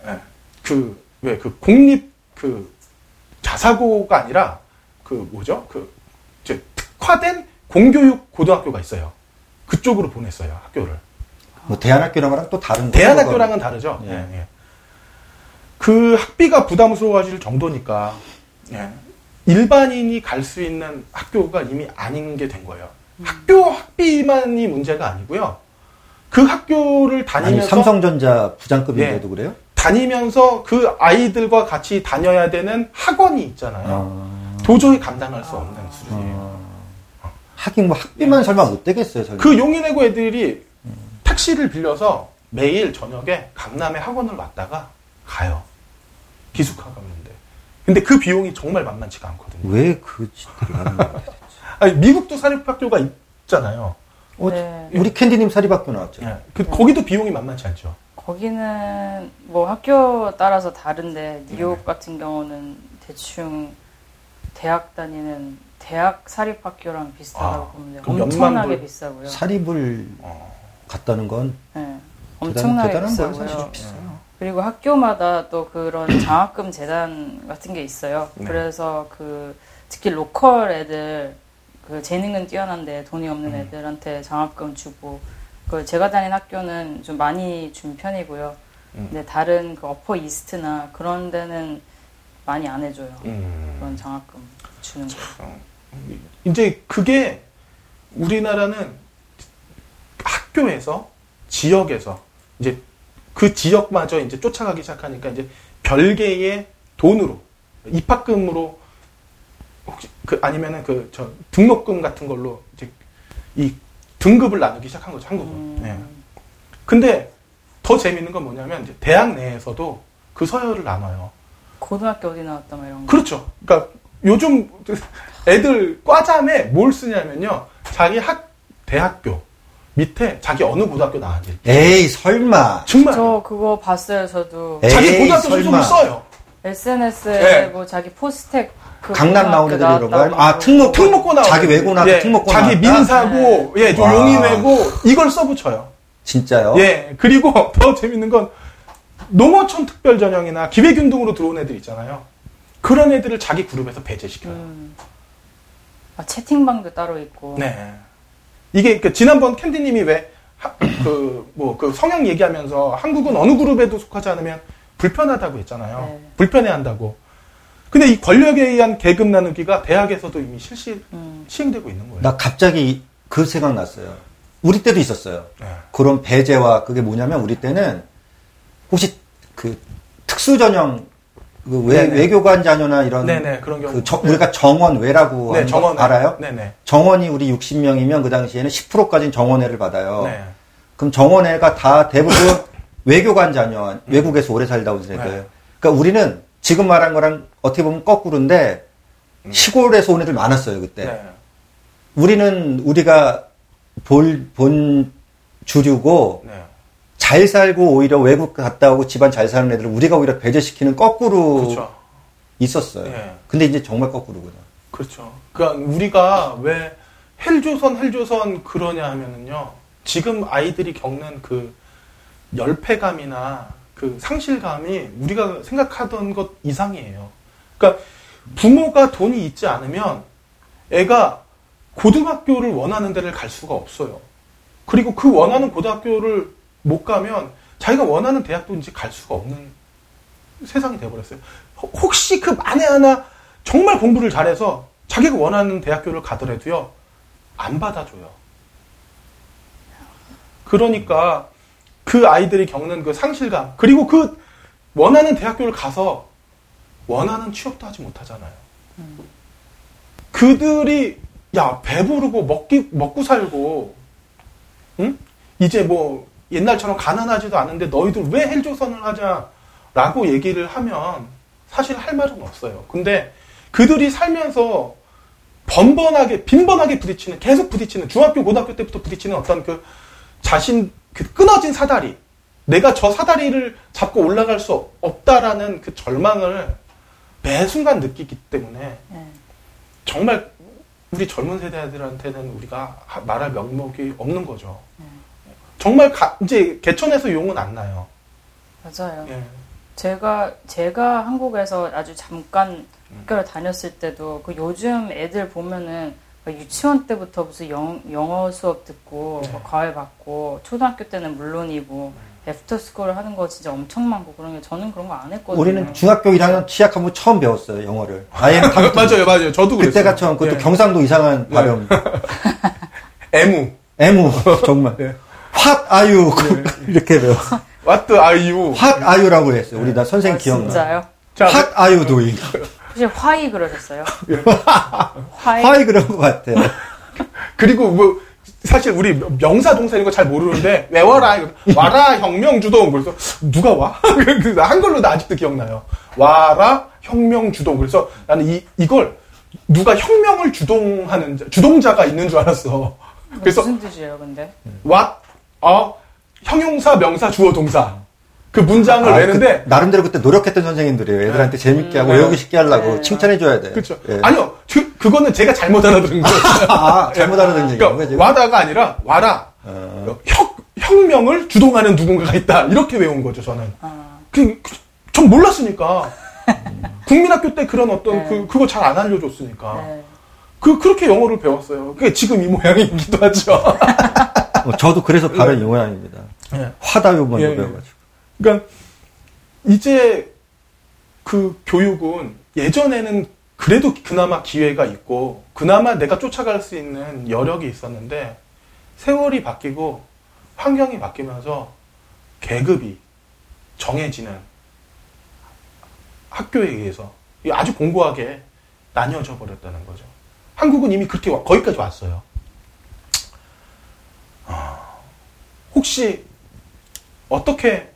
예, 그, 왜, 그 공립 그 자사고가 아니라 그 뭐죠? 그 특화된 공교육 고등학교가 있어요. 그쪽으로 보냈어요 학교를. 뭐 대안학교랑 거랑 또 다른 대안학교랑은 다르죠. 예. 예, 예. 그 학비가 부담스러워질 정도니까 예, 일반인이 갈 수 있는 학교가 이미 아닌 게 된 거예요. 학교 학비만이 문제가 아니고요. 그 학교를 아니 다니면서 삼성전자 부장급인데도 예. 그래요? 다니면서 그 아이들과 같이 다녀야 되는 학원이 있잖아요. 아, 도저히 감당할 수 없는 수준이에요. 아. 하긴 뭐 학비만 설마 못 되겠어요. 설마. 그 용인외고 애들이 택시를 빌려서 매일 저녁에 강남에 학원을 왔다가 가요. 기숙학 갔는데. 근데 그 비용이 정말 만만치가 않거든요. 왜그 짓들을 하는 거야? 아니, 미국도 사립학교가 있잖아요. 어, 네. 우리 캔디님 사립학교 나왔죠. 예. 그, 거기도 비용이 만만치 않죠. 거기는 뭐 학교 따라서 다른데 네. 뉴욕 같은 경우는 대충 대학 다니는 대학 사립학교랑 비슷하다고 아, 보면 엄청나게 비싸고요. 사립을 어. 갔다는 건 네, 엄청나게 대단한 거예요. 비싸고요. 사실 비싸요. 그리고 학교마다 또 그런 장학금 재단 같은 게 있어요. 네. 그래서 그 특히 로컬 애들 그 재능은 뛰어난데 돈이 없는 음. 애들한테 장학금 주고 그 제가 다닌 학교는 좀 많이 준 편이고요. 음. 근데 다른 그 어퍼 이스트나 그런 데는 많이 안 해줘요. 음. 그런 장학금 주는 거. 어, 이제 그게 우리나라는 학교에서 지역에서 이제 그 지역마저 이제 쫓아가기 시작하니까 이제 별개의 돈으로 입학금으로 혹시 그 아니면은 그 저 등록금 같은 걸로 이제 이 등급을 나누기 시작한 거죠 한국은. 음, 네. 근데 더 재밌는 건 뭐냐면 이제 대학 내에서도 그 서열을 나눠요. 고등학교 어디 나왔다 막 이런 거. 그렇죠. 그러니까 요즘 애들 과잠에 뭘 쓰냐면요. 자기 학 대학교 밑에 자기 어느 고등학교 나왔는지 에이 설마. 정말 저 그거 봤어요. 저도 에이, 자기 고등학교 설마. 소속을 써요. SNS에 네. 뭐 자기 포스텍 그 강남 나온 애들 이런 거? 아 나왔다고 특목 특목고 나와 자기 외고 나고 특목고 자기 나왔다? 민사고 예, 좀 와. 용인외고 이걸 써붙여요. 진짜요? 예, 그리고 더 재밌는 건 농어촌 특별 전형이나 기회균 등으로 들어온 애들 있잖아요. 그런 애들을 자기 그룹에서 배제시켜요. 음. 아, 채팅방도 따로 있고. 네. 이게 그 지난번 캔디님이 왜 그 뭐 그 성형 얘기하면서 한국은 어느 그룹에도 속하지 않으면 불편하다고 했잖아요. 네. 불편해한다고. 근데 이 권력에 의한 계급 나누기가 대학에서도 이미 실시 음. 시행되고 있는 거예요. 나 갑자기 그 생각 났어요. 우리 때도 있었어요. 네. 그런 배제와 그게 뭐냐면 우리 때는 혹시 그 특수 전형 그 외, 네네. 외교관 자녀나 이런 네네 그런 경우. 그 정- 우리가 정원 외라고 네, 하는 거 정원 알아요? 네네. 정원이 우리 60명이면 그 당시에는 10%까지는 정원회를 받아요. 네. 그럼 정원회가 다 대부분 외교관 자녀, 외국에서 오래 살다 온 세대예요. 네. 그러니까 우리는 지금 말한 거랑 어떻게 보면 거꾸로인데 시골에서 온 애들 많았어요 그때. 네. 우리는 우리가 볼, 본 주류고 네. 잘 살고 오히려 외국 갔다 오고 집안 잘 사는 애들을 우리가 오히려 배제시키는 거꾸로 그렇죠. 있었어요. 예. 근데 이제 정말 거꾸로구나. 그렇죠. 그러니까 우리가 왜 헬조선 헬조선 그러냐 하면은요. 지금 아이들이 겪는 그 열패감이나 그 상실감이 우리가 생각하던 것 이상이에요. 그러니까 부모가 돈이 있지 않으면 애가 고등학교를 원하는 데를 갈 수가 없어요. 그리고 그 원하는 고등학교를 못 가면 자기가 원하는 대학도 이제 갈 수가 없는 세상이 돼버렸어요. 혹- 혹시 그 만에 하나 정말 공부를 잘해서 자기가 원하는 대학교를 가더라도요, 안 받아줘요. 그러니까 그 아이들이 겪는 그 상실감, 그리고 그 원하는 대학교를 가서 원하는 취업도 하지 못하잖아요. 그들이 야 배부르고 먹기 먹고 살고 응? 이제 뭐 옛날처럼 가난하지도 않은데 너희들 왜 헬조선을 하자라고 얘기를 하면 사실 할 말은 없어요. 근데 그들이 살면서 번번하게 빈번하게 부딪히는 계속 부딪히는 중학교 고등학교 때부터 부딪히는 어떤 그 자신 그 끊어진 사다리 내가 저 사다리를 잡고 올라갈 수 없다라는 그 절망을 매 순간 느끼기 때문에 네. 정말 우리 젊은 세대들한테는 우리가 하- 말할 명목이 없는 거죠. 정말 가- 이제 개천에서 용은 안 나요. 맞아요. 예. 제가 제가 한국에서 아주 잠깐 학교를 다녔을 때도 그 요즘 애들 보면은 막 유치원 때부터 무슨 영, 영어 수업 듣고 네. 막 과외 받고 초등학교 때는 물론이고 after school 하는 거 진짜 엄청 많고 그런 게 저는 그런 거 안 했거든요. 우리는 중학교 1학년 시작하면 처음 배웠어요 영어를. 아예 맞아요, 맞아요. 저도 그랬어요. 그때가 처음 그것도 예. 경상도 이상한 발음. 애무. 애무 정말. 네. What are you? 이렇게 배워. What are you? What are you라고 했어요. 우리 나 선생 아, 님 기억나. 진짜요? 자, What are you doing? 혹시 화이 그러셨어요? 예. 화이? 화이 그런 것 같아요. 그리고 뭐 사실 우리 명사 동사 이런 거 잘 모르는데 왜 와라 이거 와라 혁명 주동 그래서 누가 와? 한글로 나 아직도 기억나요. 와라 혁명 주동 그래서 나는 이 이걸 누가 혁명을 주동하는 자- 주동자가 있는 줄 알았어. 그래서 무슨 뜻이에요, 근데? what 어 형용사 명사 주어 동사 그 문장을 아, 외는데 그, 나름대로 그때 노력했던 선생님들이에요. 애들한테 재밌게 하고 네. 외우기 쉽게 하려고 네. 칭찬해 줘야 돼. 그렇죠. 예. 아니요 그, 그거는 제가 잘못 알아들은 거예요. 아, 잘못 알아듣는 얘기인 거지. 그러니까 와다가 아니라 와라 어. 혁, 혁명을 주동하는 누군가가 있다 이렇게 외운 거죠 저는 아, 그, 그- 전 몰랐으니까 국민학교 때 그런 어떤 네. 그 그거 잘 안 알려줬으니까 네. 그 그렇게 영어를 배웠어요 그게 지금 이 모양이기도 하죠 어, 저도 그래서 바로 이 모양입니다. 예. 화다요 먼저 예, 예. 배워가지고. 그러니까 이제 그 교육은 예전에는 그래도 그나마 기회가 있고 그나마 내가 쫓아갈 수 있는 여력이 있었는데 세월이 바뀌고 환경이 바뀌면서 계급이 정해지는 학교에 의해서 아주 공고하게 나뉘어져 버렸다는 거죠. 한국은 이미 그렇게 와- 거기까지 왔어요. 아, 혹시 어떻게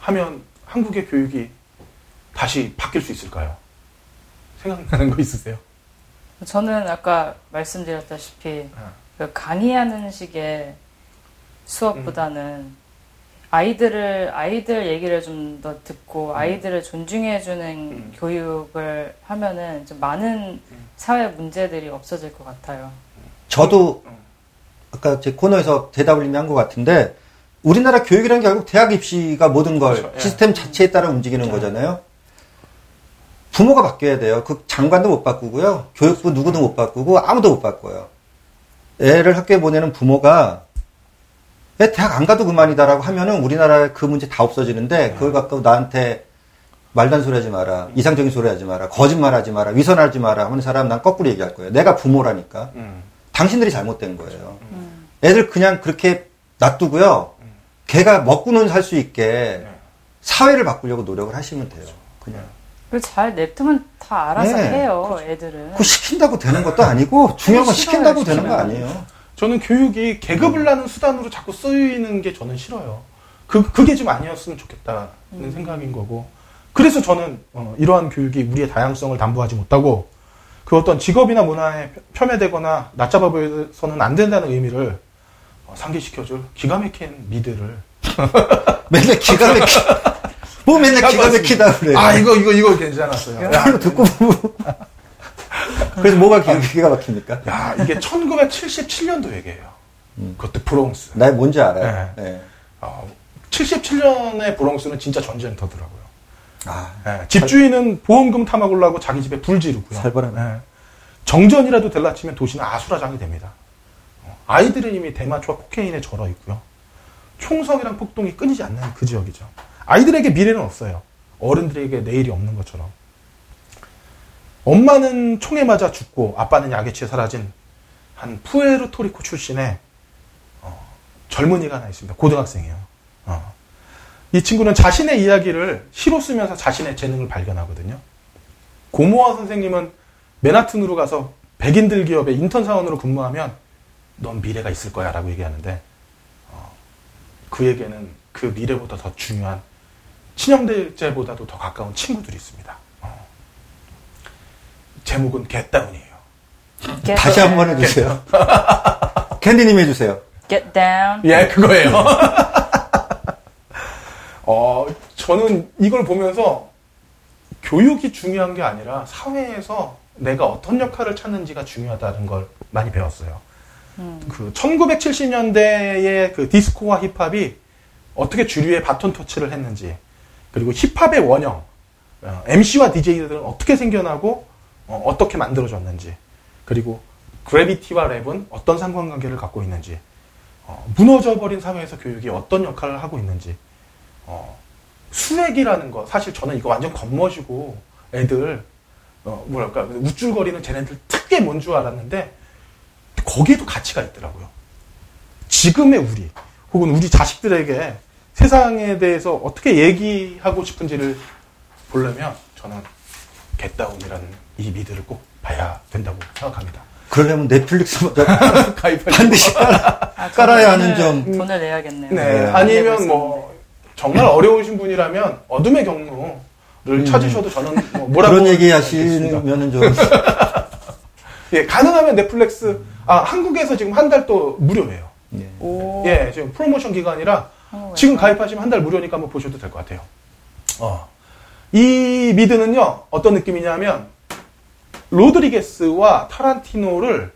하면 한국의 교육이 다시 바뀔 수 있을까요? 생각나는 거 있으세요? 저는 아까 말씀드렸다시피 그 강의하는 식의 수업보다는 아이들을 아이들 얘기를 좀 더 듣고 아이들을 존중해주는 음. 교육을 하면은 좀 많은 사회 문제들이 없어질 것 같아요. 저도 음. 아까 제 코너에서 대답을 이미 한 것 같은데 우리나라 교육이라는 게 결국 대학 입시가 모든 걸 그렇죠, 예. 시스템 자체에 따라 움직이는 거잖아요. 부모가 바뀌어야 돼요. 그 장관도 못 바꾸고요. 교육부 누구도 못 바꾸고 아무도 못 바꿔요. 애를 학교에 보내는 부모가 애 대학 안 가도 그만이다라고 하면은 우리나라에 그 문제 다 없어지는데 그걸 갖고 나한테 말단 소리 하지 마라. 이상적인 소리 하지 마라. 거짓말 하지 마라. 위선하지 마라. 하는 사람 난 거꾸로 얘기할 거예요. 내가 부모라니까. 음. 당신들이 잘못된 거예요. 애들 그냥 그렇게 놔두고요. 음. 걔가 먹고는 살 수 있게 네. 사회를 바꾸려고 노력을 하시면 돼요. 그냥. 그걸 잘 냅두면 다 알아서 네. 해요, 애들은. 그 시킨다고 되는 것도 아니고 중요한 건 싫어요, 시킨다고 되는 거. 아니에요. 저는 교육이 계급을 낳는 수단으로 자꾸 쓰이는 게 저는 싫어요. 그, 그게 좀 아니었으면 좋겠다는 생각인 거고. 그래서 저는 어, 이러한 교육이 우리의 다양성을 담보하지 못하고 그 어떤 직업이나 문화에 폄훼되거나 낮잡아 보여서는 안 된다는 의미를 어, 상기시켜줄 기가 막힌 미드를 맨날 기가 막히. 뭐 맨날 기가 막히다 그래. 아 이거 이거 이거 괜찮았어요. 야, 이거 듣고. 그래서 뭐가 기가, 기가 막힙니까? 야 이게 1977년도 얘기예요. 그것도 브롱스. 나 뭔지 알아요. 네. 어, 77년의 브롱스는 진짜 전쟁터더라고요. 아, 예, 집주인은 보험금 탐하려고 자기 집에 불 지르고요. 살벌하네. 예. 정전이라도 될라치면 도시는 아수라장이 됩니다. 어, 아이들은 이미 대마초와 코케인에 절어 있고요. 총성이랑 폭동이 끊이지 않는 그 지역이죠. 아이들에게 미래는 없어요. 어른들에게 내일이 없는 것처럼. 엄마는 총에 맞아 죽고 아빠는 약에 취해 사라진 한 푸에르토리코 출신의 어, 젊은이가 하나 있습니다. 고등학생이에요. 어. 이 친구는 자신의 이야기를 시로 쓰면서 자신의 재능을 발견하거든요. 고모아 선생님은 맨하튼으로 가서 백인들 기업의 인턴 사원으로 근무하면 넌 미래가 있을 거야 라고 얘기하는데 어, 그에게는 그 미래보다 더 중요한 친형제보다도 더 가까운 친구들이 있습니다. 어. 제목은 Get Down이에요. Get 다시 down. 한번 해주세요. 캔디님 해주세요. Get down. 예, 그거예요. 어, 저는 이걸 보면서 교육이 중요한 게 아니라 사회에서 내가 어떤 역할을 찾는지가 중요하다는 걸 많이 배웠어요. 그 1970년대의 그 디스코와 힙합이 어떻게 주류의 바톤 터치를 했는지, 그리고 힙합의 원형, 어, MC와 DJ들은 어떻게 생겨나고 어, 떻게 만들어졌는지, 그리고 그래비티와 랩은 어떤 상관관계를 갖고 있는지, 어, 무너져버린 사회에서 교육이 어떤 역할을 하고 있는지 어, 수액이라는 거 사실 저는 이거 완전 겉멋이고 애들 어, 뭐랄까 우쭐거리는 쟤네들 특게 뭔 줄 알았는데 거기에도 가치가 있더라고요. 지금의 우리 혹은 우리 자식들에게 세상에 대해서 어떻게 얘기하고 싶은지를 보려면 저는 Get Down이라는 이 미드를 꼭 봐야 된다고 생각합니다. 그러려면 넷플릭스 먼저 가입할 반드시 깔아, 아, 깔아야 하는 점. 돈을 내야겠네요. 네, 네. 아니면 뭐 정말 어려우신 분이라면 어둠의 경로를 찾으셔도 저는 뭐 뭐라고 그런 얘기. 하시면은 좀 예, 가능하면 넷플릭스 아 한국에서 지금 한 달 또 무료예요. 예. 오. 예, 지금 프로모션 기간이라 한국에서. 지금 가입하시면 한 달 무료니까 한번 보셔도 될 것 같아요. 어. 이 미드는요, 어떤 느낌이냐면, 로드리게스와 타란티노를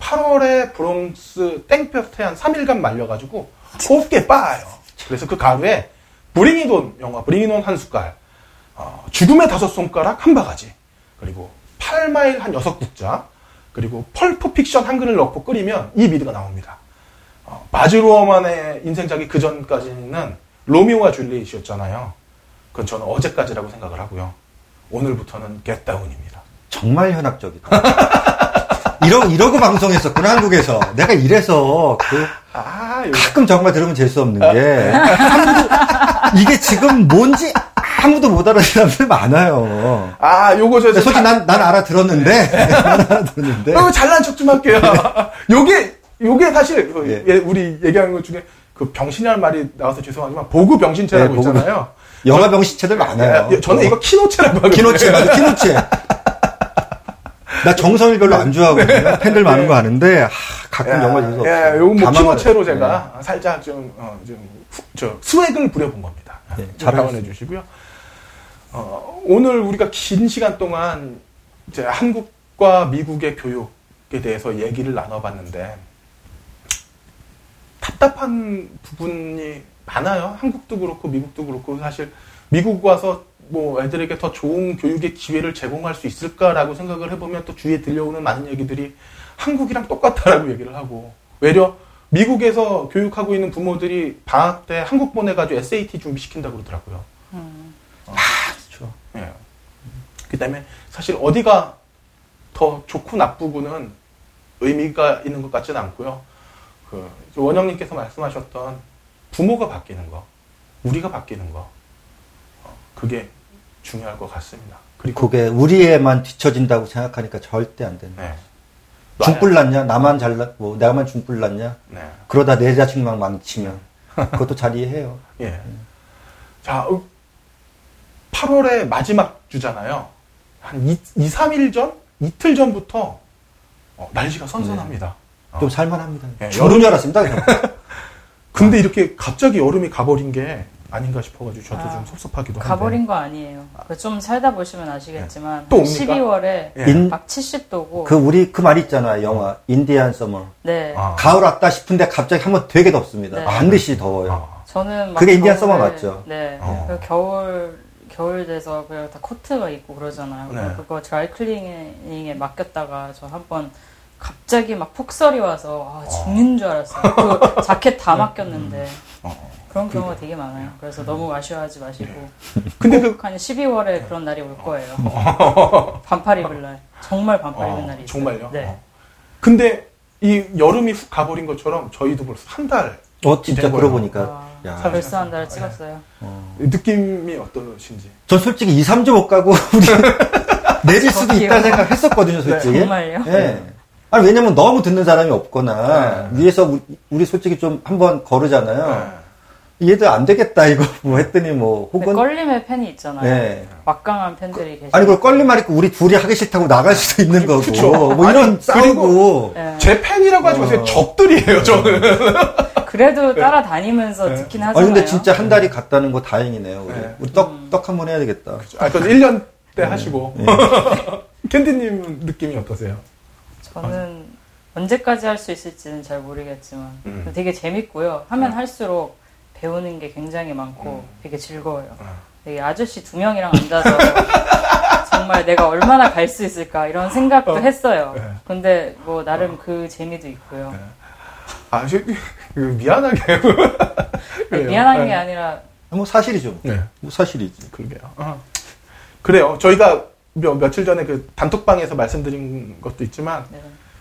8월에 브롱스 땡볕에 한 3일간 말려가지고 곱게 빻아요. 그래서 그 가루에 브링이돈 영화, 브링이돈 한 숟갈, 어, 죽음의 다섯 손가락 한 바가지, 그리고 8마일 한 여섯 국자, 그리고 Pulp Fiction 한 그릇 넣고 끓이면 이 미드가 나옵니다. 어, 바즈루어만의 인생작이 그 전까지는 로미오와 줄리엣이었잖아요. 그건 저는 어제까지라고 생각을 하고요. 오늘부터는 Get Down입니다. 정말 현학적이다. 이러, 이러고 방송했었구나, 한국에서. 내가 이래서, 그, 아, 가끔 정말 들으면 재수 없는 게, 아무도, 이게 지금 뭔지 아무도 못 알아듣는 사람들 많아요. 아, 요거 저 근데 솔직히 난, 난 알아들었는데, 난 알아들었는데, 어, 잘난 척 좀 할게요. 요게 요게 사실 그 예. 예, 우리 얘기하는 것 중에 그 병신이라는 말이 나와서 죄송하지만 보구 병신체라고 네, 보구 있잖아요. 영화 병시체들 많아요. 예, 저는 이거 키노체라고 하거든요. 키노체, 맞아, 키노체. 나 정성일 별로 안 좋아하거든요. 팬들 많은 거 아는데, 하, 가끔 정말 재수 없어요. 예, 요거 뭐 키노체로. 제가 살짝 좀, 어, 좀, 후- 저, 수액을 부려본 겁니다. 네, 잘. 당원해 주시고요. 어, 오늘 우리가 긴 시간 동안 이제 한국과 미국의 교육에 대해서 얘기를 나눠봤는데, 답답한 부분이 많아요. 한국도 그렇고 미국도 그렇고 사실 미국 와서 뭐 애들에게 더 좋은 교육의 기회를 제공할 수 있을까라고 생각을 해보면 또 주위에 들려오는 많은 얘기들이 한국이랑 똑같다라고 얘기를 하고 외려 미국에서 교육하고 있는 부모들이 방학 때 한국 보내가지고 SAT 준비시킨다고 그러더라고요. 음. 그렇죠. 예. 그 다음에 사실 어디가 더 좋고 나쁘고는 의미가 있는 것 같지는 않고요. 그 원영님께서 말씀하셨던 부모가 바뀌는 거, 우리가 바뀌는 거, 어, 그게 중요할 것 같습니다. 그리고 그게 우리에만 뒤처진다고 생각하니까 절대 안 된다. 네. 중불 났냐? 나만 잘났, 뭐, 내가만 중불 났냐? 네. 그러다 내 자식만 망치면. 그것도 잘 이해해요. 예. 자, 8월의 마지막 주잖아요. 한 2, 3일 전? 이틀 전부터 어, 날씨가 선선합니다. 어. 좀 살만합니다. 예, 죽은 줄 알았습니다. 근데 이렇게 갑자기 여름이 가버린 게 아닌가 싶어가지고 저도 아, 좀 섭섭하기도 한데. 가버린 거 아니에요. 그좀 살다 보시면 아시겠지만 또 옵니까? 12월에 예. 인- 막 70도고 그 우리 그 말 있잖아. 영화 인디안 서머. 네. 아. 가을 왔다 싶은데 갑자기 한번 되게 덥습니다. 네. 반드시 더워요. 아. 저는 막 그게 인디안 서머 맞죠? 네. 어. 그 겨울 겨울 돼서 그냥 다 코트가 있고 그러잖아요. 네. 그거 드라이클리닝에 맡겼다가 저 한 번 갑자기 막 폭설이 와서 아, 죽는 줄 알았어요. 그 자켓 다 맡겼는데 어. 그런 경우가 되게 많아요. 그래서 너무 아쉬워하지 마시고 근데 그 한 12월에 그런 날이 올 거예요. 반팔 입을 날 정말 반팔 어, 날이 있어요. 정말요? 네. 어. 근데 이 여름이 훅 가버린 것처럼 저희도 벌써 한 달 어, 진짜 된 그러고 거예요. 보니까. 아, 야. 벌써 한달 찍었어요. 느낌이 어떠신지. 전 솔직히 2, 3주 못 가고 우리 내릴 수도 저기요. 있다는 생각 했었거든요, 솔직히. 정말요? 예. 아니, 왜냐면 너무 듣는 사람이 없거나, 네. 위에서 우리, 우리 솔직히 좀 한번 거르잖아요. 네. 얘들 안 되겠다, 이거 뭐 했더니 뭐, 혹은. 껄림의 팬이 있잖아요. 네. 막강한 팬들이 계시고. 아니, 그걸 껄림 말있고 우리 둘이 하기 싫다고 나갈 수도 있는 거고. 그쵸. 뭐 아니, 이런 싸우고. 네. 제 팬이라고 하지 마세요. 어. 적들이에요, 저는. 그래도 따라다니면서 듣긴 하잖아요. 아니, 근데 진짜 한 달이 갔다는 거 다행이네요. 우리, 네. 우리 떡, 음. 떡한 번 해야 되겠다. 아, 그건 1년 때 하시고. 캔디님 느낌이 어떠세요? 저는 언제까지 할 수 있을지는 잘 모르겠지만 음. 되게 재밌고요. 하면 음. 할수록 배우는 게 굉장히 많고 음. 되게 즐거워요. 어. 되게 아저씨 두 명이랑 앉아서 정말 내가 얼마나 갈 수 있을까 이런 생각도 어. 했어요. 네. 근데 뭐 나름 그 재미도 있고요. 네. 아, 저, 그 미안하게. 아니, 그래요. 미안한 게 네. 아니라 뭐 사실이죠. 네. 뭐 사실이지. 그러게요. 어. 그래요. 저희가 며, 며칠 전에 그 단톡방에서 말씀드린 것도 있지만 네.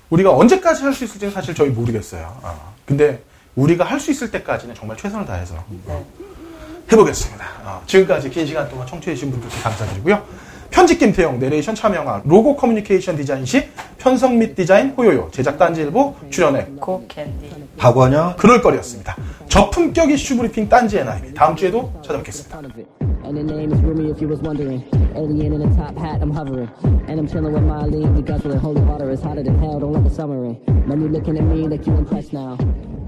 우리가 언제까지 할 수 있을지는 사실 저희 모르겠어요. 어. 근데 우리가 할 수 있을 때까지는 정말 최선을 다해서 어, 해보겠습니다. 어, 지금까지 긴 시간 동안 청취해주신 분들께 감사드리고요. 편집 김태영, 내레이션 참여왕, 로고 커뮤니케이션 디자인 시, 편성 및 디자인 호요요, 제작 딴지일보, 출연해 고 캔디. 박원영 그럴 거리였습니다. 저품격 이슈 브리핑 딴지 NYB 다음 주에도 찾아뵙겠습니다. And the name is Rumi if you was wondering. Alien in a top hat, I'm hovering. And I'm chilling with my lean. We guzzling holy water is hotter than hell. Don't let the summer in. Man, you looking at me like you impressed now.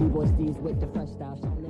D-boy Steve's with the fresh style.